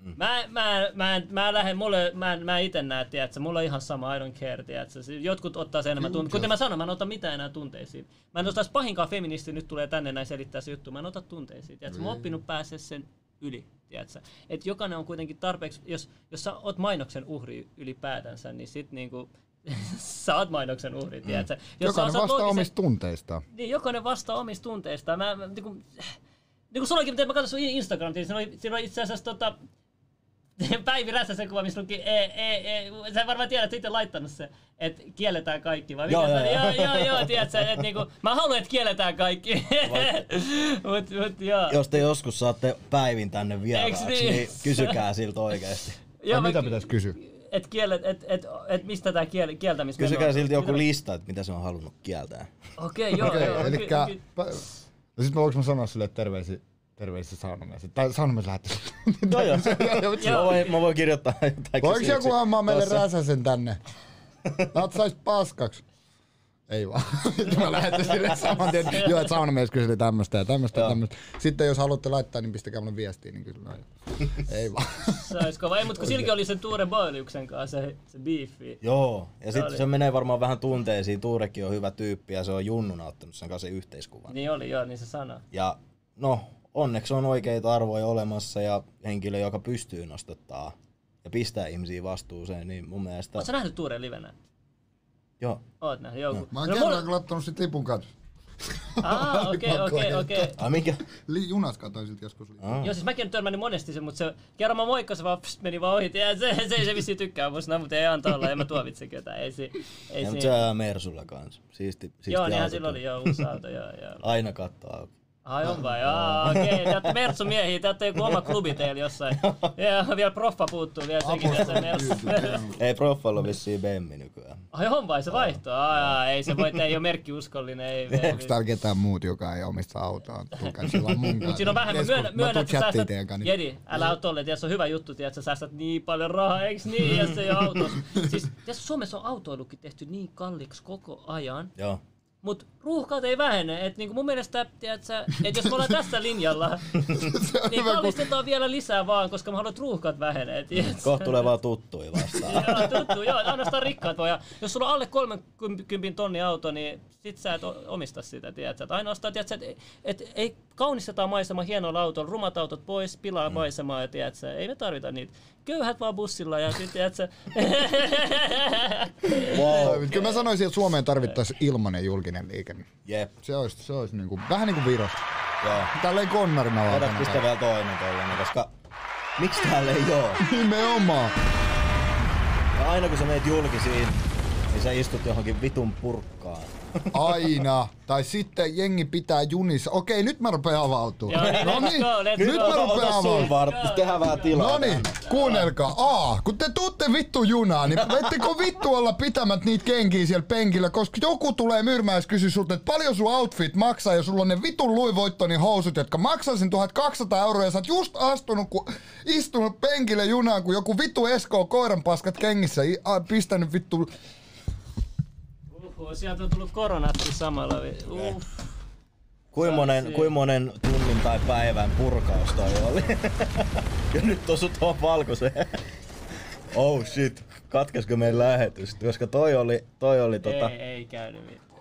Mm. Mä, mä, mä, mä lähden, mulle, mä, mä itse näen, tiedätkö, mulla on ihan sama, I don't care, tiedätkö. Jotkut ottaa sen enemmän tunteisiin. Kuten mä sanoin, mä en ota mitään enää tunteisiin. Mä en ottaisi pahinkaan feministi nyt tulee tänne näin selittää se juttu, mä en ota tunteisiin, tiedätkö. Mä oon oppinut pääse sen yli, tiedätkö. Et jokainen on kuitenkin tarpeeksi, jos, jos sä oot mainoksen uhri ylipäätänsä, niin sit niinku, sä oot mainoksen uhri, tiedätkö. Jos Jokainen vastaa loogisen- omista tunteistaan. niin, jokainen vastaa omista tunteistaan. Mä, mä niin kuin, niin kuin miten mä katsoin sun Instagram, siinä oli, siinä oli itse asiassa tota, Päivi Räsäsen kuva, missä luki, e, e, e, sä varmaan tiedät, että itse laittanut se, että kielletään kaikki, vai Joo, mikä joo, joo. Joo, joo, joo, tiedät sä, että niinku, mä haluan, että kielletään kaikki. mut, mut, joo. Jos te joskus saatte päivin tänne vieraaksi, niin? niin? kysykää siltä oikeesti. joo, mä- mitä pitäisi kysyä? Et, kielet, et, et, et, mistä tää kiel, kieltämismeno Kysykää on? siltä joku lista, että mitä se on halunnut kieltää. Okei, joo, Okei, joo. elikkä... ky- ky- No sit voinko mä sanoa sille terveisiä, terveisiä saunomiehet? Tai saunomiehet lähettäisi. Joo, joo. Joo. Mä voin, mä voin kirjoittaa jotain Voiko joku hammaa meille räsäsen tänne? Natsais paskaksi. Ei vaan. mä lähetän sille saman tien. Joo, että saunamies kyseli tämmöstä ja tämmöstä ja tämmöstä. Sitten jos haluatte laittaa, niin pistäkää mulle viestiä, niin kyllä. Ei vaan. Se olisi kova. Ei, mutta kun silläkin oli sen Tuure Boiliuksen kanssa se, se beefi. Joo, ja sitten se menee varmaan vähän tunteisiin. Tuurekin on hyvä tyyppi ja se on junnuna ottanut sen kanssa yhteiskuvan. Niin oli, joo, niin se sana. Ja no, onneksi on oikeita arvoja olemassa ja henkilö, joka pystyy nostattaa ja pistää ihmisiä vastuuseen, niin mun mielestä... Oletko nähnyt Tuuren livenä? Joo. Oot nähnyt, joo. Mä oon No, kerran mulla- kyllä ottanut sit lipun kanssa. Aa, okei, okei, okei. Ai mikä? Li- junas katsoin sit joskus. Ah. Joo, siis mäkin en törmännyt monesti sen, mutta se kerran mä moikkasin vaan pst, meni vaan ohi. Ja se, se, se vissiin tykkää musta, mutta ei antaa olla, en mä tuomitse ketään. Ei, si, ei Ja, mutta se Mersulla kanssa. Siisti, siisti Joo, niinhän silloin oli joo, uusi auto, joo, joo. Aina katto auki. Ai on vai? Aa, okei. Te olette Mertsu miehiä, te olette joku oma klubi teillä jossain. Ja vielä proffa puuttuu vielä sekin tässä Mertsu. Ei proffalla vissiin Bemmi nykyään. Ai on vai? Se vaihtoo? Aa, ei se voi, ei ole merkkiuskollinen. Ei, ei, Onks täällä ketään muut, joka ei omista autoa? Tulkaa sillä on mun Mut kanssa. siinä on vähemmän, Keskus- myönnä, mä myönnä että säästät, niin- Jedi, älä oo tolle, tiedät, se on hyvä juttu, tiedät, sä säästät niin paljon rahaa, eiks niin, ja se ei oo autos. Siis, tiedät, Suomessa on autoilukin tehty niin kalliiksi koko ajan, Joo. Mut ruuhkaat ei vähene, et niinku mun mielestä, sä, et jos me ollaan tässä linjalla, niin kallistetaan vielä lisää vaan, koska mä haluan, että ruuhkat vähenee. Kohta tulee vaan tuttuja vastaan. Joo, tuttu, joo, ainoastaan rikkaat voi. Ja jos sulla on alle 30 tonni auto, niin sit sä et omista sitä, tiedätkö? Et ainoastaan, tiedätkö, et, et, ei kaunistetaan maisema hienolla autolla, rumat autot pois, pilaa mm. maisemaa, ja tiedätkö, ei me tarvita niitä. Köyhät vaan bussilla ja sit, tiedätkö, Wow. Kyllä mä sanoisin, että Suomeen tarvittaisiin ilmanen julkinen liikenne. Jep. Se olisi, se olisi niinku, vähän niin kuin Virossa. Joo. Tälleen konnarina Ota aikana. pistä vielä toinen tollanen, koska miksi täällä ei oo? Nimenomaan. Ja aina kun sä meet julkisiin, niin sä istut johonkin vitun purkkaan. Aina. Tai sitten jengi pitää junissa. Okei, nyt mä rupean avautumaan. No niin, nyt go. mä rupean avautumaan. tehdään vähän tilaa. No niin, kuunnelkaa. Aa, kun te tuutte vittu junaan, niin ettekö vittu olla pitämät niitä kenkiä siellä penkillä, koska joku tulee myrmään ja kysyy sulta, että paljon sun outfit maksaa ja sulla on ne vitun Louis Vuittonin housut, jotka maksasin 1200 euroa ja sä oot just astunut, kun istunut penkille junaan, kun joku vittu Esko koiranpaskat kengissä i- a, pistänyt vittu Sieltä on tullut koronatkin samalla. vi- Uff. Kuin monen, kuin monen tunnin tai päivän purkaus toi oli. ja nyt osut tuohon valkoiseen. oh shit, katkesko meidän lähetys? Koska toi oli, toi oli, tota, Ei, ei käynyt mitään.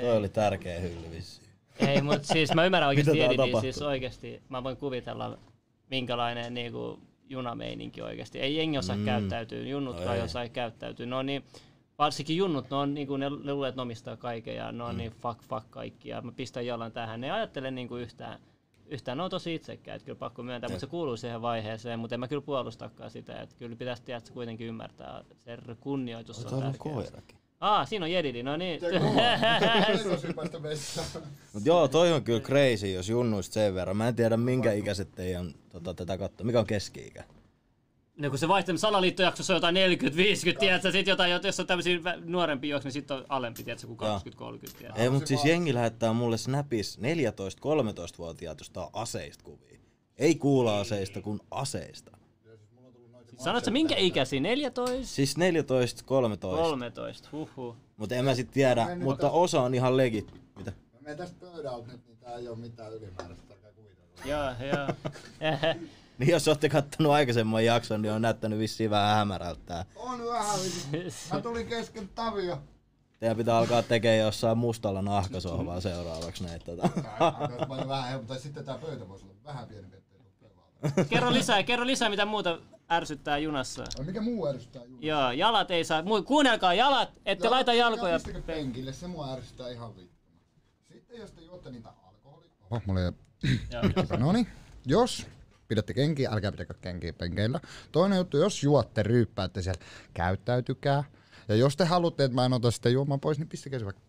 toi oli tärkeä hylly vissiin. Ei, mutta siis mä ymmärrän oikeesti Edin, tapahtuu? siis oikeesti mä voin kuvitella minkälainen niinku junameininki oikeesti. Ei jengi osaa mm. käyttäytyä, junnutkaan No ei ei. osaa käyttäytyä. Ne on niin, varsinkin junnut, ne, on, niinku, ne, ne luulee, että ne omistaa kaiken ja ne on mm. niin fuck fuck kaikki ja mä pistän jalan tähän. Ne ei ajattele niinku yhtään, yhtään, ne on tosi itsekkäät, kyllä pakko myöntää, mutta se kuuluu siihen vaiheeseen, mutta en mä kyllä puolustakaan sitä, että kyllä pitäisi tiedä, että kuitenkin ymmärtää, se kunnioitus on on tärkeää. koirakin. Aa, siinä on Jedidi, no niin. Mut joo, toi on kyllä crazy, jos junnuista sen verran. Mä en tiedä minkä ikäiset teidän tota, tätä katsoa. Mikä on keski-ikä? No kun se vaihtaa salaliittojaksossa on jotain 40-50, tiedätkö, sit jotain, jos on tämmöisiä nuorempia juoksia, niin sitten on alempi, tiedätkö, kuin 20-30, tiedätkö. Ei, mutta siis jengi lähettää mulle Snapis 14-13-vuotiaat jostain aseista kuvia. Ei kuulla aseista, kun aseista. Sanoitko minkä ikäisiä? 14? Siis 14, 13. 13, huhhuh. Mutta en mä sit tiedä, mutta osa on ihan legit. Mitä? Mä tästä pöydältä nyt, niin tää ei oo mitään ylimääräistä. Joo, joo. Niin jos olette kattonut aikaisemman jakson, niin on näyttänyt vissiin vähän hämärältä. On vähän. Mä tulin kesken Tavio. Teidän pitää alkaa tekemään jossain mustalla nahkasohvaa seuraavaksi näitä. Tota. Mä olin vähän helppo, tai sitten tää pöytä voisi olla vähän pienempi, ettei. Kerro lisää, kerro lisää, mitä muuta ärsyttää junassa. Ai mikä muu ärsyttää Juna? Joo, jalat ei saa. Muu, kuunnelkaa jalat, ette Joo, laita ja jalkoja. pistäkö penkille, se mua ärsyttää ihan vittuna. Sitten jos te juotte niitä alkoholia... Oho, mulla ei... Joo. No niin, jos pidätte kenkiä, älkää pitäkö kenkiä penkeillä. Toinen juttu, jos juotte, ryyppäätte siellä, käyttäytykää. Ja jos te haluatte, että mä en ota sitä juomaan pois, niin pistäkää se vaikka...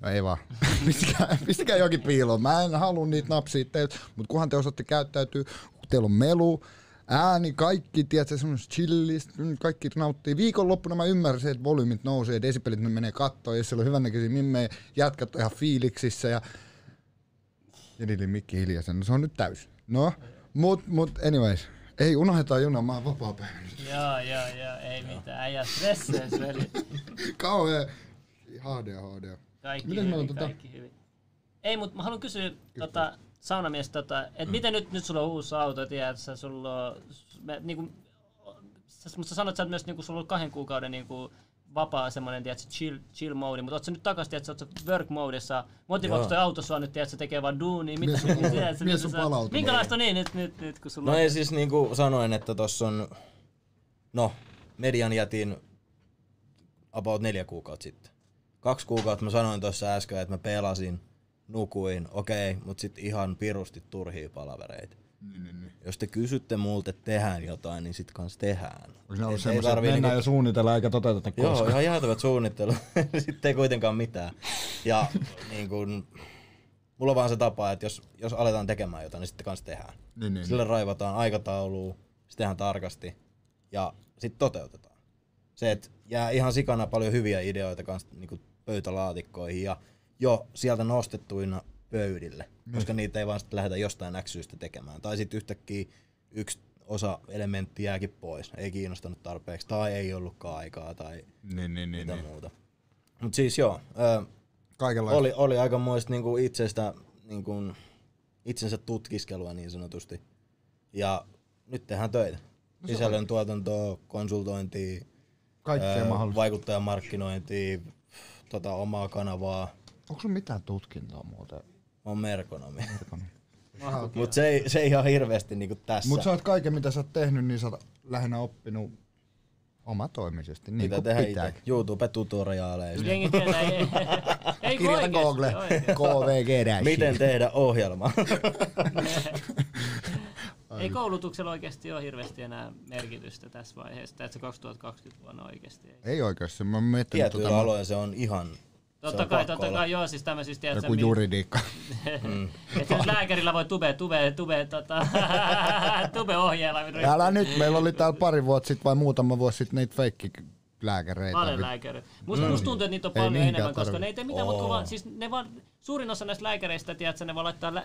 No ei vaan. pistäkää, pistäkää jokin piiloon. Mä en halua niitä napsia teiltä, mutta kunhan te osaatte käyttäytyä, kun teillä on melu, ääni, kaikki, tiedätkö, semmoista chillistä, kaikki nauttii. Viikonloppuna mä ymmärsin, että volyymit nousee, desibelit ne menee kattoon, jos siellä on hyvännäköisiä mimmejä, jätkät ihan fiiliksissä ja Jedilin mikki hiljaisen, no se on nyt täys. No, mut, mut anyways. Ei unohdeta juna, mä oon vapaa päivä. Joo, joo, joo, ei mitään. Äijä stressees, veli. Kauhea. HD, HD. Kaikki Miten hyvin, tota- kaikki hyvin. Ei, mutta mä haluan kysyä tota, saunamies, tota, että miten nyt, nyt sulla on uusi auto, tiedät sä, sulla on, me, niinku, sä, mutta sä sanoit, että myös niinku, sulla on kahden kuukauden niinku, vapaa semmoinen, tiedätkö, chill, chill mode, mutta oot sä nyt takas, tiedätkö, oot sä work modessa, motivoiko Joo. toi auto sua nyt, tiedätkö, tekee vaan duunia, mitä, Mies on- mitä, tiedätkö, mies on palautunut. Minkälaista on niin nyt, nyt, nyt kun sulla No on, ei siis niinku sanoin, että tossa on, no, median jätin about neljä kuukautta sitten. Kaksi kuukautta mä sanoin tuossa äsken, että mä pelasin, nukuin, okei, okay, mutta sitten ihan pirusti turhia palavereita. Niin, niin, niin. Jos te kysytte multa, että tehdään jotain, niin sit kans tehdään. Onko ne ollut semmoisia, että mennään niinku- ja suunnitellaan eikä toteuteta Joo, koskaan? ihan jäätävät suunnittelu. Sitten ei kuitenkaan mitään. Ja niin kun, mulla on vaan se tapa, että jos, jos aletaan tekemään jotain, niin sitten kanssa tehdään. Niin, niin, Sille raivataan aikatauluun, se tehdään tarkasti ja sitten toteutetaan. Se, että jää ihan sikana paljon hyviä ideoita kanssa niin pöytälaatikkoihin ja jo sieltä nostettuina pöydille, koska niitä ei vaan sitten lähdetä jostain äksyystä tekemään. Tai sitten yhtäkkiä yksi osa elementti jääkin pois, ei kiinnostanut tarpeeksi tai ei ollutkaan aikaa tai niin, niin, niin, mitä niin. muuta. Mutta siis joo, ö, Kaikenlaista. oli, oli aikamoista niinku itsestä, niinku, itsensä tutkiskelua niin sanotusti. Ja nyt tehdään töitä. No Sisällön tuotantoa, konsultointia, Kaikkea mahdollista. vaikuttajamarkkinointia, tota, omaa kanavaa. Onko sulla mitään tutkintoa muuten? Mä oon merkonomi. Mahtuu Mut se ei, se ei ihan hirveästi niinku tässä. Mutta sä oot kaiken mitä sä oot tehnyt, niin sä oot lähinnä oppinut omatoimisesti, niin Mitä kuin tehdä pitääkin. itse? YouTube-tutoriaaleista. Jengi tietää, ei, Kirjoita Google. KVG dash. Miten tehdä ohjelma? Ei koulutuksella oikeasti ole hirveästi enää merkitystä tässä vaiheessa, että se 2020 vuonna oikeasti ei. Ei oikeesti, mä Tietyillä tota, aloilla se on ihan... Totta kai, totta kai, joo, siis tämmöisistä, tiedätkö, joku juridiikka. Mm. että nyt lääkärillä voi tube, tube, tube, tota, tube ohjeella. Älä nyt, meillä oli täällä pari vuotta sitten vai muutama vuosi sitten niitä feikki lääkäreitä. Valelääkäri. Musta, musta tuntuu, että niitä on paljon enemmän, koska tarvi. ne ei tee mitään, mutta vaan, siis ne vaan, suurin osa näistä lääkäreistä, tiedätkö, ne vaan laittaa lä,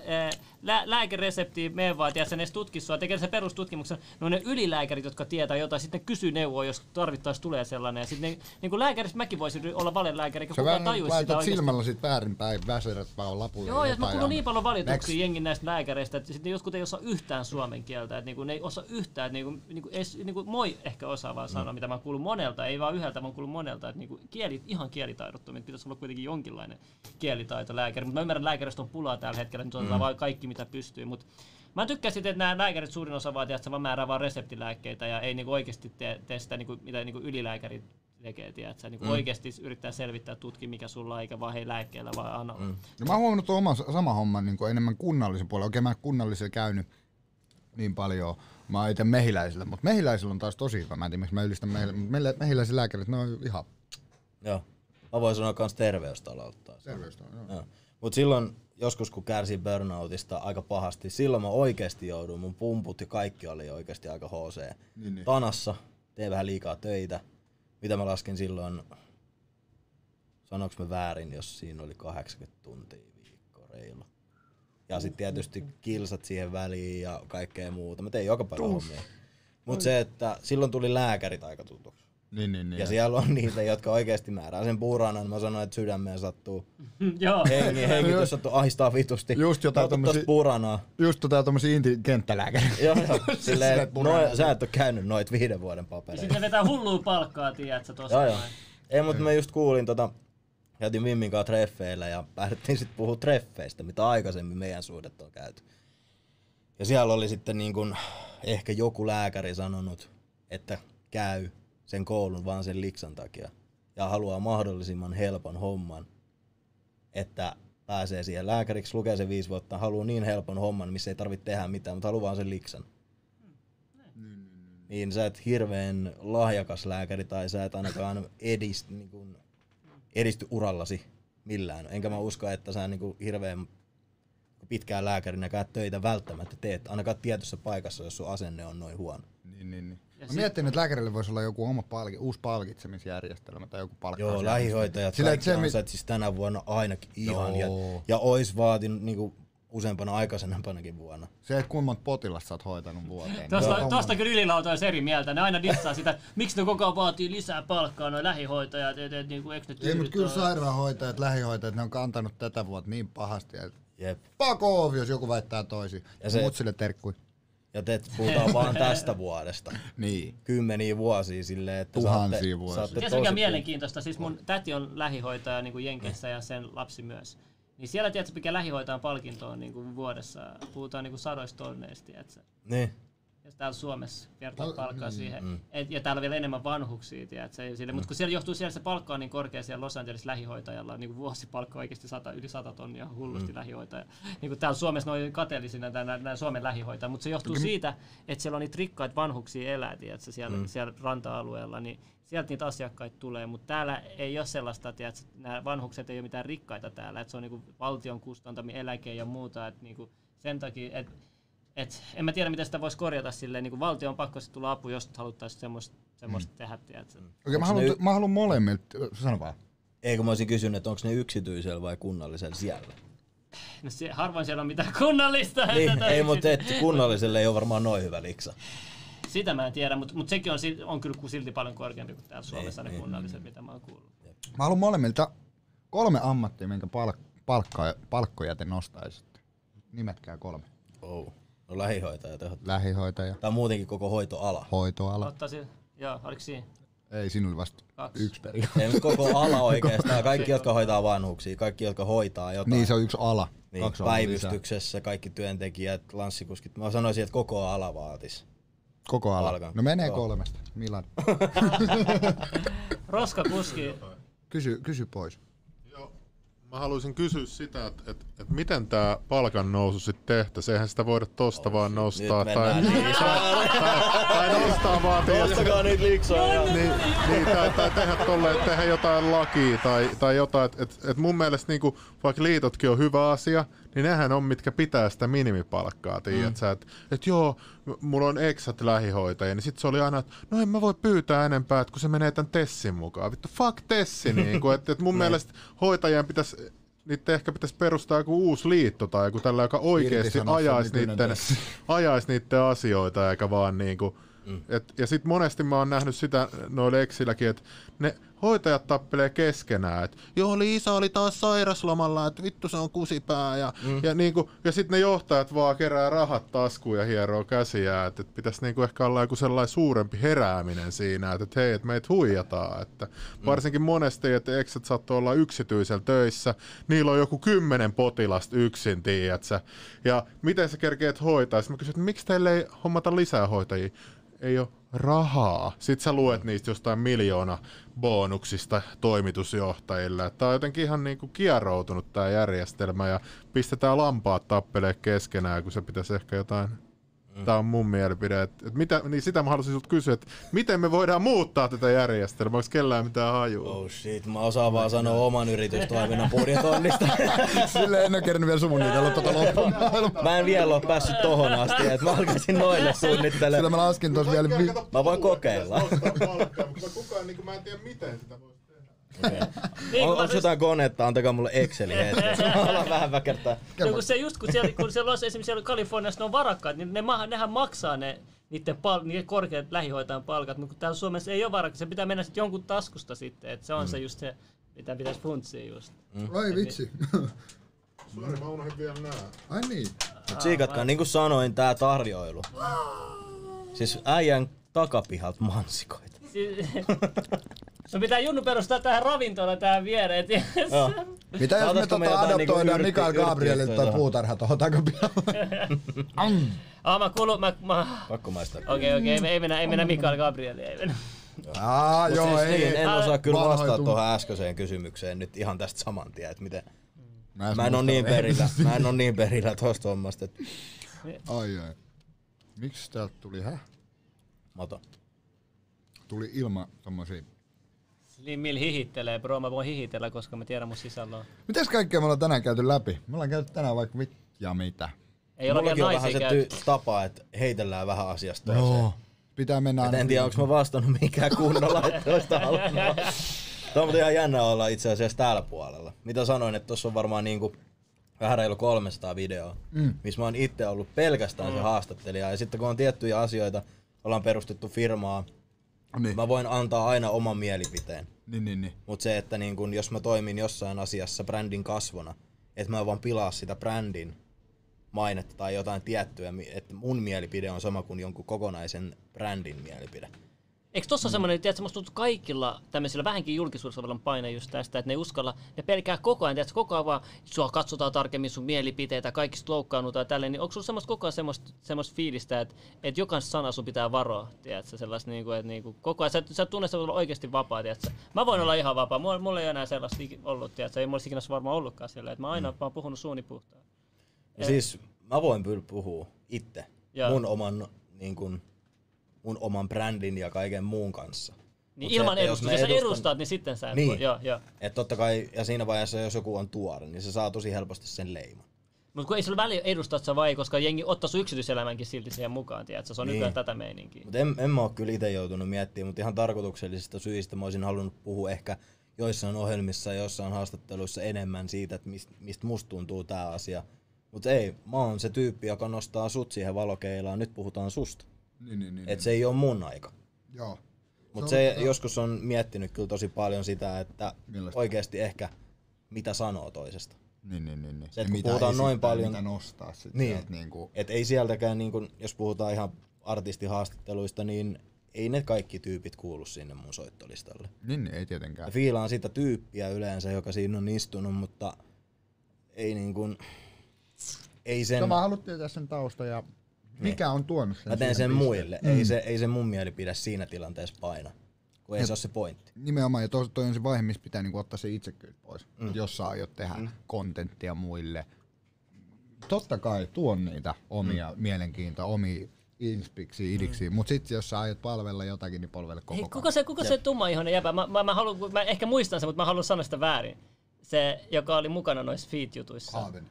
lä, lääkereseptiä, mene vaan, tiedätkö, ne edes tutkii sua, tekee sen perustutkimuksen. Ne on ne ylilääkärit, jotka tietää jotain, sitten ne kysyy neuvoa, jos tarvittaessa tulee sellainen. Ja sitten niin kuin lääkäristä mäkin voisin olla valelääkäri, Sä kukaan tajuisi sitä laitat oikeasti. silmällä sit väärinpäin väsyrät vaan lapulle. Joo, ja mä kuulun niin paljon valituksia Next. jengin näistä lääkäreistä, että sitten jotkut ei osaa yhtään suomen kieltä, että niinku, ne ei osaa yhtään, että niinku, niinku, edes, niinku, moi ehkä osaa vaan sanoa, mitä mä oon kuullut monelta, ei vaan yhdeltä, mä oon kuullut monelta, että niinku, kieli, ihan kielitaidottomia, pitäisi olla kuitenkin jonkinlainen kielitaito lääkäri, mutta mä ymmärrän, että lääkäristä on pulaa tällä hetkellä, nyt otetaan mm. vaan kaikki mitä pystyy, mutta Mä tykkään sitten, että nämä lääkärit suurin osa vaan, että vaan määrää vaan reseptilääkkeitä ja ei niinku oikeasti tee, tee sitä, niinku, mitä niinku ylilääkärit tekee, tiedätkö? Niinku mm. oikeasti yrittää selvittää, tutkia mikä sulla on, eikä vaan hei lääkkeellä, vaan anna, mm. Ja mä oon huomannut tuon oman sama homman niin kuin enemmän kunnallisen puolella. Okei, mä en kunnallisella käynyt niin paljon. Mä oon itse mehiläisillä, mutta mehiläisillä on taas tosi hyvä. Mä en tiedä, miksi mä ylistän mehilä, mutta meillä- mehiläisen lääkärit, ne on ihan Joo. Mä voin sanoa kans terveystaloutta. terveistä. Joo. Joo. Mut silloin joskus kun kärsin burnoutista aika pahasti, silloin mä oikeesti jouduin, mun pumput ja kaikki oli oikeesti aika HC. Niin, niin. Tanassa, tein vähän liikaa töitä. Mitä mä laskin silloin, sanoinko mä väärin, jos siinä oli 80 tuntia viikko reilu. Ja sitten tietysti kilsat siihen väliin ja kaikkea muuta. Mä tein joka päivä hommia. Mutta se, että silloin tuli lääkärit aika tutuksi. Niin, niin, niin. Ja siellä on niitä, jotka oikeasti määrää sen puuranan. Mä sanoin, että sydämeen sattuu. Joo. Hengi, hengitys sattuu ahistaa vitusti. Just jotain Ota tommosia- tosta puuranaa. Just tota tommosia inti-kenttälääkäriä. Joo, joo. Silleen, noin, sä et ole käynyt noit viiden vuoden Ja papereita. sitten ne vetää hullua palkkaa, tiedätkö, tosta Joo, joo. Ei, mutta mä just kuulin tota, käytiin Mimmin kanssa treffeillä ja päädyttiin sitten puhua treffeistä, mitä aikaisemmin meidän suhdet on käyty. Ja siellä oli sitten niin kun, ehkä joku lääkäri sanonut, että käy sen koulun vaan sen liksan takia. Ja haluaa mahdollisimman helpon homman, että pääsee siihen lääkäriksi, lukee se viisi vuotta, haluaa niin helpon homman, missä ei tarvitse tehdä mitään, mutta haluaa vaan sen liksan. Niin sä et hirveän lahjakas lääkäri tai sä et ainakaan edist, niin kuin, edisty urallasi millään. Enkä mä usko, että sä niin kuin hirveän pitkään lääkärinäkään töitä välttämättä teet, ainakaan tietyssä paikassa, jos sun asenne on noin huono. Niin, niin, niin. Ja Mä sit- mietin, että lääkärille voisi olla joku oma palki, uusi palkitsemisjärjestelmä tai joku palkkaus. Joo, lähihoitajat Sillä, kaikki että se, siis tänä vuonna ainakin ihan. Ja, ja ois vaatinut niinku useampana aikaisempanakin vuonna. se, että kuinka monta potilasta sä oot hoitanut vuoteen. Tosta, Joo. tosta kyllä ylilauta olisi eri mieltä. Ne aina dissaa sitä, että miksi ne koko ajan vaatii lisää palkkaa, noin lähihoitajat, et, et, niinku, eikö ne Ei, mutta kyllä sairaanhoitajat, lähihoitajat, ne on kantanut tätä vuotta niin pahasti. että Jep. Off, jos joku väittää toisin. Ja se... Mut sille terkkui. Ja te puhutaan vaan tästä vuodesta. Niin. Kymmeniä vuosia silleen, että Tuhansia saatte, vuosia. saatte Tiedätkö mikä mielenkiintoista? Siis mun täti on lähihoitaja niin kuin Jenkeissä ja sen lapsi myös. Niin siellä tiedätkö, mikä lähihoitajan palkinto on niin kuin vuodessa? Puhutaan niin kuin sadoista tonneista, tiedätkö? Niin. Ja täällä Suomessa Pal- palkkaa niin, siihen. mm. Et, ja täällä on vielä enemmän vanhuksia, tiedätkö? Sille, Mutta kun siellä johtuu siellä se palkka on niin korkea siellä Los Angeles lähihoitajalla, niin kuin vuosipalkka oikeasti sata, yli 100 tonnia hullusti mm. lähihoitaja. Niin kuin täällä Suomessa noin kateellisina nämä, Suomen lähihoitajat, mutta se johtuu siitä, että siellä on niitä rikkaita vanhuksia elää, tiedätkö, siellä, mm. siellä ranta-alueella, niin sieltä niitä asiakkaita tulee, mutta täällä ei ole sellaista, että nämä vanhukset ei ole mitään rikkaita täällä, että se on niinku valtion kustantamia eläke ja muuta, että niinku sen takia, että et, en mä tiedä, miten sitä voisi korjata silleen, niin kuin valtio on pakko tulla apu, jos haluttaisiin semmoista, semmoista mm. tehdä, tiedätkö? Okei, mä, Onks ne haluan, y- mä haluan molemmilta. Sano vaan. Eikö mä olisin kysynyt, että onko ne yksityisellä vai kunnallisella siellä? No se, harvoin siellä on mitään kunnallista. Niin, että- ei, mutta et, kunnalliselle ei ole varmaan noin hyvä liksa. Sitä mä en tiedä, mutta, mutta sekin on, on kyllä silti paljon korkeampi kuin täällä Suomessa ne niin. kunnalliset, mitä mä oon kuullut. Mä haluan molemmilta kolme ammattia, minkä palk- palkkoja te nostaisitte. Nimetkää kolme. Oh. No lähihoitaja tehot. Lähihoitaja, Tai muutenkin koko hoitoala. hoitoala. Ottaisin, joo, oliko siinä? Ei, sinulla vasta Kaksi. yksi periaate. Ei, koko ala oikeastaan. Kaikki, jotka hoitaa vanhuksia, kaikki, jotka hoitaa jotain. Niin, se on yksi ala. Niin, Kaksi alaa lisää. päivystyksessä, kaikki työntekijät, lanssikuskit. Mä sanoisin, että koko ala vaatis. Koko ala. Palkan. No menee Joo. kolmesta. Milan, Roskakuski, kysy, kysy pois. Mä haluaisin kysyä sitä, että et, et miten tämä palkan nousu sitten tehtäisiin. Eihän sitä voida tosta vaan nostaa. Nyt Tai, niin. tai nostaa vaan Nostakaa niitä liksoja. niin, niin, tai, tai tehdä, tolle, tehdä jotain lakia tai, tai jotain. Et, et, et mun mielestä niinku, vaikka liitotkin on hyvä asia, niin nehän on mitkä pitää sitä minimipalkkaa, tiedät mm. sä, että et joo, mulla on eksat lähihoitajia, niin sit se oli aina, että no en mä voi pyytää enempää, että kun se menee tämän Tessin mukaan. Vittu, fuck Tessi, niinku, että et mun mielestä hoitajien pitäisi niitä ehkä pitäisi perustaa joku uusi liitto tai joku tällä, joka oikeasti ajaisi niiden, ajais niiden asioita, eikä vaan niinku... Mm. Et, ja sitten monesti mä oon nähnyt sitä noilla eksilläkin, että ne hoitajat tappelee keskenään, että joo Liisa oli taas sairaslomalla, että vittu se on kusipää ja, mm. ja, niinku, ja sitten ne johtajat vaan kerää rahat taskuun ja hieroo käsiä, että et pitäisi niinku ehkä olla joku sellainen suurempi herääminen siinä, että et hei, että meitä huijataan, että varsinkin monesti, että eksät saattoi olla yksityisellä töissä, niillä on joku kymmenen potilasta yksin, tiedätkö? ja miten sä kerkeet hoitaa, Sitten mä kysyin, että miksi teille ei hommata lisää hoitajia? Ei ole rahaa. Sitten sä luet niistä jostain miljoona bonuksista toimitusjohtajille. Tämä on jotenkin ihan niinku kieroutunut tämä järjestelmä ja pistetään lampaat tappelee keskenään, kun se pitäisi ehkä jotain... Tämä on mun mielipide. Et, et mitä, niin sitä mä haluaisin sulta kysyä, että miten me voidaan muuttaa tätä järjestelmää? Onko kellään mitään hajua? Oh shit, mä osaan vaan sanoa oman yritystoiminnan budjetoinnista. Sille en ole vielä suunnitella tota loppuun. mä en vielä ole päässyt tohon asti, että mä alkaisin noille Sillä suunnittelemaan. mä laskin tuossa vielä... Vi- Mä voin kokeilla. kukaan, niin mä en tiedä miten sitä voisi tehdä. Niin, On, onko jotain konetta? Antakaa mulle Exceli hetki. Vähän väkertää. No, kun se just kun siellä, kun siellä on esimerkiksi siellä Kaliforniassa ne on varakkaat, niin ne, nehän maksaa ne niiden, pal- niiden korkeat lähihoitajan palkat, mutta kun täällä Suomessa ei ole varaa, se pitää mennä sitten jonkun taskusta sitten, että se on mm. se just se, mitä pitäisi funtsia just. Ai vitsi. Sori, mä unohdin vielä nää. Ai niin. Mut siikatkaa, niin kuin sanoin, tää tarjoilu. Siis äijän takapihalta mansikoita. No pitää Junnu perustaa tähän ravintola tähän viereen. Joo. Mitä jos me tota niinku adaptoidaan yrtti- Mikael Gabrielilta toi puutarha tuohon takapihalle? Ah, mä kuulun, mä, mä... Pakko maistaa. Okei, okei, ei, ei mennä, ei mennä Mikael Gabrieli, ei mennä. Aa, Mut joo, siis ei. niin, en osaa kyllä vastata tuohon äskeiseen kysymykseen nyt ihan tästä saman tien, että miten... Mä, Mä en niin perillä, mä en oo niin perillä tosta hommasta, että... Ai ai. Miksi täältä tuli, hä? Mato. Tuli ilma tommosia. Niin Mil hihittelee, bro, mä voin hihitellä, koska mä tiedän mun sisällä on. Mitäs kaikkea me ollaan tänään käyty läpi? Me ollaan käyty tänään vaikka mit ja mitä. Ei ole vielä Mullakin on vähän se ty- tapa, että heitellään vähän asiasta toiseen. Joo. Pitää mennä aina. en tiedä, onko mä vastannut mikään kunnolla, että olisi halunnut. Tämä on muuten ihan jännä olla itse asiassa täällä puolella. Mitä sanoin, että tuossa on varmaan niinku vähän reilu 300 videoa, mm. missä mä oon itse ollut pelkästään mm. se haastattelija. Ja sitten kun on tiettyjä asioita, ollaan perustettu firmaa, Niin. mä voin antaa aina oman mielipiteen. Niin, niin, niin. Mutta se, että niin kun, jos mä toimin jossain asiassa brändin kasvona, että mä vaan pilaa sitä brändin mainetta tai jotain tiettyä, että mun mielipide on sama kuin jonkun kokonaisen brändin mielipide. Eikö tossa mm. semmoinen, että musta tuntuu kaikilla tämmöisillä vähänkin julkisuudessa olevan paine just tästä, että ne ei uskalla, ne pelkää koko ajan, tiedätkö, koko ajan vaan sua katsotaan tarkemmin sun mielipiteitä, kaikki sit loukkaannutaan ja tälleen, niin onko sulla semmoista koko ajan semmoista, semmoista fiilistä, että, että jokaisen sana sun pitää varoa, tiedätkö, sellaista niinku, että niinku, koko ajan, sä, sä et tunne, että sä voit olla oikeasti vapaa, tiedätkö. Mä voin olla ihan vapaa, mulla, mulla ei enää sellaista ollut, tiedätkö, ei mulla ikinä varmaan ollutkaan siellä, että mä aina mm. mä oon puhunut suuni puhtaan. Ja siis mä voin puhua itse mun oman, niin kun, mun oman brändin ja kaiken muun kanssa. Niin Mut se, ilman jos edustusta, jos sä edustan- edustat, niin sitten sä et Niin. voi, joo, joo. Että totta kai, ja siinä vaiheessa jos joku on tuore, niin se saa tosi helposti sen leiman. Mutta kun ei sillä väliä edustat sä vai, koska jengi ottaa sun yksityiselämänkin silti siihen mukaan, tiedätkö? Se on Niin. nykyään tätä meininkiä. Mutta en, en mä oo kyllä itse joutunut miettimään, mutta ihan tarkoituksellisista syistä mä olisin halunnut puhua ehkä joissain ohjelmissa ja jossain haastatteluissa enemmän siitä, että mistä mist musta tuntuu tää asia. Mutta ei, mä oon se tyyppi, joka nostaa sut siihen valokeilaan, nyt puhutaan susta. Niin, niin, niin. Et se ei ole mun aika. Joo. Mutta Se se, joskus on miettinyt kyllä tosi paljon sitä, että Millaista? oikeasti ehkä mitä sanoo toisesta. Niin, niin, niin. niin. Se, Ja että kun mitä puhutaan noin esittää, paljon- Mitä nostaa sit Niin. sieltä niinku. Et ei sieltäkään, niin kun, jos puhutaan ihan artistihaastatteluista, niin ei ne kaikki tyypit kuulu sinne mun soittolistalle. Niin, niin, ei Ja tietenkään. fiilaan sitä tyyppiä yleensä, joka siinä on istunut, mutta ei niin kuin, ei sen, No, mä haluan tietää sen tausta ja mikä on tuonut sen mä teen sen muille. Ei, se, ei se mun mielipide siinä tilanteessa paina, kun ei se ole se pointti. Nimenomaan, ja toi, toi on se vaihe, missä pitää niinku ottaa se itsekkyys pois. Mm. Jos sä aiot tehdä mm. kontenttia muille. Totta kai tuon niitä omia mm. mielenkiintoa, omia inspiksi, idiksi, mm. mutta sitten jos sä aiot palvella jotakin, niin palvele koko Hei, kuka se, kuka se tummaihoinen jäpä? Mä, mä, mä, haluan, mä ehkä muistan sen, mutta mä haluan sanoa sitä väärin. Se, joka oli mukana noissa feat-jutuissa. Haaven.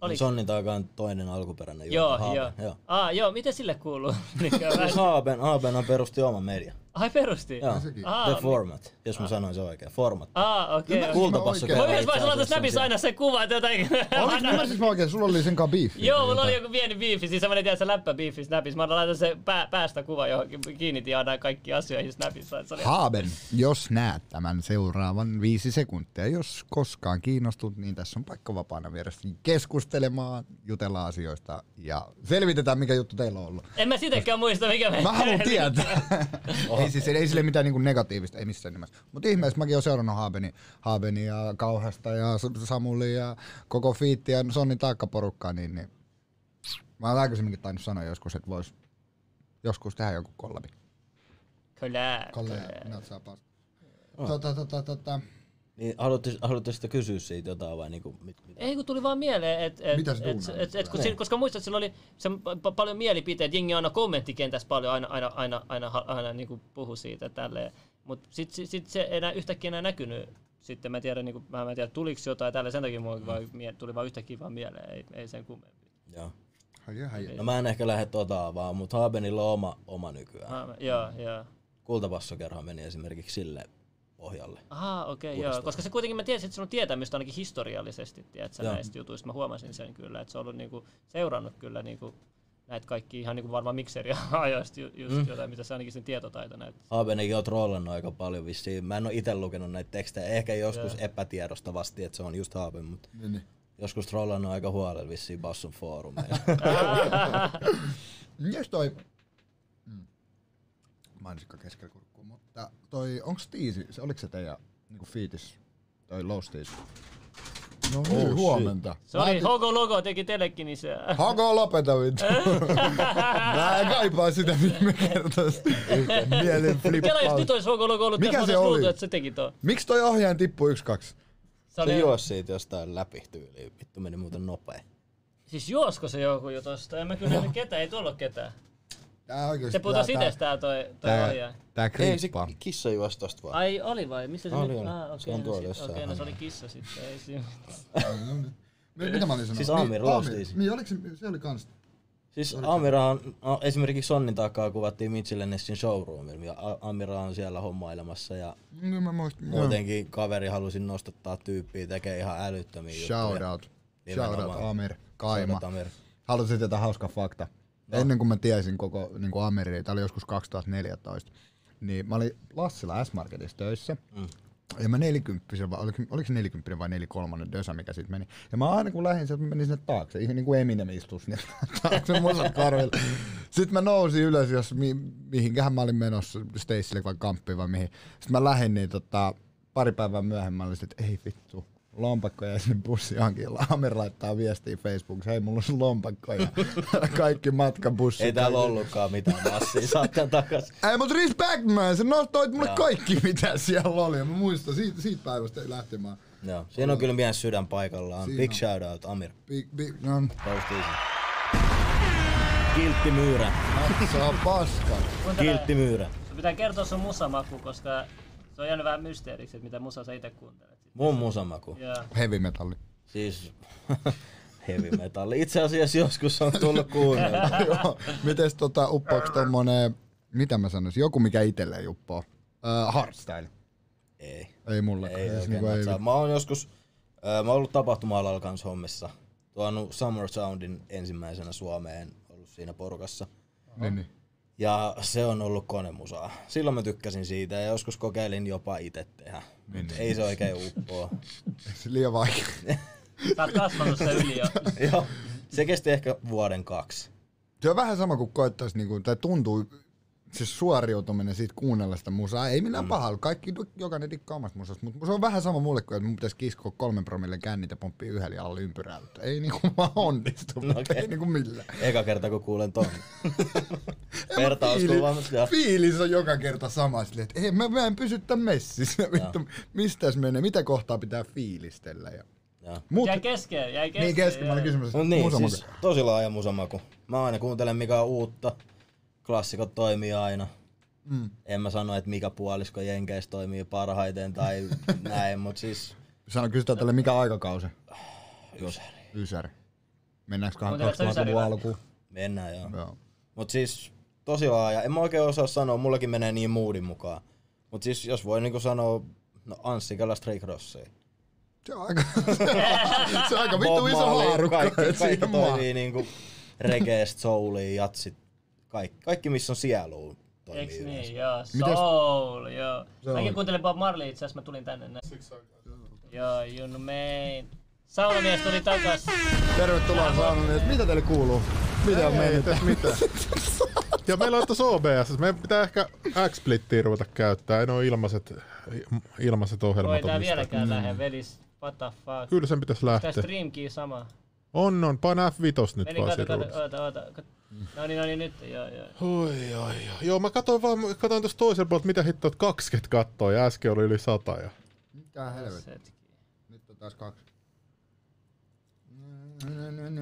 Oli. Sonnin takaa on toinen alkuperäinen Joo, joo. Joo. Ah, joo, miten sille kuuluu? Haaben, on perusti oman media. Ai perusti? Joo. Ah, The Format, jos mä sanoin se oikein. Format. Ah, okei. Okay, Kultapassu. Mä itse vaan asiassa snapissa sen aina se kuva, että jotain... Oliko ymmärsinkö mä oikein, sulla oli sen kanssa beefi? Joo, mulla oli joku pieni biifi, siis semmonen tiedät, se läppä biifi snapissa. Mä laitan se pää, päästä kuva johonkin, kiinnitin aina kaikki asioihin snapissa. että Se oli... Haaben, jos näet tämän seuraavan viisi sekuntia, jos koskaan kiinnostut, niin tässä on paikka vapaana vieressä keskustelemaan, jutellaan asioista ja selvitetään, mikä juttu teillä on ollut. En mä sitäkään muista, mikä me... Mä haluan tietää. Ei siis ei sille mitään niinku negatiivista, ei missään nimessä. Mutta ihmeessä mäkin olen seurannut Haabeni, Haabeni ja Kauhasta ja Samuli ja koko Fiitti ja Sonnin taakkaporukkaa, niin, niin mä oon aikaisemminkin tainnut sanoa joskus, että vois joskus tehdä joku kollabi. Kolle, minä saa pas. Tota, tota, tota. Niin, haluatte, sitä kysyä siitä jotain vai niinku, mit, mit? Ei kun tuli vaan mieleen, että et, Mitä et, duunaa et, et, kun, Niin. koska muistat, että sillä oli se pa- paljon mielipiteitä, jengi aina kommenttikentässä paljon aina, aina, aina, aina, aina, aina niin kuin puhu siitä tälleen. Mutta sitten sit, sit se ei enää yhtäkkiä enää näkynyt. Sitten mä tiedän, niin kuin, mä, mä en tiedä, tuliko jotain tälle, sen takia mulla vaan, mie- tuli vaan yhtäkkiä vaan mieleen, ei, ei sen kummempi. Joo. Häijä, häijä. No mä en ehkä lähde tota vaan, mutta Haabenilla on oma, oma nykyään. Ah, mä- joo, joo. Kultapassokerho meni esimerkiksi sille pohjalle. Aha, okei, okay, joo. Koska se kuitenkin, mä tiesin, että se on tietämystä ainakin historiallisesti, tiedätkö, Joo. näistä jutuista. Mä huomasin sen kyllä, että se on ollut niinku, seurannut kyllä niinku, näitä kaikki ihan niinku varmaan mikseria ajoista ju, just mm. jotain, mitä se ainakin sen tietotaito näyttää. Haabenenkin on trollannut aika paljon vissiin. Mä en ole itse lukenut näitä tekstejä. Ehkä joskus Joo. epätiedostavasti, että se on just Haaben, mutta Niin, niin. joskus trollannut aika huolella vissiin Basson foorumeilla. Jes toi... Mm. Mainisikko keskellä mutta toi, onks tiisi, se, oliko se teidän niinku fiitis, toi low tiisi? No niin, shit. huomenta. Se oli, Hogo Logo teki tellekin, niin se... Hako lopeta vittu. Mä en kaipaa sitä viime kertaisesti. Mielen Kela jos flippaus. nyt olisi Hogo Logo ollut Mikä tässä, se oli? luultu, että se teki tuon. Miksi toi ohjaajan tippui yksi kaksi? Se se oli, juosi siitä jostain läpi tyyliin. Vittu meni muuten nopea. siis juosko se joku jo tosta? En mä kyllä nähnyt ketään, ei tullut ketään. Tää oikeesti. Se putosi tää- itsestään toi, toi Tää, ohjaaja. tää Ei, se kissa juosi tosta vaan. Ai oli vai? Missä se Oli, nyt? oli. Ah, okei, Se on no tuolla sit- jossain Okei, no se oli kissa sitten. Ei siinä. Mi- Mitä mä olin sanonut? Siis Amir, Niin, low tiisi. Niin, oliko se, se oli kans. Siis Amirahan, no, esimerkiksi Sonnin takaa kuvattiin Mitchell Nessin showroomilla, ja Amira on siellä hommailemassa ja Niin mä muistin. joo. muutenkin kaveri halusi nostattaa tyyppiä, tekee ihan älyttömiä Shout juttuja. out. Shout out Amir, Kaima. Shout out Amir. Halusin tietää hauska fakta. No. Ennen kuin mä tiesin koko niin kuin Ameria, tää oli joskus 2014, niin mä olin Lassila S-Marketissa töissä. Mm. Ja mä nelikymppisen, vai oliko, oliko se nelikymppinen vai nelikolmannen dösa, mikä siitä meni. Ja mä aina kun lähdin sieltä, mä menin sinne taakse, ihan niin kuin Eminem istus sinne taakse musat karvilla. Sitten mä nousin ylös, jos mi, mihinkähän mä olin menossa, Stacylle vai Kamppiin vai mihin. Sitten mä lähdin, niin tota, pari päivää myöhemmin sit, että ei vittu, lompakko jäi sinne bussihankin. Amir laittaa viestiä Facebookissa, hei mulla on sun lompakko ja kaikki matkabussit. Ei täällä ollutkaan mitään massia, saattaa takas. ei, mut respect man, sä nostoit mulle Joo. kaikki mitä siellä oli. Ja mä muistan siitä, siitä päivästä lähtemään. Joo, siinä on kyllä mies sydän paikallaan. Siinä Big on. shout out Amir. Big, big, no, easy. Kiltti myyrä. se on paska. Kiltti myyrä. Pitää kertoa sun musamaku, koska se on jäänyt vähän mysteeriksi, että mitä musaa sä itse kuuntelet. Mun musamaku. Joo. Heavy metalli. Siis heavy metalli. Itse asiassa joskus on tullut kuunnella. Joo. Mites tota, uppauks tommonen, mitä mä sanoisin, joku mikä itelle uppoo? Uh, hardstyle. Ei. Ei mulle. Ei Siis niinku ei-. Mä oon joskus, ää, mä oon ollut tapahtuma-alalla kanssa hommissa. Tuonut Summer Soundin ensimmäisenä Suomeen, ollut siinä porukassa. Niin, niin. Ja se on ollut konemusaa. Silloin mä tykkäsin siitä ja joskus kokeilin jopa itse tehdä. Niin, Mut ei se oikein uppoa. Se liian vaikea. Sä oot kasvanut sen yli jo. Joo. Se kesti ehkä vuoden kaksi. Se on vähän sama kuin koettais, niinku, tai tuntuu siis suoriutuminen siitä kuunnella sitä musaa. Ei millään mm. pahalla, kaikki, jokainen dikkaa omasta musasta, mutta se on vähän sama mulle kuin, että mun pitäisi kiskoa kolmen promille kännit ja pomppia yhdellä jalalla ympyrää. Ei niinku vaan onnistu, no, okei. ei niinku millään. Eka kerta kun kuulen ton. Vertauskuva, fiilis, fiilis on joka kerta sama, silleen, että ei, mä, mä en pysy tän messissä. Vittu, mistäs menee, mitä kohtaa pitää fiilistellä. Ja... Joo. Mut, Jäi kesken, jäi kesken. niin kesken, mä olin kysymys. Mut niin, musamaku. siis tosi laaja musamaku. Mä aina kuuntelen mikä on uutta. Klassikot toimii aina. Mm. En mä sano, että mikä puolisko Jenkeissä toimii parhaiten tai näin, mutta siis Sano, kysytään tälle, mikä aikakausi? Ysäri. Ysäri. Mennäänkö Kuunteletko sä 2000-luvun Ysäriä? alkuun? Mennään joo. Joo. Mut siis tosi laaja. En mä oikein osaa sanoa, mullakin menee niin moodin mukaan. Mut siis jos voi niinku sanoa, no Anssi Kela Stray Crossia. Se on aika, se on aika vittu iso haarukka. Kaikki, kaikki toimii niinku regeest, souliin, jatsit. Kaikki, kaikki missä on sielua toimii Eiks niin, joo. Mites- Soul, joo. Soul. Mäkin kuuntelin Bob Marley itse asiassa, mä tulin tänne näin. Joo, you know man. Saunamies tuli takas. Tervetuloa saunaan, että mitä teille kuuluu? Mitä on Ei mennyt? tässä mitään. Ja meillä on tuossa OBS, meidän pitää ehkä X-splittiä ruveta käyttää, ei ne ole ilmaiset, ilmaiset Voi ohjelmat. tää on mistä- vieläkään lähde, velis. What the fuck. Kyllä sen pitäisi Tää lähteä. Stream Key sama. On, on, paina F5 nyt Meni vaan kato, kato, oota, oota. No niin, no niin, nyt, joo, joo. Oi, oi, oi. Joo, mä katsoin vaan, katsoin tuossa toisella puolella, mitä hittoa, että 20 kattoo ja äsken oli yli 100. Ja... Mitä helvettiä? Nyt on taas kaksi.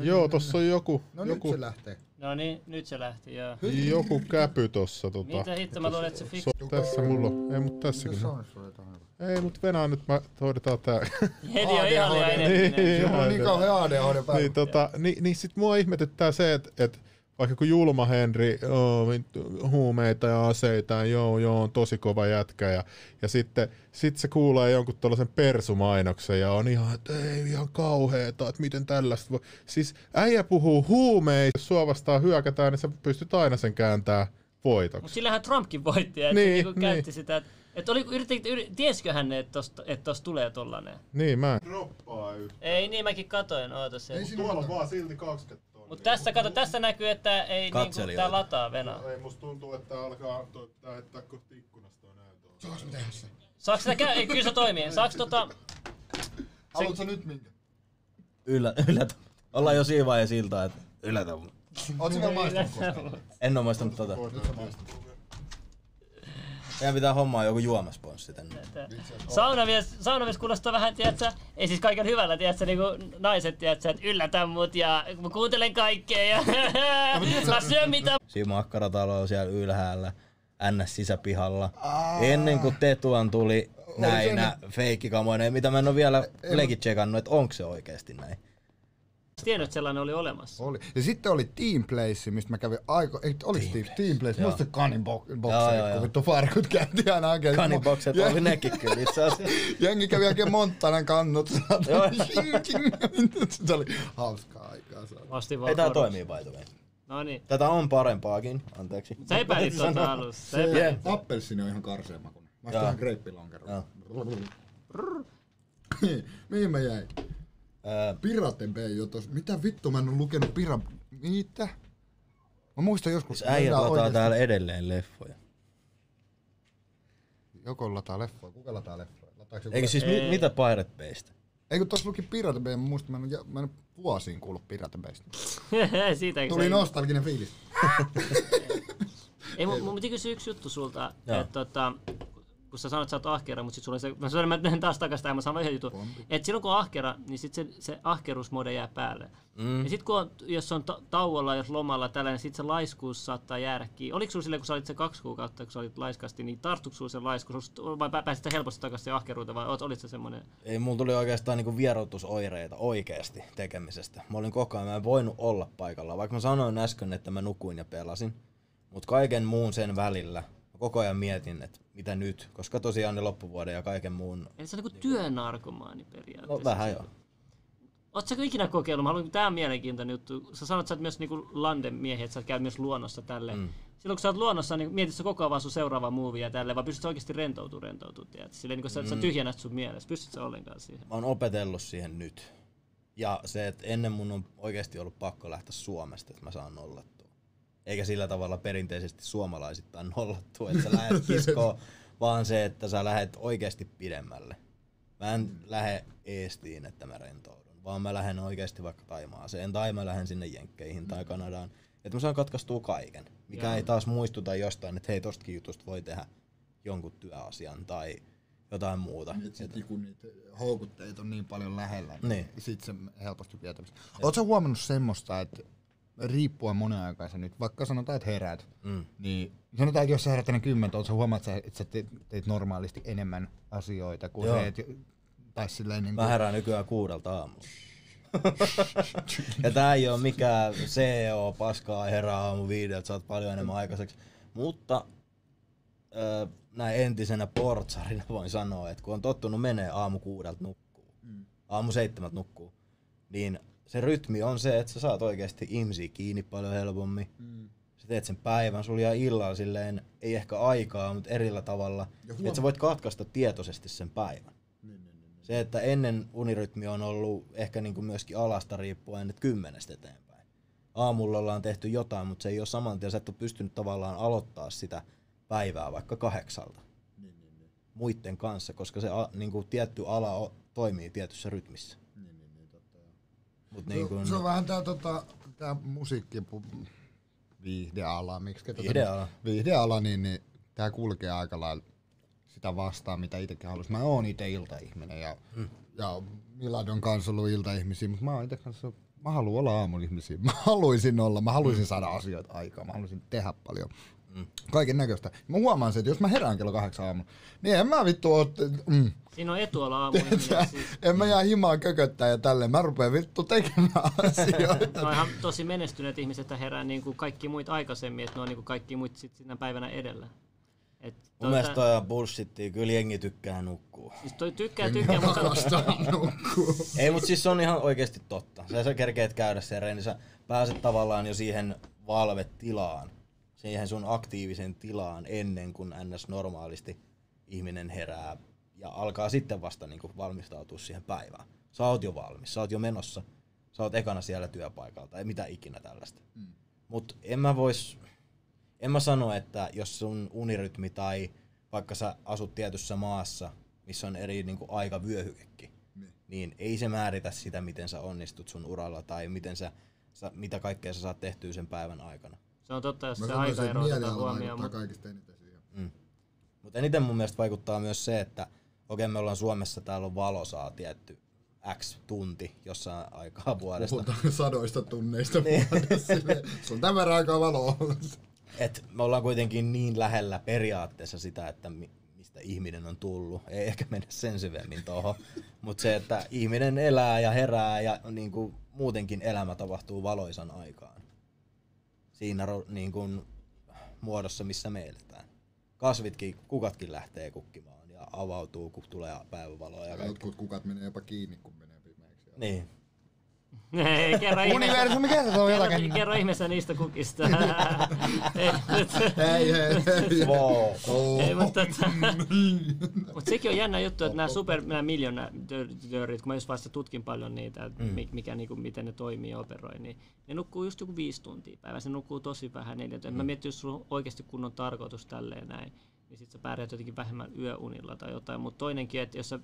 Joo, tossa on joku, No nyt joku, se lähtee. No niin, nyt se lähti, joo. joku käpy tossa. Tota. Mitä hitto mä luulen, että se fik... So, tässä mulla on, ei mut tässäkin. Se on. on sulle toinen. Ei mut Venäjä nyt mä hoidetaan tää. Heti on ihan liian Niin, niin kauhean ADHD päällä. niin, tota, niin, niin sit mua ihmetyttää se, että et vaikka kun Julma Henri, oo, vittu, huumeita ja aseita, joo, joo, on tosi kova jätkä, ja, ja sitten sit se kuulee jonkun tuollaisen persumainoksen, ja on ihan, että ei ihan kauheeta, että miten tällaista voi. Siis äijä puhuu huumeista, jos sua vastaan hyökätään, niin sä pystyt aina sen kääntää voitoksi. Mutta sillähän Trumpkin voitti, että Niin, niin, niinku niin. käytti sitä, että et oli, yritti, yritti, tiesiköhän ne, että tosta, et tosta tulee tollanen? Niin, mä en. Droppaa yhtä. Ei niin, mäkin katoin, oota se. Ei siinä Tuolla kato. on vaan silti 20 tonnia. Mut tässä, kato, tässä näkyy, että ei niinku, tää lataa venaa. Ei musta tuntuu, että alkaa to- tää heittää kohti ikkunasta toi näytö. Saanko mä tehdä sen? Saaks sitä käy? Ei, kyllä se toimii. Saaks tota... Haluatko nyt minkä? Yllä, yllätä. Ollaan jo siinä vaiheessa iltaa, että yllätä. mut. Ootko vielä maistanut koskaan? En oo maistanut tota. Meidän pitää hommaa joku juomasponssi tänne. Saunamies, saunamies kuulostaa vähän, tiedätkö, ei siis kaiken hyvällä, tiedätkö, niinku naiset, tiedätkö, että yllätä mut ja mä kuuntelen kaikkea ja mä syön mitä Siinä makkaratalo on siellä ylhäällä. NS sisäpihalla. Ennen kuin Tetuan tuli näinä feikkikamoina, mitä mä en oo vielä legit checkannut, että onko se oikeesti näin. Tiennyt, että sellainen oli olemassa. Oli. Ja sitten oli Team Place, mistä mä kävin aiko... Ei, oli Team, team Place. Joo. Muista Boxeri, joo. kun vittu farkut käytiin aina oikein. Kanibokset oli nekin kyllä itse asiassa. Jengi kävi oikein Montanan kannut. Se oli hauskaa aikaa. Ostin vaan Ei tää toimii by the way. No niin. Tätä on parempaakin, anteeksi. Sä epäilit tota alussa. Yeah. Appelsini on ihan karseen. Mä greippilonkeron. Joo. Mihin mä jäin? Piraten Bay jo tos. Mitä vittu mä en oo lukenut Pira... Mitä? Mä muistan joskus... siis äijät meillä lataa oikeesti- täällä edelleen leffoja. Joko lataa leffoja. Kuka lataa leffoja? Lataako Eikö siis Ei. mi- mitä Pirate Baystä? Ei kun tossa luki Pirate Bay, mä muistan, mä en, mä en vuosiin kuullut Pirate Baystä. Siitä Tuli nostalginen fiilis. Ei, mun, mun piti kysyä yksi juttu sulta, että tota, kun sä sanoit, että sä oot ahkera, mutta sit sulla on se, mä sanoin, mä menen taas takaisin tähän, mä sanon yhden jutun. Että silloin kun on ahkera, niin sit se, se ahkeruusmode jää päälle. Mm. Ja sit kun on, jos on ta- tauolla, jos lomalla tällainen, sit se laiskuus saattaa jäädä kiinni. Oliko sulla silleen, kun sä olit se kaksi kuukautta, kun sä olit laiskasti, niin tarttuiko sulla se laiskuus, vai pä- pääsit sä helposti takaisin ahkeruuteen, vai olit sä semmonen? Ei, mulla tuli oikeastaan niinku vierotusoireita oikeasti tekemisestä. Mä olin koko ajan, mä en voinut olla paikalla. Vaikka mä sanoin äsken, että mä nukuin ja pelasin. Mutta kaiken muun sen välillä koko ajan mietin, että mitä nyt. Koska tosiaan ne loppuvuoden ja kaiken muun... Eli sä oot niinku työnarkomaani periaatteessa. No vähän joo. Oletko ikinä kokeillut? Mä haluan, tää on mielenkiintoinen juttu. Sä sanoit, että sä oot myös niinku landen miehiä, että sä käyt myös luonnossa tälle. Mm. Silloin kun sä oot luonnossa, niin mietit sä koko ajan vaan sun seuraava movie ja tälle, vai pystyt oikeasti rentoutumaan, rentoutumaan, tiedät? Silleen niin kuin sä, mm. sä tyhjennät sun mielessä. Pystyt sä ollenkaan siihen? Mä oon opetellut siihen nyt. Ja se, että ennen mun on oikeasti ollut pakko lähteä Suomesta, että mä saan nollattua. Eikä sillä tavalla perinteisesti suomalaisittain nollattua, että sä lähdet kiskoon, vaan se, että sä lähdet oikeasti pidemmälle. Mä en lähde Eestiin, että mä rentoudun, vaan mä lähden oikeasti vaikka Taimaaseen, tai mä lähden sinne Jenkkeihin tai Kanadaan. Että mä saan katkaistua kaiken, mikä Joo. ei taas muistuta jostain, että hei tostakin jutusta voi tehdä jonkun työasian tai jotain muuta. Et sit, kun niitä houkutteita on niin paljon lähellä, Niin. sit se helposti vietämistä. Oletko huomannut semmoista, että riippuen monen aikaisen nyt, vaikka sanotaan, että heräät, Mm. niin sanotaan, että jos sä herät ennen kymmentä, oletko huomaat, että sä, sä teet, teet normaalisti enemmän asioita kuin Joo. se, että tai silleen niin Mä kuin, herään nykyään kuudelta aamulla. ja tää ei oo mikään CEO paskaa herää aamu viideltä, saat paljon enemmän aikaiseksi. Mutta ö, näin entisenä portsarina voin sanoa, että kun on tottunut menee aamu kuudelta nukkuu, aamu seitsemältä nukkuu, niin se rytmi on se, että sä saat oikeasti ihmisiä kiinni paljon helpommin. Sä teet sen päivän, sulla jää illalla silleen, ei ehkä aikaa, mutta erillä tavalla, että sä voit katkaista tietoisesti sen päivän. Se, että ennen unirytmi on ollut ehkä niin kuin myöskin alasta riippuen, että kymmenestä eteenpäin. Aamulla ollaan tehty jotain, mutta se ei ole saman tien, sä et ole pystynyt tavallaan aloittaa sitä päivää vaikka kahdeksalta muiden kanssa, koska se a, niin kuin tietty ala o, toimii tietyssä rytmissä. Mut niin kuin, se on vähän tää, tota, tää musiikki, viihdeala, miksi Viihdeala. viihdeala, niin, niin tää kulkee aika lailla sitä vastaan, mitä itsekin haluaisin. Mä oon itse iltaihminen ja, mm. ja Miladon kanssa ollut iltaihmisiä, mutta mä oon itse kanssa, mä haluan olla aamun ihmisiä. Mä haluaisin olla, mä haluaisin saada asioita aikaan, mä haluaisin tehdä paljon. Mm. kaiken näköistä. Mä huomaan sen, että jos mä herään kello kahdeksan aamulla, niin en mä vittu oo, mm, Siinä on etu olla aamuihminen. Siis, en mä jää himaan kököttää ja tälleen. Mä rupeen vittu tekemään asioita. no ihan tosi menestyneet ihmiset herää niin kuin kaikki muut aikaisemmin, että ne on niin kuin kaikki muut sit siinä päivänä edellä. Et Mun tuota- mielestä toi on bullshittia, kyllä jengi tykkää nukkua. Siis toi tykkää, tykkää, mutta nukkua. Ei, mutta siis se on ihan oikeasti totta. Sä, sä kerkeet käydä sen reeni, sä pääset tavallaan jo siihen valvetilaan, siihen sun aktiivisen tilaan ennen kuin ns. normaalisti ihminen herää ja alkaa sitten vasta niin valmistautua siihen päivään. Sä oot jo valmis, sä oot jo menossa, sä oot ekana siellä työpaikalta, tai mitä ikinä tällaista. Mm. Mutta en mä vois, en mä sano, että jos sun unirytmi tai vaikka sä asut tietyssä maassa, missä on eri niin aikavyöhykekin, niin ei se määritä sitä, miten sä onnistut sun uralla tai miten sä, sä, mitä kaikkea sä saat tehtyä sen päivän aikana. Se on totta, jos Mä se sanoisin, että aikaero otetaan mieliala huomioon. vaikuttaa Mutta kaikista eniten siihen. Mm. Mutta eniten mun mielestä vaikuttaa myös se, että okei me ollaan Suomessa, täällä on valosaa tietty X tunti jossain aikaa vuodesta. Puhutaan sadoista tunneista Niin. vuodessa. Se on tämän verran aikaa valoa. Et me ollaan kuitenkin niin lähellä periaatteessa sitä, että mi- mistä ihminen on tullut. Ei ehkä mennä sen syvemmin tuohon. Mutta se, että ihminen elää ja herää ja niin kuin muutenkin elämä tapahtuu valoisan aikaan. Siinä niin kuin muodossa, missä me eletään. Kasvitkin, kukatkin lähtee kukkimaan ja avautuu, kun tulee päivävaloa ja kaikki. Jotkut kukat menee jopa kiinni, kun menee pimeäksi. Niin. Ei, kerro ihmeessä, Universumi kertoo kerro, jotakin. kerro ihmeessä niistä kukista. ei, Ei, ei, ei, mutta, tota, mutta sekin on jännä juttu, että nämä super nämä kun mä just vasta tutkin paljon niitä, että mm. mikä, niinku, miten ne toimii ja operoi, niin ne nukkuu just joku viisi tuntia päivässä, ne nukkuu tosi vähän neljä tuntia. Mm. Mä mietin, jos sulla on oikeasti kunnon tarkoitus tälleen näin, niin sit sä pärjäät jotenkin vähemmän yöunilla tai jotain. Mutta toinenkin, että jos sä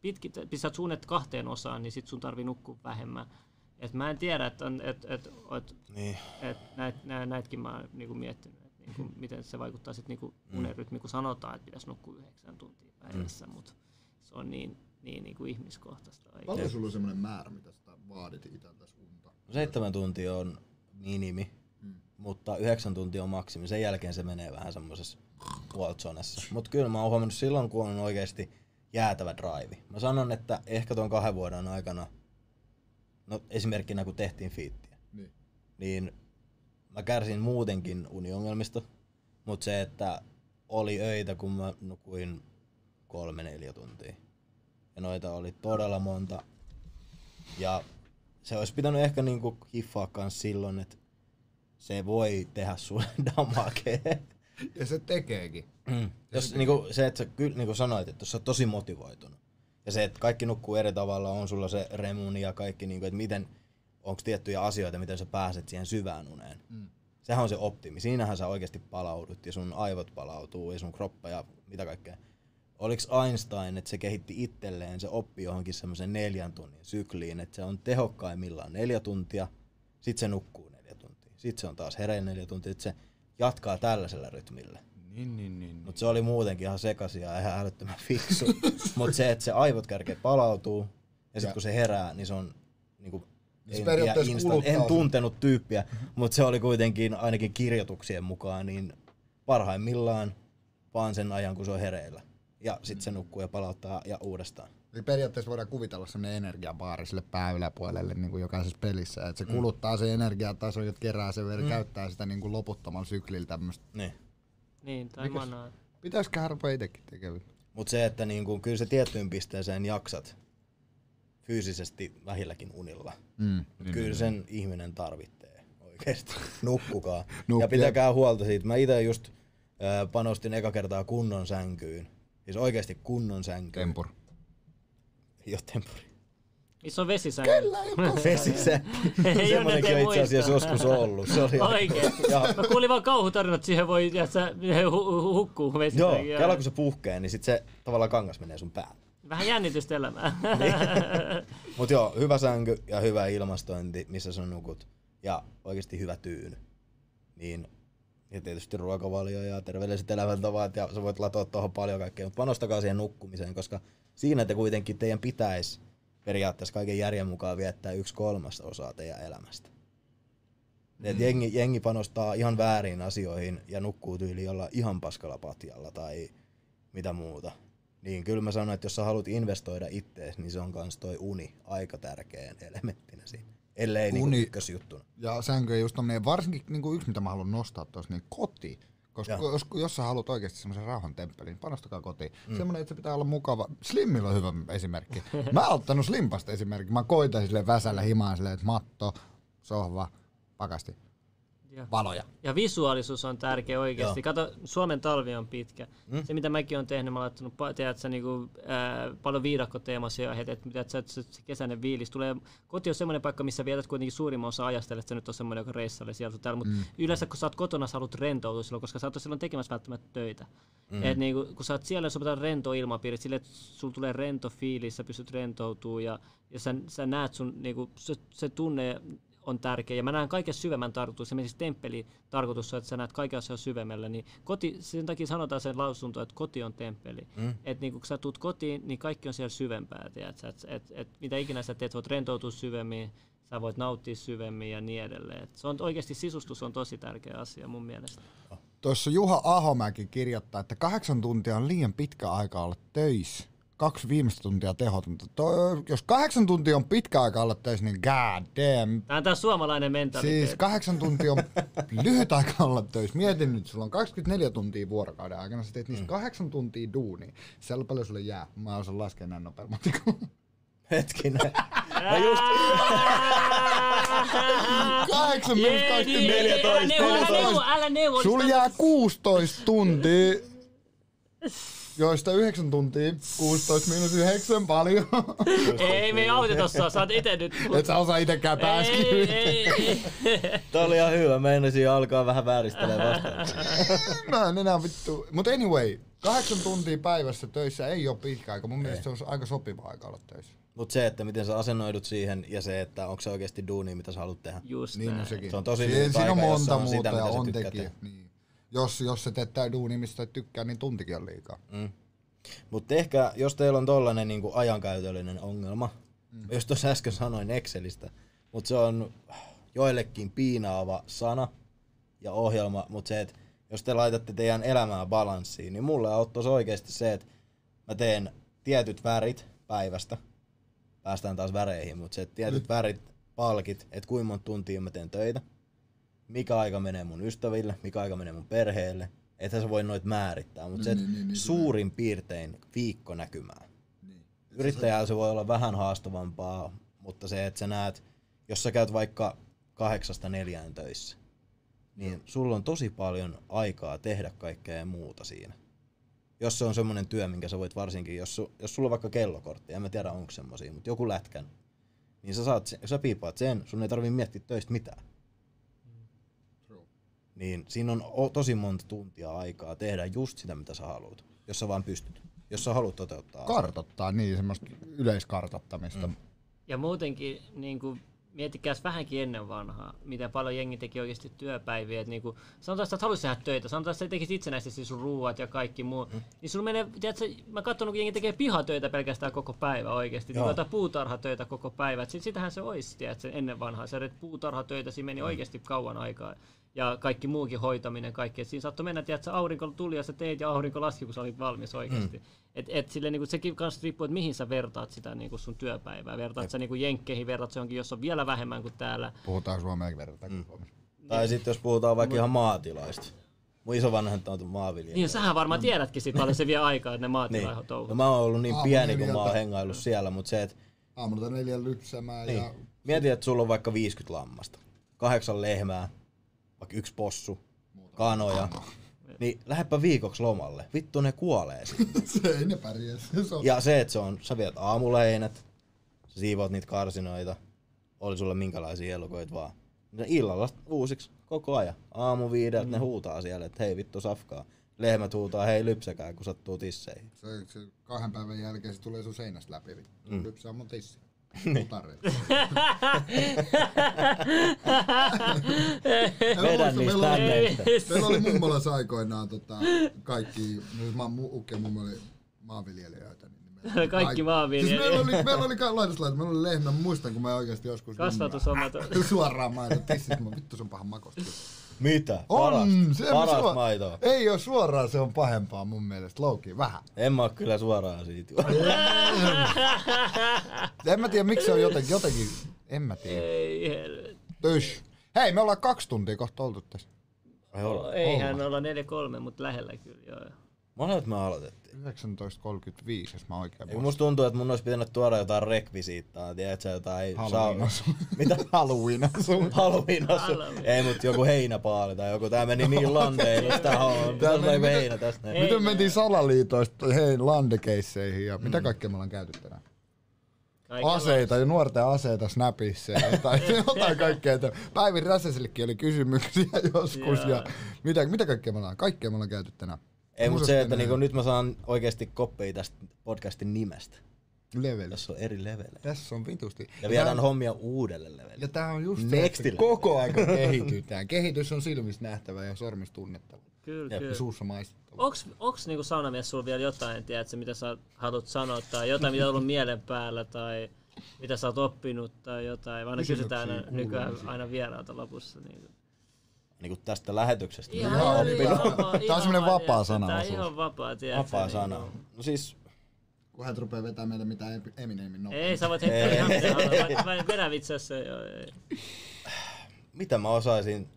pitkit, pistät suunnet kahteen osaan, niin sit sun tarvii nukkua vähemmän. Et mä en tiedä, että on, et, et, et, Niin. et näit, nä, näitäkin mä oon niinku miettinyt, että niinku, miten se vaikuttaa sitten niinku unirytmi, kun sanotaan, että pitäisi nukkua yhdeksän tuntia päivässä, mm. mutta se on niin, niin niinku ihmiskohtaista. oikein. Paljon sulla on semmoinen määrä, mitä sä vaadit itseltäsi unta? Seitsemän tuntia on minimi, mm. mutta yhdeksän tuntia on maksimi. Sen jälkeen se menee vähän semmoisessa puoltsonessa. Mutta kyllä mä oon huomannut silloin, kun on oikeasti jäätävä drive. Mä sanon, että ehkä tuon kahden vuoden aikana, no esimerkkinä kun tehtiin fiittiä, Niin. niin mä kärsin muutenkin uniongelmista, mutta se, että oli öitä, kun mä nukuin kolme neljä tuntia. Ja noita oli todella monta. Ja se olisi pitänyt ehkä niinku hiffaa kans silloin, että se voi tehdä sulle damagea. Ja se tekeekin. jos niinku, se, että sä kyllä niinku sanoit, että sä oot tosi motivoitunut. Ja se, että kaikki nukkuu eri tavalla, on sulla se remuni ja kaikki, niinku, että miten, onko tiettyjä asioita, miten sä pääset siihen syvään uneen. Mm. Sehän on se optimi. Siinähän sä oikeasti palaudut ja sun aivot palautuu ja sun kroppa ja mitä kaikkea. Oliko Einstein, että se kehitti itselleen, se oppi johonkin semmoisen neljän tunnin sykliin, että se on tehokkaimmillaan neljä tuntia, sit se nukkuu neljä tuntia, sit se on taas hereillä neljä tuntia, sit se jatkaa tällaisella rytmillä. Niin, niin, niin. Mutta se oli muutenkin ihan sekasia ja ihan älyttömän fiksu. Mutta se, että se aivot kärkeä palautuu ja sitten kun se herää, niin se on niinku, Se en, instant, en tuntenut tyyppiä, mutta se oli kuitenkin ainakin kirjoituksien mukaan niin parhaimmillaan vaan sen ajan, kun se on hereillä. Ja sitten se nukkuu ja palauttaa ja uudestaan. Eli periaatteessa voidaan kuvitella sellainen energiabaari sille pää yläpuolelle niin kuin jokaisessa pelissä. Että se kuluttaa se energiataso, että kerää sen vielä, käyttää sitä niin kuin loputtoman syklillä tämmöistä. Niin. Niin, tai manaa. Pitäisiköhän rupea itsekin tekemään? Mutta se, että niinku, kyllä se tiettyyn pisteeseen jaksat fyysisesti vähilläkin unilla. Mm. Niin, kyllä sen ihminen tarvitsee oikeasti. Nukkukaa. Nukku- ja pitäkää huolta siitä. Mä itse just ö, panostin eka kertaa kunnon sänkyyn. Siis oikeasti kunnon sänkyyn. Tempur. Ei oo tempuri. Missä on vesisänky? Vesisä. Ei ole Semmoinenkin on itse asiassa joskus ollut. Se oli Oikeesti. Joo. Mä kuulin vaan kauhutarinat, että siihen voi että sä, hu- hu- hukkuu Joo, vesisänky. kela kun se puhkee, niin sit se tavallaan kangas menee sun päälle. Vähän jännitystä elämää. Mut joo, hyvä sänky ja hyvä ilmastointi, missä sä nukut. Ja oikeasti hyvä tyyny. Niin, ja tietysti ruokavalio ja terveelliset elämäntavat ja sä voit latoa tuohon paljon kaikkea, mutta panostakaa siihen nukkumiseen, koska siinä te kuitenkin teidän pitäisi periaatteessa kaiken järjen mukaan viettää yksi kolmasta osaa teidän elämästä. Et jengi, jengi panostaa ihan väärin asioihin ja nukkuu tyyli olla ihan paskalla patjalla tai mitä muuta. Niin kyllä mä sanon, että jos sä haluat investoida ittees, niin se on kans toi uni aika tärkeän elementtinä siinä. Ellei niinku Uni- ykkösjuttuna. Ja sänkö just tommonen, varsinkin niin kuin yksi mitä mä haluan nostaa tuossa, niin koti. Koska Joo. jos, jos sä haluat oikeasti semmoisen rauhan temppelin, panostakaa kotiin. Mm. Semmoinen, että se pitää olla mukava. Slimmillä on hyvä esimerkki. mä oon ottanut Slimpasta esimerkki. Mä koitan sille väsällä himaan silleen, että matto, sohva, pakasti, Joo. valoja. Ja visuaalisuus on tärkeä oikeasti. Kato, Suomen talvi on pitkä. Mm. Se mitä mäkin on tehnyt, mä oon laittanut tiedätkö, niinku, ää, paljon viidakkoteemaisia aiheita, että mitä se, se kesäinen viilis tulee. Koti on semmoinen paikka, missä vietät kuitenkin suurimman osa ajasta, että sä nyt on semmoinen, joka reissalle sieltä täällä. Mutta mm. yleensä kun sä oot kotona, sä haluat rentoutua silloin, koska sä oot silloin tekemässä välttämättä töitä. Mm. Et niinku, kun sä oot siellä, pitää olla rento ilmapiiri, silleen, että sulla tulee rento fiilis, sä pystyt rentoutumaan ja, ja sä, sä näet sun, niinku, se, se tunne on tärkeä. Ja mä näen kaiken syvemmän tarkoitus. Esimerkiksi temppeli tarkoitus on, että sä näet kaiken asian syvemmällä. Niin koti, sen takia sanotaan sen lausunto, että koti on temppeli. Mm. Että niin kun sä tuut kotiin, niin kaikki on siellä syvempää. Tiedätkö? Et, et, et, mitä ikinä sä teet, voit rentoutua syvemmin, sä voit nauttia syvemmin ja niin edelleen. Et se on oikeasti sisustus on tosi tärkeä asia mun mielestä. Tuossa Juha Ahomäki kirjoittaa, että kahdeksan tuntia on liian pitkä aika olla töissä. Kaksi viimeistä tuntia tehotonta. To, jos kahdeksan tuntia on pitkä aika olla töissä, niin god damn. Tämä on tämä suomalainen mentaliteetti. Siis kahdeksan tuntia on lyhyt aika olla töissä. Mietin nyt, sulla on 24 tuntia vuorokauden aikana, sä teet niistä kahdeksan tuntia duunia. Siellä paljon sulle jää. Mä osaan laskea näin matikolla. Hetkinen. Mä just, Kahdeksan miinus Jeedi, 24. Älä neuvo, älä neuvo, älä neuvo. Sulla jää 16 tuntia, joista 9 tuntia, 16 miinus 9 paljon. Ei, me ei auteta sua, sä oot ite nyt. Et sä osaa itekään Ei, pääskiä. ei, ei. tää oli ihan hyvä, meinasin alkaa vähän vääristelemään vastaan. Mä en enää vittu. Mut anyway, kahdeksan tuntia päivässä töissä ei ole pitkä aika. Mun mielestä se on aika sopiva aika olla töissä. Mut se, että miten sä asennoidut siihen ja se, että onko se oikeasti duuni, mitä sä haluat tehdä. Just Niin on näin. sekin. Se on tosi Siin, lyhyt siinä on aika, jos se monta on muuta sitä, ja mitä sä on tykkäät tekijä. Niin. Jos, jos se teettää duuni, mistä tykkää, niin tuntikin on liikaa. Mutta ehkä, jos teillä on tollanen niinku ajankäytöllinen ongelma, mm. jos tuossa äsken sanoin Excelistä, mutta se on joillekin piinaava sana ja ohjelma, mutta se, että jos te laitatte teidän elämää balanssiin, niin mulle auttaisi oikeasti se, että mä teen tietyt värit päivästä, päästään taas väreihin, mutta se, että tietyt värit, palkit, että kuinka monta tuntia mä teen töitä, mikä aika menee mun ystäville, mikä aika menee mun perheelle, että sä voi noit määrittää, mutta se, että suurin piirtein viikko näkymää. Yrittäjällä se voi olla vähän haastavampaa, mutta se, että sä näet, jos sä käyt vaikka kahdeksasta neljään töissä, niin sulla on tosi paljon aikaa tehdä kaikkea muuta siinä. Jos se on semmoinen työ, minkä sä voit varsinkin, jos, su, jos sulla on vaikka kellokortti, en mä tiedä onko semmosia, mutta joku lätkän, niin sä, saat, sä piipaat sen, sun ei tarvii miettiä töistä mitään. Niin siinä on tosi monta tuntia aikaa tehdä just sitä, mitä sä haluat, jos sä vaan pystyt. Jos sä haluat toteuttaa asiaa. Kartoittaa, niin semmoista yleiskartoittamista. Mm. Ja muutenkin niin kuin, miettikääs vähänkin ennen vanhaa, miten paljon jengi teki oikeasti työpäiviä. Että, niin kuin, sanotaan, että sä et haluaisi tehdä töitä, sanotaan, että sä tekisit itsenäisesti sun ruuat ja kaikki muu. Mm. Niin sulla menee, tiedätkö, mä katson, kun jengi tekee pihatöitä pelkästään koko päivä oikeasti. Joo. Niin jotain puutarhatöitä koko päivä. Et sit, sitähän se olisi, tiedätkö, ennen vanhaa. Sä teet puutarhatöitä, siinä meni mm. oikeasti kauan aikaa. Ja kaikki muukin hoitaminen, kaikki. Et siinä saattoi mennä, tiedätkö, aurinko tuli ja sä teit ja aurinko laski, kun sä olit valmis oikeasti. Mm. Et, et sille, niin sekin kanssa riippuu, että mihin sä vertaat sitä niin sun työpäivää. Vertaat sä niin jenkkeihin, vertaat se johonkin, jos on vielä vähemmän kuin täällä. Puhutaan suomea verran mm. Tai sitten jos puhutaan vaikka ihan maatilaista. Mun isovanhemmat on maanviljelijä. Niin, sähän varmaan tiedätkin sit paljon se vie aikaa, että ne Niin. maatilaiho touhu. No, mä oon ollut niin Aamu pieni, kun mä oon hengaillut siellä, mutta se, että Aamulta neljän lypsämään niin. ja mieti, että sulla on vaikka 50 lammasta, kahdeksan lehmää, vaikka yksi possu, kanoja, niin lähdepä viikoksi lomalle. Vittu ne kuolee sitten. se ei ne pärjää. Se on Ja se, että se on, sä viet aamuleinät, sä siivoat niitä karsinoita, oli sulla minkälaisia elukoita vaan. Ja illalla uusiksi koko ajan. Aamu viideltä mm. ne huutaa siellä, että hei vittu safkaa. Lehmät huutaa, hei lypsäkää, kun sattuu tisseihin. Se, se kahden päivän jälkeen se tulee sun seinästä läpi. Mm. Lypsää mun tissi. Niin. Tarreita. Vedä niistä meillä, oli, tänneistä. meillä oli mummolassa aikoinaan tota, kaikki, no, mä, mu, ukki ja mummo oli maanviljelijöitä, niin Kaikki maanviljelijät. Siis meillä oli, meillä oli laitoslaita, meillä oli lehmä, muistan kun mä oikeasti joskus... Kasvatushommat. Suoraan maito, tissit, mä vittu se on pahan makosta. Mitä? On, Paras, se paras suo- maitoa. Ei oo suoraan, se on pahempaa mun mielestä. Louki, vähän. En mä oo kyllä suoraan siitä. En mä tiedä, miksi se on jotenkin, jotenkin en mä tiedä. Ei helvetti. Tysh. Hei, me ollaan kaksi tuntia kohta oltu tässä. Ai olla. Eihän olla 4-3, mutta lähellä kyllä joo. Monet me aloitettiin. 19.35, jos mä oikein Eikö musta tuntuu, että mun olisi pitänyt tuoda jotain rekvisiittaa, tiedätkö, jotain Halloween asu. Mitä? Halloween asu. Halloween asu. Halloween. Ei, mutta joku heinäpaali tai joku. Tää meni niin landeihin, että tää on. Mitä- heinä tästä näin? Miten mentiin salaliitoista hei landekeisseihin ja mitä kaikkea me ollaan käyty tänään? Kaikenlaista. Aseita ja nuorten aseita Snapissa ja jotain, jotain kaikkea. Että Päivin Räsäsellekin oli kysymyksiä joskus ja Joo. mitä, mitä kaikkea me ollaan? Kaikkea me ollaan käyty tänään. Ei, mutta se, että niinku nyt mä saan oikeasti koppeja tästä podcastin nimestä. Leveli. Tässä on eri levelejä. Tässä on vitusti. Ja viedään hommia uudelle levelille. Ja tää on just se, että level. koko aika kehitytään. Kehitys on silmistä nähtävä ja sormista tunnettava. Kyllä, Jep, kyllä. Suussa maistettava. Onks, onks niinku saunamies sulla vielä jotain, tiedätkö, mitä sä haluat sanoa, tai jotain, mitä on ollut mielen päällä, tai mitä sä oot oppinut, tai jotain. Kysymyksiä kysytään aina, nykyään aina vieraalta lopussa. Niin. Niinku tästä lähetyksestä. Ihan, Ihan ihan, oppinut. ihan, Tää on vaan, vapaa sana Tää on ihan vapaa, tiedätkö. Vapaa niin sana. kuin- No siis, Kun hän rupeaa vetämään meille mitään Eminemin nopeasti. Ei, sä voit heittää ihan mitä haluat. Mä- mä Vedä vitsessä, joo. ei. mitä mä osaisin?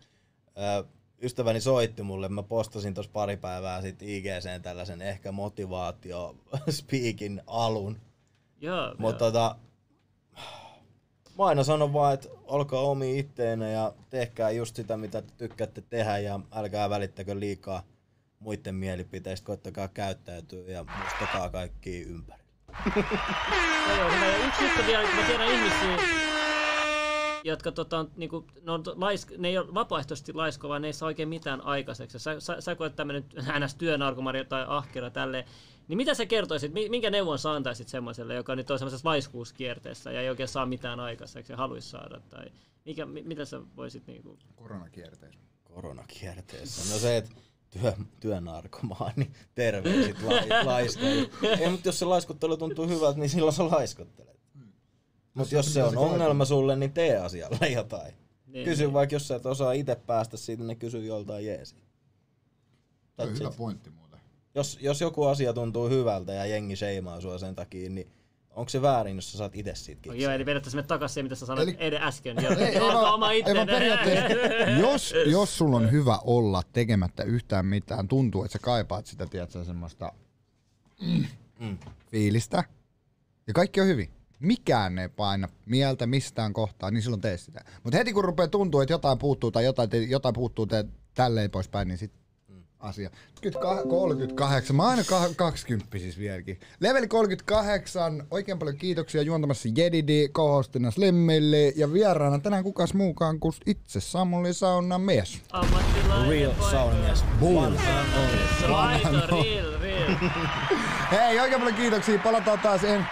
Ö, ystäväni soitti mulle, mä postasin tuossa pari päivää sitten IGCen tällaisen ehkä motivaatio speakin alun. Joo, Mutta tota, mä aina sanon vaan, että olkaa omi itteenä ja tehkää just sitä, mitä te tykkäätte tehdä ja älkää välittäkö liikaa muiden mielipiteistä, koittakaa käyttäytyä ja muistakaa kaikki ympäri. Yksi juttu vielä, kun mä tiedän ihmisiä, jotka tota, niinku, ne, on laisk, ne ei ole vapaaehtoisesti laisko, vaan ne ei saa oikein mitään aikaiseksi. Sä, sä, sä kun olet tämmöinen NS-työnarkomari tai ahkera tälleen, niin mitä sä kertoisit, mi- minkä neuvon sä antaisit semmoiselle, joka nyt on semmoisessa laiskuuskierteessä ja ei oikein saa mitään aikaiseksi ja haluaisi saada? Tai mikä, mi, mitä sä voisit niinku... Koronakierteessä. koronakierteessä. No se, että työ, työnarkomaani, terveisit la, laiskoille. Ei, mutta jos se laiskuttelu tuntuu hyvältä, niin silloin sä laiskuttelet. Mutta jos se on ongelma sulle, niin tee asialle jotain. Niin, Kysy niin. vaikka, jos sä et osaa itse päästä siitä, niin kysy joltain jeesi. Hyvä pointti muuten. Jos, jos joku asia tuntuu hyvältä ja jengi sheimaa sua sen takia, niin onko se väärin, jos sä saat itse siitä Joo, kikseä? eli periaatteessa me takaisin siihen, mitä sä sanoit Eli- äsken. Joo, Ei, ei, vaan- oma ei vaan itsenne. periaatteessa, jos, jos sulla on hyvä olla tekemättä yhtään mitään, tuntuu, että sä kaipaat sitä, tiedätkö, semmoista Mm. fiilistä, ja kaikki on hyvin. Mikään ei paina mieltä mistään kohtaa, niin silloin tee sitä. Mutta heti kun rupeaa tuntua, että jotain puuttuu tai jotain, jotain puuttuu te, tälleen poispäin, niin sit asia. 38, mä oon aina ka- 20 siis vieläkin. Level 38, oikein paljon kiitoksia juontamassa Jedidi, kohostina Slimmille ja vieraana tänään kukas muukaan kuin itse Samuli Saunan mies. Real saunamies. Aito, real, real. Hei, oikein paljon kiitoksia. Palataan taas ensi